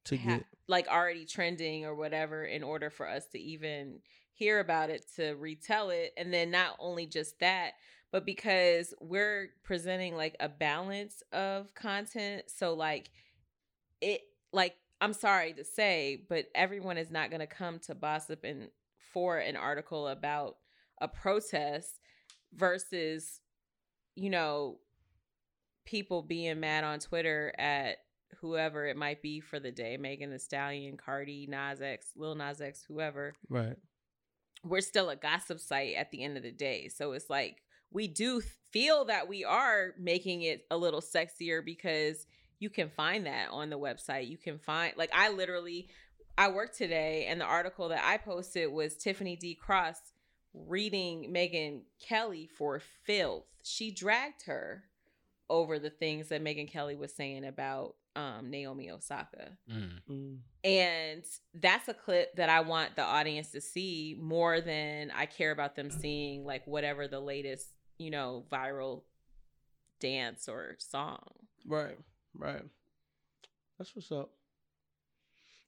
[SPEAKER 2] to
[SPEAKER 4] ha-
[SPEAKER 2] get
[SPEAKER 4] like already trending or whatever in order for us to even hear about it to retell it and then not only just that but because we're presenting like a balance of content so like it like i'm sorry to say but everyone is not going to come to gossip and for an article about a protest versus you know people being mad on twitter at whoever it might be for the day megan the stallion cardi nas x lil nas x whoever
[SPEAKER 2] right.
[SPEAKER 4] we're still a gossip site at the end of the day. So it's like we do feel that we are making it a little sexier because you can find that on the website. You can find like I literally I worked today and the article that I posted was Tiffany D Cross reading Megyn Kelly for filth. She dragged her over the things that Megyn Kelly was saying about um, Naomi Osaka.
[SPEAKER 5] Mm.
[SPEAKER 2] Mm.
[SPEAKER 4] And that's a clip that I want the audience to see more than I care about them seeing like whatever the latest, you know, viral dance or song.
[SPEAKER 2] Right, right. That's what's up.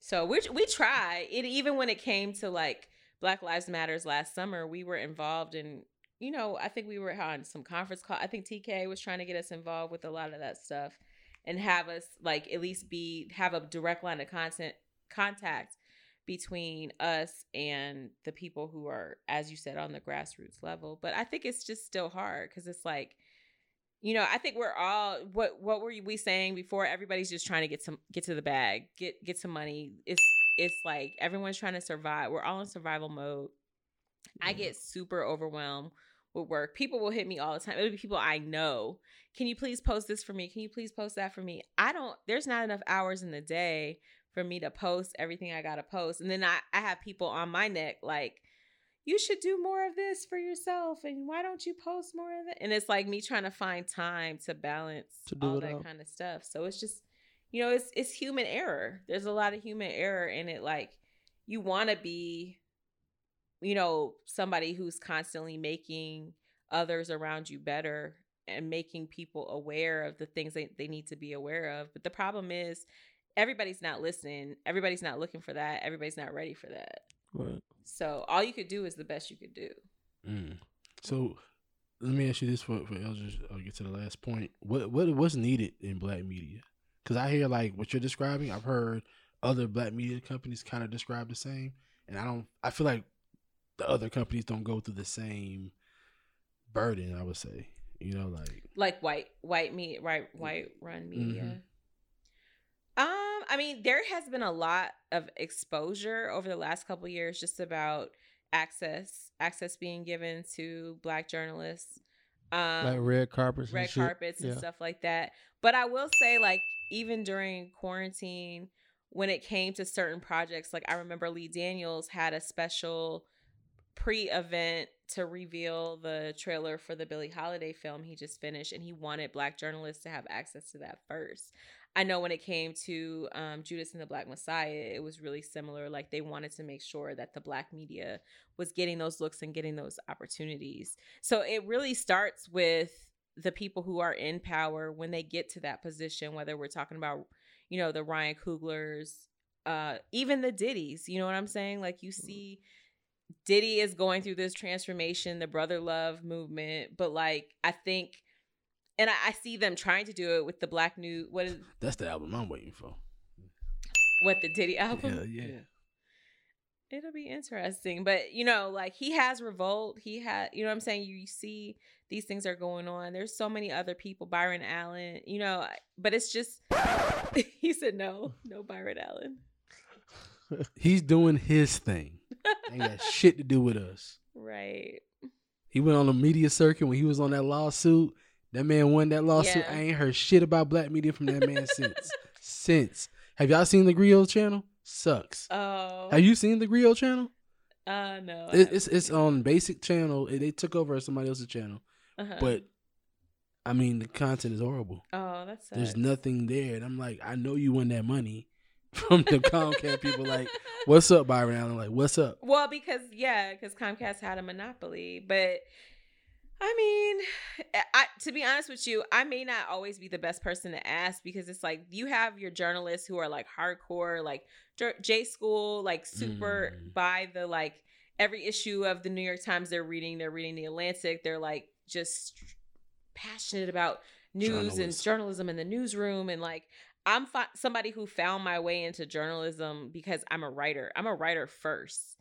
[SPEAKER 4] So we we try it even when it came to like Black Lives Matters last summer. We were involved in you know I think we were on some conference call. I think TK was trying to get us involved with a lot of that stuff and have us like at least be have a direct line of content contact between us and the people who are as you said on the grassroots level. But I think it's just still hard because it's like you know, I think we're all what what were we saying before? Everybody's just trying to get some get to the bag, get get some money. It's it's like everyone's trying to survive. We're all in survival mode. I mm-hmm. get super overwhelmed with work. People will hit me all the time. It'll be people I know. Can you please post this for me? Can you please post that for me? I don't there's not enough hours in the day for me to post everything I gotta post. And then I, I have people on my neck like you should do more of this for yourself and why don't you post more of it? And it's like me trying to find time to balance
[SPEAKER 2] To do
[SPEAKER 4] all that
[SPEAKER 2] all.
[SPEAKER 4] kind of stuff. So it's just you know it's it's human error. There's a lot of human error in it like you want to be you know somebody who's constantly making others around you better and making people aware of the things they, they need to be aware of. But the problem is everybody's not listening. Everybody's not looking for that. Everybody's not ready for that.
[SPEAKER 2] Right.
[SPEAKER 4] So all you could do is the best you could do.
[SPEAKER 5] Mm. So let me ask you this for for Eldridge. I'll get to the last point. What what what's needed in black media? Because I hear like what you're describing. I've heard other black media companies kind of describe the same, and I don't. I feel like the other companies don't go through the same burden. I would say, you know, like
[SPEAKER 4] Like white white media, right? White run media.
[SPEAKER 5] Mhm.
[SPEAKER 4] I mean, there has been a lot of exposure over the last couple of years just about access access being given to black journalists. Um,
[SPEAKER 2] like red carpets. and
[SPEAKER 4] red
[SPEAKER 2] shit.
[SPEAKER 4] carpets and
[SPEAKER 2] Yeah.
[SPEAKER 4] stuff like that. But I will say, like, even during quarantine, when it came to certain projects, like I remember Lee Daniels had a special pre-event to reveal the trailer for the Billie Holiday film he just finished, and he wanted black journalists to have access to that first. I know when it came to um, Judas and the Black Messiah, it was really similar. Like they wanted to make sure that the black media was getting those looks and getting those opportunities. So it really starts with the people who are in power when they get to that position, whether we're talking about, you know, the Ryan Cooglers, uh, even the Diddy's, you know what I'm saying? Like you see Diddy is going through this transformation, the brother love movement, but like I think and I, I see them trying to do it with the Black New what is
[SPEAKER 5] that's the album I'm waiting for.
[SPEAKER 4] what the Diddy album?
[SPEAKER 5] Yeah, yeah.
[SPEAKER 4] It'll be interesting. But you know, like he has revolt. He had you know what I'm saying? You see these things are going on. There's so many other people, Byron Allen, you know, but it's just he said no, no Byron Allen.
[SPEAKER 5] He's doing his thing. Ain't got shit to do with us.
[SPEAKER 4] Right.
[SPEAKER 5] He went on the media circuit when he was on that lawsuit. That man won that lawsuit.
[SPEAKER 4] Yeah.
[SPEAKER 5] I ain't heard shit about black media from that man since. Since. Have y'all seen the Grio channel? Sucks.
[SPEAKER 4] Oh.
[SPEAKER 5] Have you seen the Grio channel?
[SPEAKER 4] Uh no.
[SPEAKER 5] It, it's it's on basic channel. They took over somebody else's channel.
[SPEAKER 4] Uh-huh.
[SPEAKER 5] but I mean the content is horrible.
[SPEAKER 4] oh, that's
[SPEAKER 5] There's nothing there, and I'm like, I know you won that money from the Comcast people. Like, what's up, Byron Allen? Like, what's up?
[SPEAKER 4] Well, because yeah, because Comcast had a monopoly, but I mean, I to be honest with you, I may not always be the best person to ask because it's like you have your journalists who are like hardcore, like J School, like super
[SPEAKER 5] Mm.
[SPEAKER 4] by the like every issue of the New York Times they're reading, they're reading the Atlantic, they're like just passionate about news and journalism in the newsroom and like I'm fi- somebody who found my way into journalism because I'm a writer. I'm a writer first.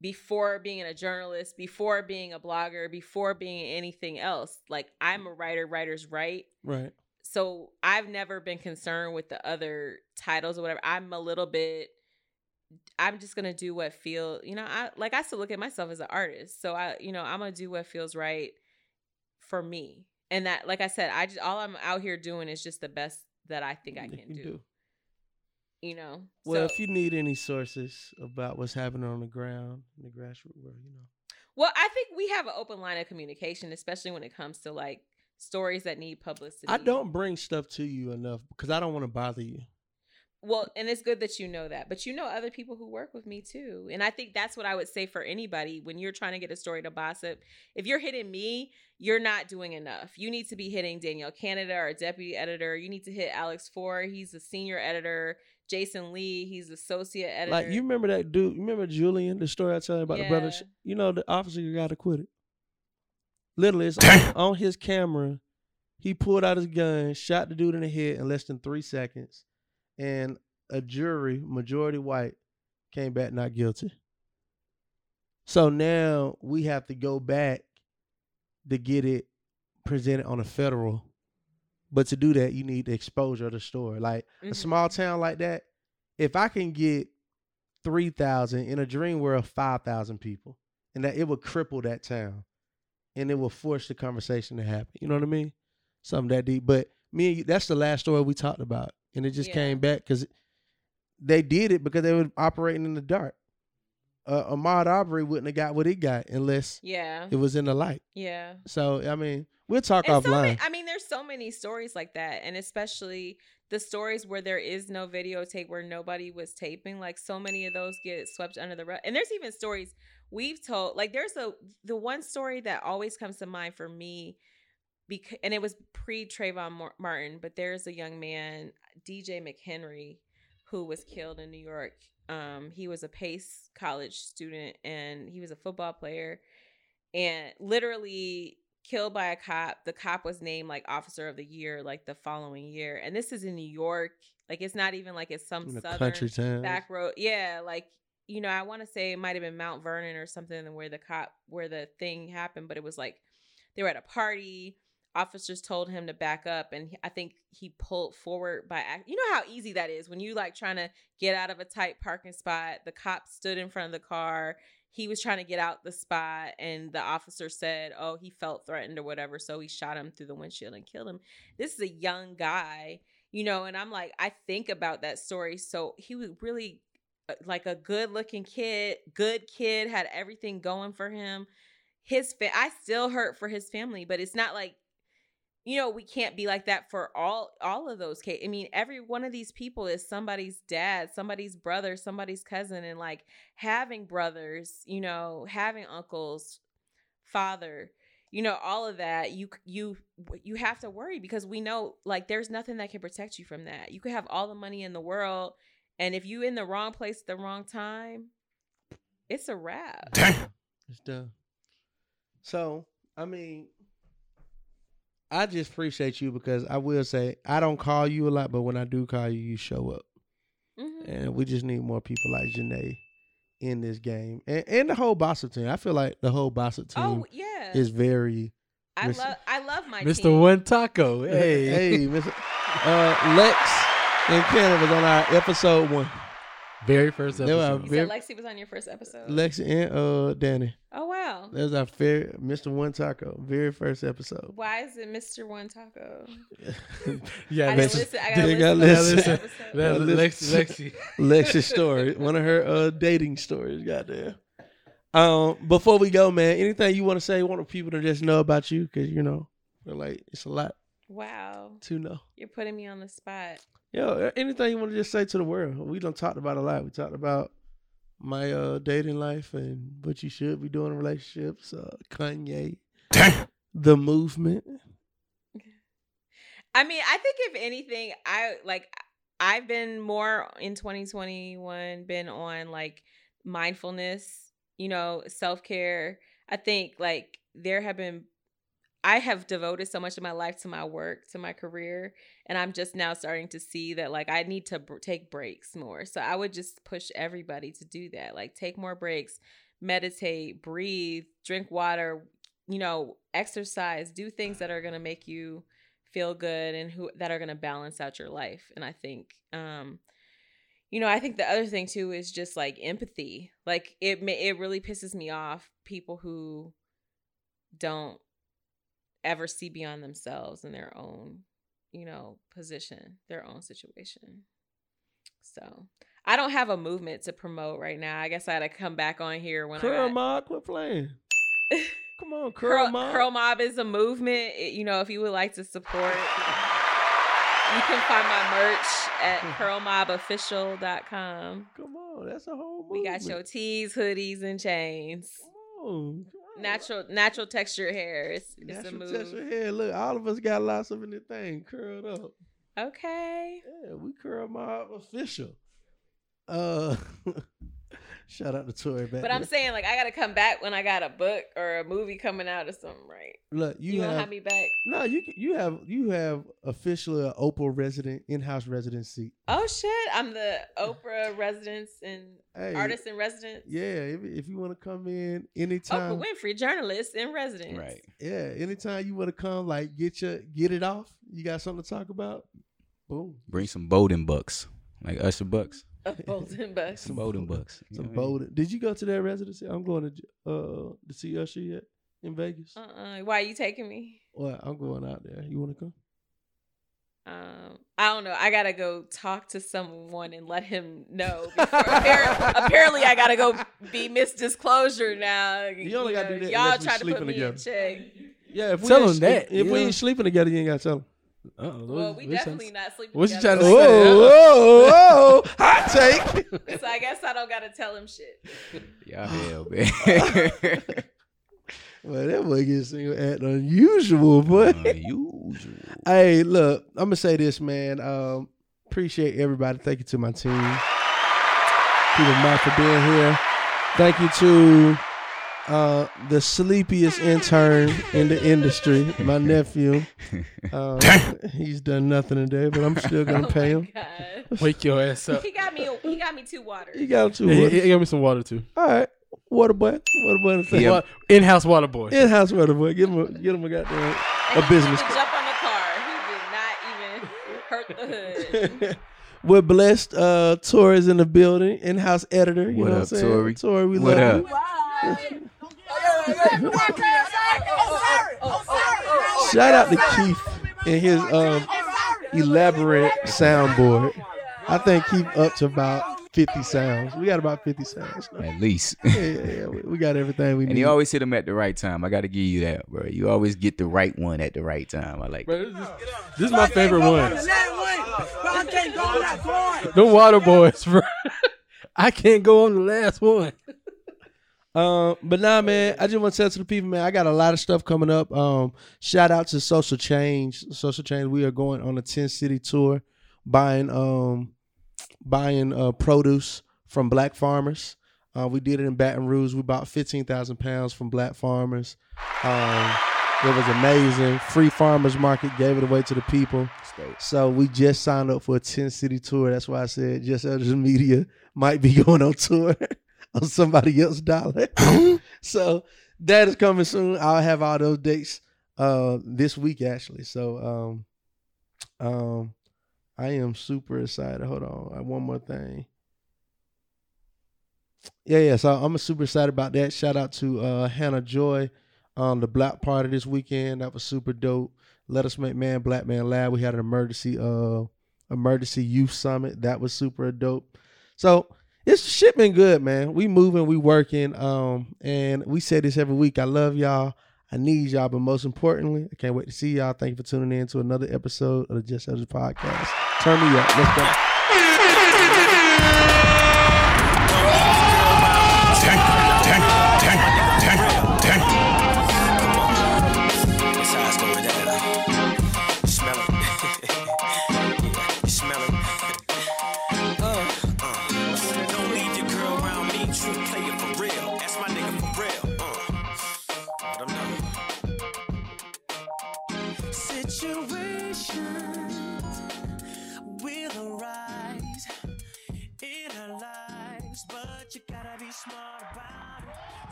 [SPEAKER 4] Before being a journalist, before being a blogger, before being anything else. Like I'm a writer, writers write.
[SPEAKER 2] Right.
[SPEAKER 4] So I've never been concerned with the other titles or whatever. I'm a little bit I'm just gonna do what feel you know, I like I still look at myself as an artist. So I you know, I'm gonna do what feels right for me. And that like I said, I just all I'm out here doing is just the best that I think I can do. You know?
[SPEAKER 2] Well,
[SPEAKER 4] So-
[SPEAKER 2] if you need any sources about what's happening on the ground in the grassroots world, you know.
[SPEAKER 4] Well, I think we have an open line of communication, especially when it comes to like stories that need publicity.
[SPEAKER 2] I don't bring stuff to you enough because I don't want to bother you.
[SPEAKER 4] Well, and it's good that you know that, but you know other people who work with me too. And I think that's what I would say for anybody when you're trying to get a story to gossip. If you're hitting me, you're not doing enough. You need to be hitting Danielle Canada, our deputy editor. You need to hit Alex Ford. He's the senior editor. Jason Lee, he's associate editor.
[SPEAKER 2] Like you remember that dude? You remember Julian? The story I told you about the brother. You know the officer got acquitted. Literally, it's on, on his camera. He pulled out his gun, shot the dude in the head in less than three seconds, and a jury, majority white, came back not guilty. So now we have to go back to get it presented on a federal. But to do that, you need the exposure of the story. Like a
[SPEAKER 4] Mhm.
[SPEAKER 2] small town like that, if I can get three thousand in a dream world, five thousand people, and that it would cripple that town, and it will force the conversation to happen. You know what I mean? Something that deep. But me and you, that's the last story we talked about, and it just
[SPEAKER 4] Yeah.
[SPEAKER 2] came back because they did it because they were operating in the dark. Uh, Ahmaud Arbery wouldn't have got what he got unless
[SPEAKER 4] yeah.
[SPEAKER 2] it was in the light.
[SPEAKER 4] Yeah.
[SPEAKER 2] So I mean, we'll talk
[SPEAKER 4] And so
[SPEAKER 2] offline.
[SPEAKER 4] many, I mean, there's so many stories like that, and especially the stories where there is no videotape, where nobody was taping. Like so many of those get swept under the rug. And there's even stories we've told. Like there's a the one story that always comes to mind for me, because and it was pre Trayvon Martin, but there's a young man, DJ McHenry, who was killed in New York. Um, he was a Pace College student, and he was a football player and literally killed by a cop. The cop was named like officer of the year like the following year. And this is in New York. Like it's not even like it's some southern
[SPEAKER 2] country town.
[SPEAKER 4] back road. Yeah, like you know, I want to say it might have been Mount Vernon or something where the cop where the thing happened, but it was like they were at a party. Officers told him to back up, and I think he pulled forward by. You know how easy that is when you like trying to get out of a tight parking spot. The cop stood in front of the car. He was trying to get out the spot, and the officer said, "Oh, he felt threatened or whatever," so he shot him through the windshield and killed him. This is a young guy, you know, and I'm like, I think about that story. So he was really uh, like a good looking kid, good kid, had everything going for him. His fa- I still hurt for his family, but it's not like you know we can't be like that for all all of those cases. I mean, every one of these people is somebody's dad, somebody's brother, somebody's cousin, and like having brothers, you know, having uncles, father, you know, all of that. You you you have to worry because we know like there's nothing that can protect you from that. You could have all the money in the world, and if you in the wrong place at the wrong time, it's a wrap.
[SPEAKER 2] damn It's done. So, I mean, I just appreciate you because I will say I don't call you a lot, but when I do call you, you show up.
[SPEAKER 4] Mhm.
[SPEAKER 2] And we just need more people like Janae in this game. And, and the whole Bossip team. I feel like the whole Bossip team
[SPEAKER 4] Oh yeah,
[SPEAKER 2] is very
[SPEAKER 4] I
[SPEAKER 2] Miss-
[SPEAKER 4] love I love my
[SPEAKER 5] Mr.
[SPEAKER 4] team.
[SPEAKER 5] One Taco. Hey.
[SPEAKER 2] hey, Mr. Uh, Lex and Cannon was on our episode one.
[SPEAKER 5] Very first
[SPEAKER 2] They were
[SPEAKER 5] episode.
[SPEAKER 4] You
[SPEAKER 2] very-
[SPEAKER 4] Lexi was on your first episode.
[SPEAKER 2] Lex and uh Danny.
[SPEAKER 4] oh wow.
[SPEAKER 2] That was our very Mr. One Taco, very first episode.
[SPEAKER 4] Why is it Mr. One Taco?
[SPEAKER 5] Yeah,
[SPEAKER 4] I
[SPEAKER 5] that's
[SPEAKER 4] didn't listen. I gotta
[SPEAKER 2] They
[SPEAKER 4] listen.
[SPEAKER 2] got
[SPEAKER 4] to
[SPEAKER 2] listen.
[SPEAKER 4] first
[SPEAKER 5] Listen.
[SPEAKER 4] episode.
[SPEAKER 5] Lexi. Lexi.
[SPEAKER 2] Lexi's story, one of her uh dating stories. Goddamn. Um, before we go, man, anything you want to say? Want people to just know about you? Because you know, like it's a lot
[SPEAKER 4] Wow,
[SPEAKER 2] to know.
[SPEAKER 4] you're putting me on the spot.
[SPEAKER 2] Yo, anything you want to just say to the world? We don't talked about a lot. We talked about my uh dating life and what you should be doing in relationships. Uh, Kanye, the movement.
[SPEAKER 4] I mean, I think if anything, I like I've been more in 2021 been on like mindfulness, you know, self-care. I think like there have been I have devoted so much of my life to my work, to my career, and I'm just now starting to see that like I need to take breaks more. So I would just push everybody to do that. Like take more breaks, meditate, breathe, drink water, you know, exercise, do things that are going to make you feel good and who that are going to balance out your life. And I think um you know, I think the other thing too is just like empathy. Like it it really pisses me off people who don't ever see beyond themselves and their own, you know, position, their own situation. So, I don't have a movement to promote right now. I guess I got to come back on here when I
[SPEAKER 2] Girl,
[SPEAKER 4] got,
[SPEAKER 2] Ma, quit playing. Come on, curl,
[SPEAKER 4] Curl,
[SPEAKER 2] mob.
[SPEAKER 4] Curl Mob is a movement. It- you know, if you would like to support, you can find my merch at curlmobofficial.com.
[SPEAKER 2] Come on, that's a whole
[SPEAKER 4] We got your tees, hoodies, and chains.
[SPEAKER 2] Come on, come on.
[SPEAKER 4] Natural, natural texture hair. It's,
[SPEAKER 2] Natural texture hair. Look, all of us got lots of anything curled up.
[SPEAKER 4] Okay.
[SPEAKER 2] Yeah, we curl mob official. Uh, shout out to Tori back
[SPEAKER 4] But I'm saying, like, I gotta come back when I got a book or a movie coming out or something, right?
[SPEAKER 2] Look,
[SPEAKER 4] You,
[SPEAKER 2] you,
[SPEAKER 4] gonna
[SPEAKER 2] have,
[SPEAKER 4] have me back?
[SPEAKER 2] no, you you have you have officially an Opal resident in-house residency.
[SPEAKER 4] Oh shit! I'm the Oprah residence and
[SPEAKER 2] Hey,
[SPEAKER 4] artist in residence.
[SPEAKER 2] Yeah, if, if you want to come in anytime, Oprah
[SPEAKER 4] Winfrey, journalist in residence.
[SPEAKER 6] Right.
[SPEAKER 2] yeah, anytime you want to come, like get your get it off. You got something to talk about? Boom.
[SPEAKER 6] Bring some Bowden bucks, like Usher bucks.
[SPEAKER 4] A Bolton Bucks.
[SPEAKER 6] Some Bowden bucks. You
[SPEAKER 2] Some
[SPEAKER 6] know what I mean?
[SPEAKER 2] Did you go to that residency? I'm going to uh to see Usher yet in Vegas.
[SPEAKER 4] Uh-uh. Why are you taking me?
[SPEAKER 2] Well, I'm going out there. You want to come?
[SPEAKER 4] Um, I don't know. I gotta go talk to someone and let him know. Before, appar- apparently, I gotta go be Miss Disclosure now.
[SPEAKER 2] You only gotta do that
[SPEAKER 4] Y'all
[SPEAKER 2] unless we
[SPEAKER 4] try to put
[SPEAKER 2] sleeping
[SPEAKER 4] me in
[SPEAKER 2] together.
[SPEAKER 4] check.
[SPEAKER 2] Yeah, if we
[SPEAKER 5] Tell
[SPEAKER 2] ain't
[SPEAKER 5] him
[SPEAKER 2] sleep-
[SPEAKER 5] that,
[SPEAKER 2] If we
[SPEAKER 5] yeah.
[SPEAKER 2] ain't sleeping together, you ain't got to tell him.
[SPEAKER 5] Uh-oh,
[SPEAKER 4] Well,
[SPEAKER 5] what-
[SPEAKER 4] we definitely
[SPEAKER 5] trying
[SPEAKER 4] not sleeping
[SPEAKER 5] What you
[SPEAKER 4] together.
[SPEAKER 5] trying to say?
[SPEAKER 2] Oh, oh, oh, hot take.
[SPEAKER 4] So I guess I don't gotta tell him shit.
[SPEAKER 6] Y'all hell, man.
[SPEAKER 2] well, that boy gets single at unusual, boy.
[SPEAKER 6] Unusual.
[SPEAKER 2] Hey, look, I'm gonna say this, man. Um, appreciate everybody. Thank you to my team. Peter Mark for being here. Thank you to uh, the sleepiest intern in the industry, my nephew. Um, he's done nothing today, but I'm still gonna
[SPEAKER 4] Oh
[SPEAKER 2] pay him.
[SPEAKER 4] God.
[SPEAKER 5] Wake your ass up.
[SPEAKER 4] He got me. He got me two waters.
[SPEAKER 2] He got two.
[SPEAKER 5] Yeah, he,
[SPEAKER 2] waters.
[SPEAKER 5] he got me some water too.
[SPEAKER 2] All right, water boy, water boy.
[SPEAKER 6] Yeah.
[SPEAKER 5] Wa- In-house water boy.
[SPEAKER 2] In-house water boy. Give him a, get him a goddamn a business.
[SPEAKER 4] didn't jump on the car. He did not even hurt the hood.
[SPEAKER 2] We're blessed. Uh, Tori is in the building. In-house editor. You
[SPEAKER 6] What
[SPEAKER 2] know
[SPEAKER 6] up,
[SPEAKER 2] what I'm saying?
[SPEAKER 6] Tori?
[SPEAKER 2] Tori, we
[SPEAKER 6] What
[SPEAKER 2] love
[SPEAKER 6] up?
[SPEAKER 2] you. Shout out to Keith and his um elaborate soundboard. I think Keith up to about 50 sounds. We got about 50 sounds. now.
[SPEAKER 6] At least.
[SPEAKER 2] Yeah, yeah, yeah. We, we got everything we
[SPEAKER 6] And
[SPEAKER 2] need.
[SPEAKER 6] And you always hit them at the right time. I got to give you that, bro. You always get the right one at the right time. I like that.
[SPEAKER 5] Bro, this, is, this is my favorite one. The water boys, bro. I can't go on the last one.
[SPEAKER 2] Um, but nah, man, I just want to tell to the people, man, I got a lot of stuff coming up. Um, shout out to Social Change. Social Change, we are going on a 10 city tour, buying um buying uh produce from black farmers. Uh, we did it in Baton Rouge. We bought 15,000 pounds from black farmers. Um, it was amazing. Free farmers market gave it away to the people. So we just signed up for a 10 city tour. That's why I said Just Elders Media might be going on tour on somebody else's dollar. so that is coming soon. I'll have all those dates uh this week actually. So um um I am super excited. Hold on. Uh, One more thing. Yeah, yeah. So I'm super excited about that. Shout out to uh Hannah Joy on the black party this weekend. That was super dope. Let us make man black man lab. We had an emergency uh emergency youth summit. That was super dope. So it's shit been good, man. We moving, we working. Um, and we say this every week. I love y'all. I need y'all, but most importantly, I can't wait to see y'all. Thank you for tuning in to another episode of the Just Elders Podcast. Turn me up. Let's go.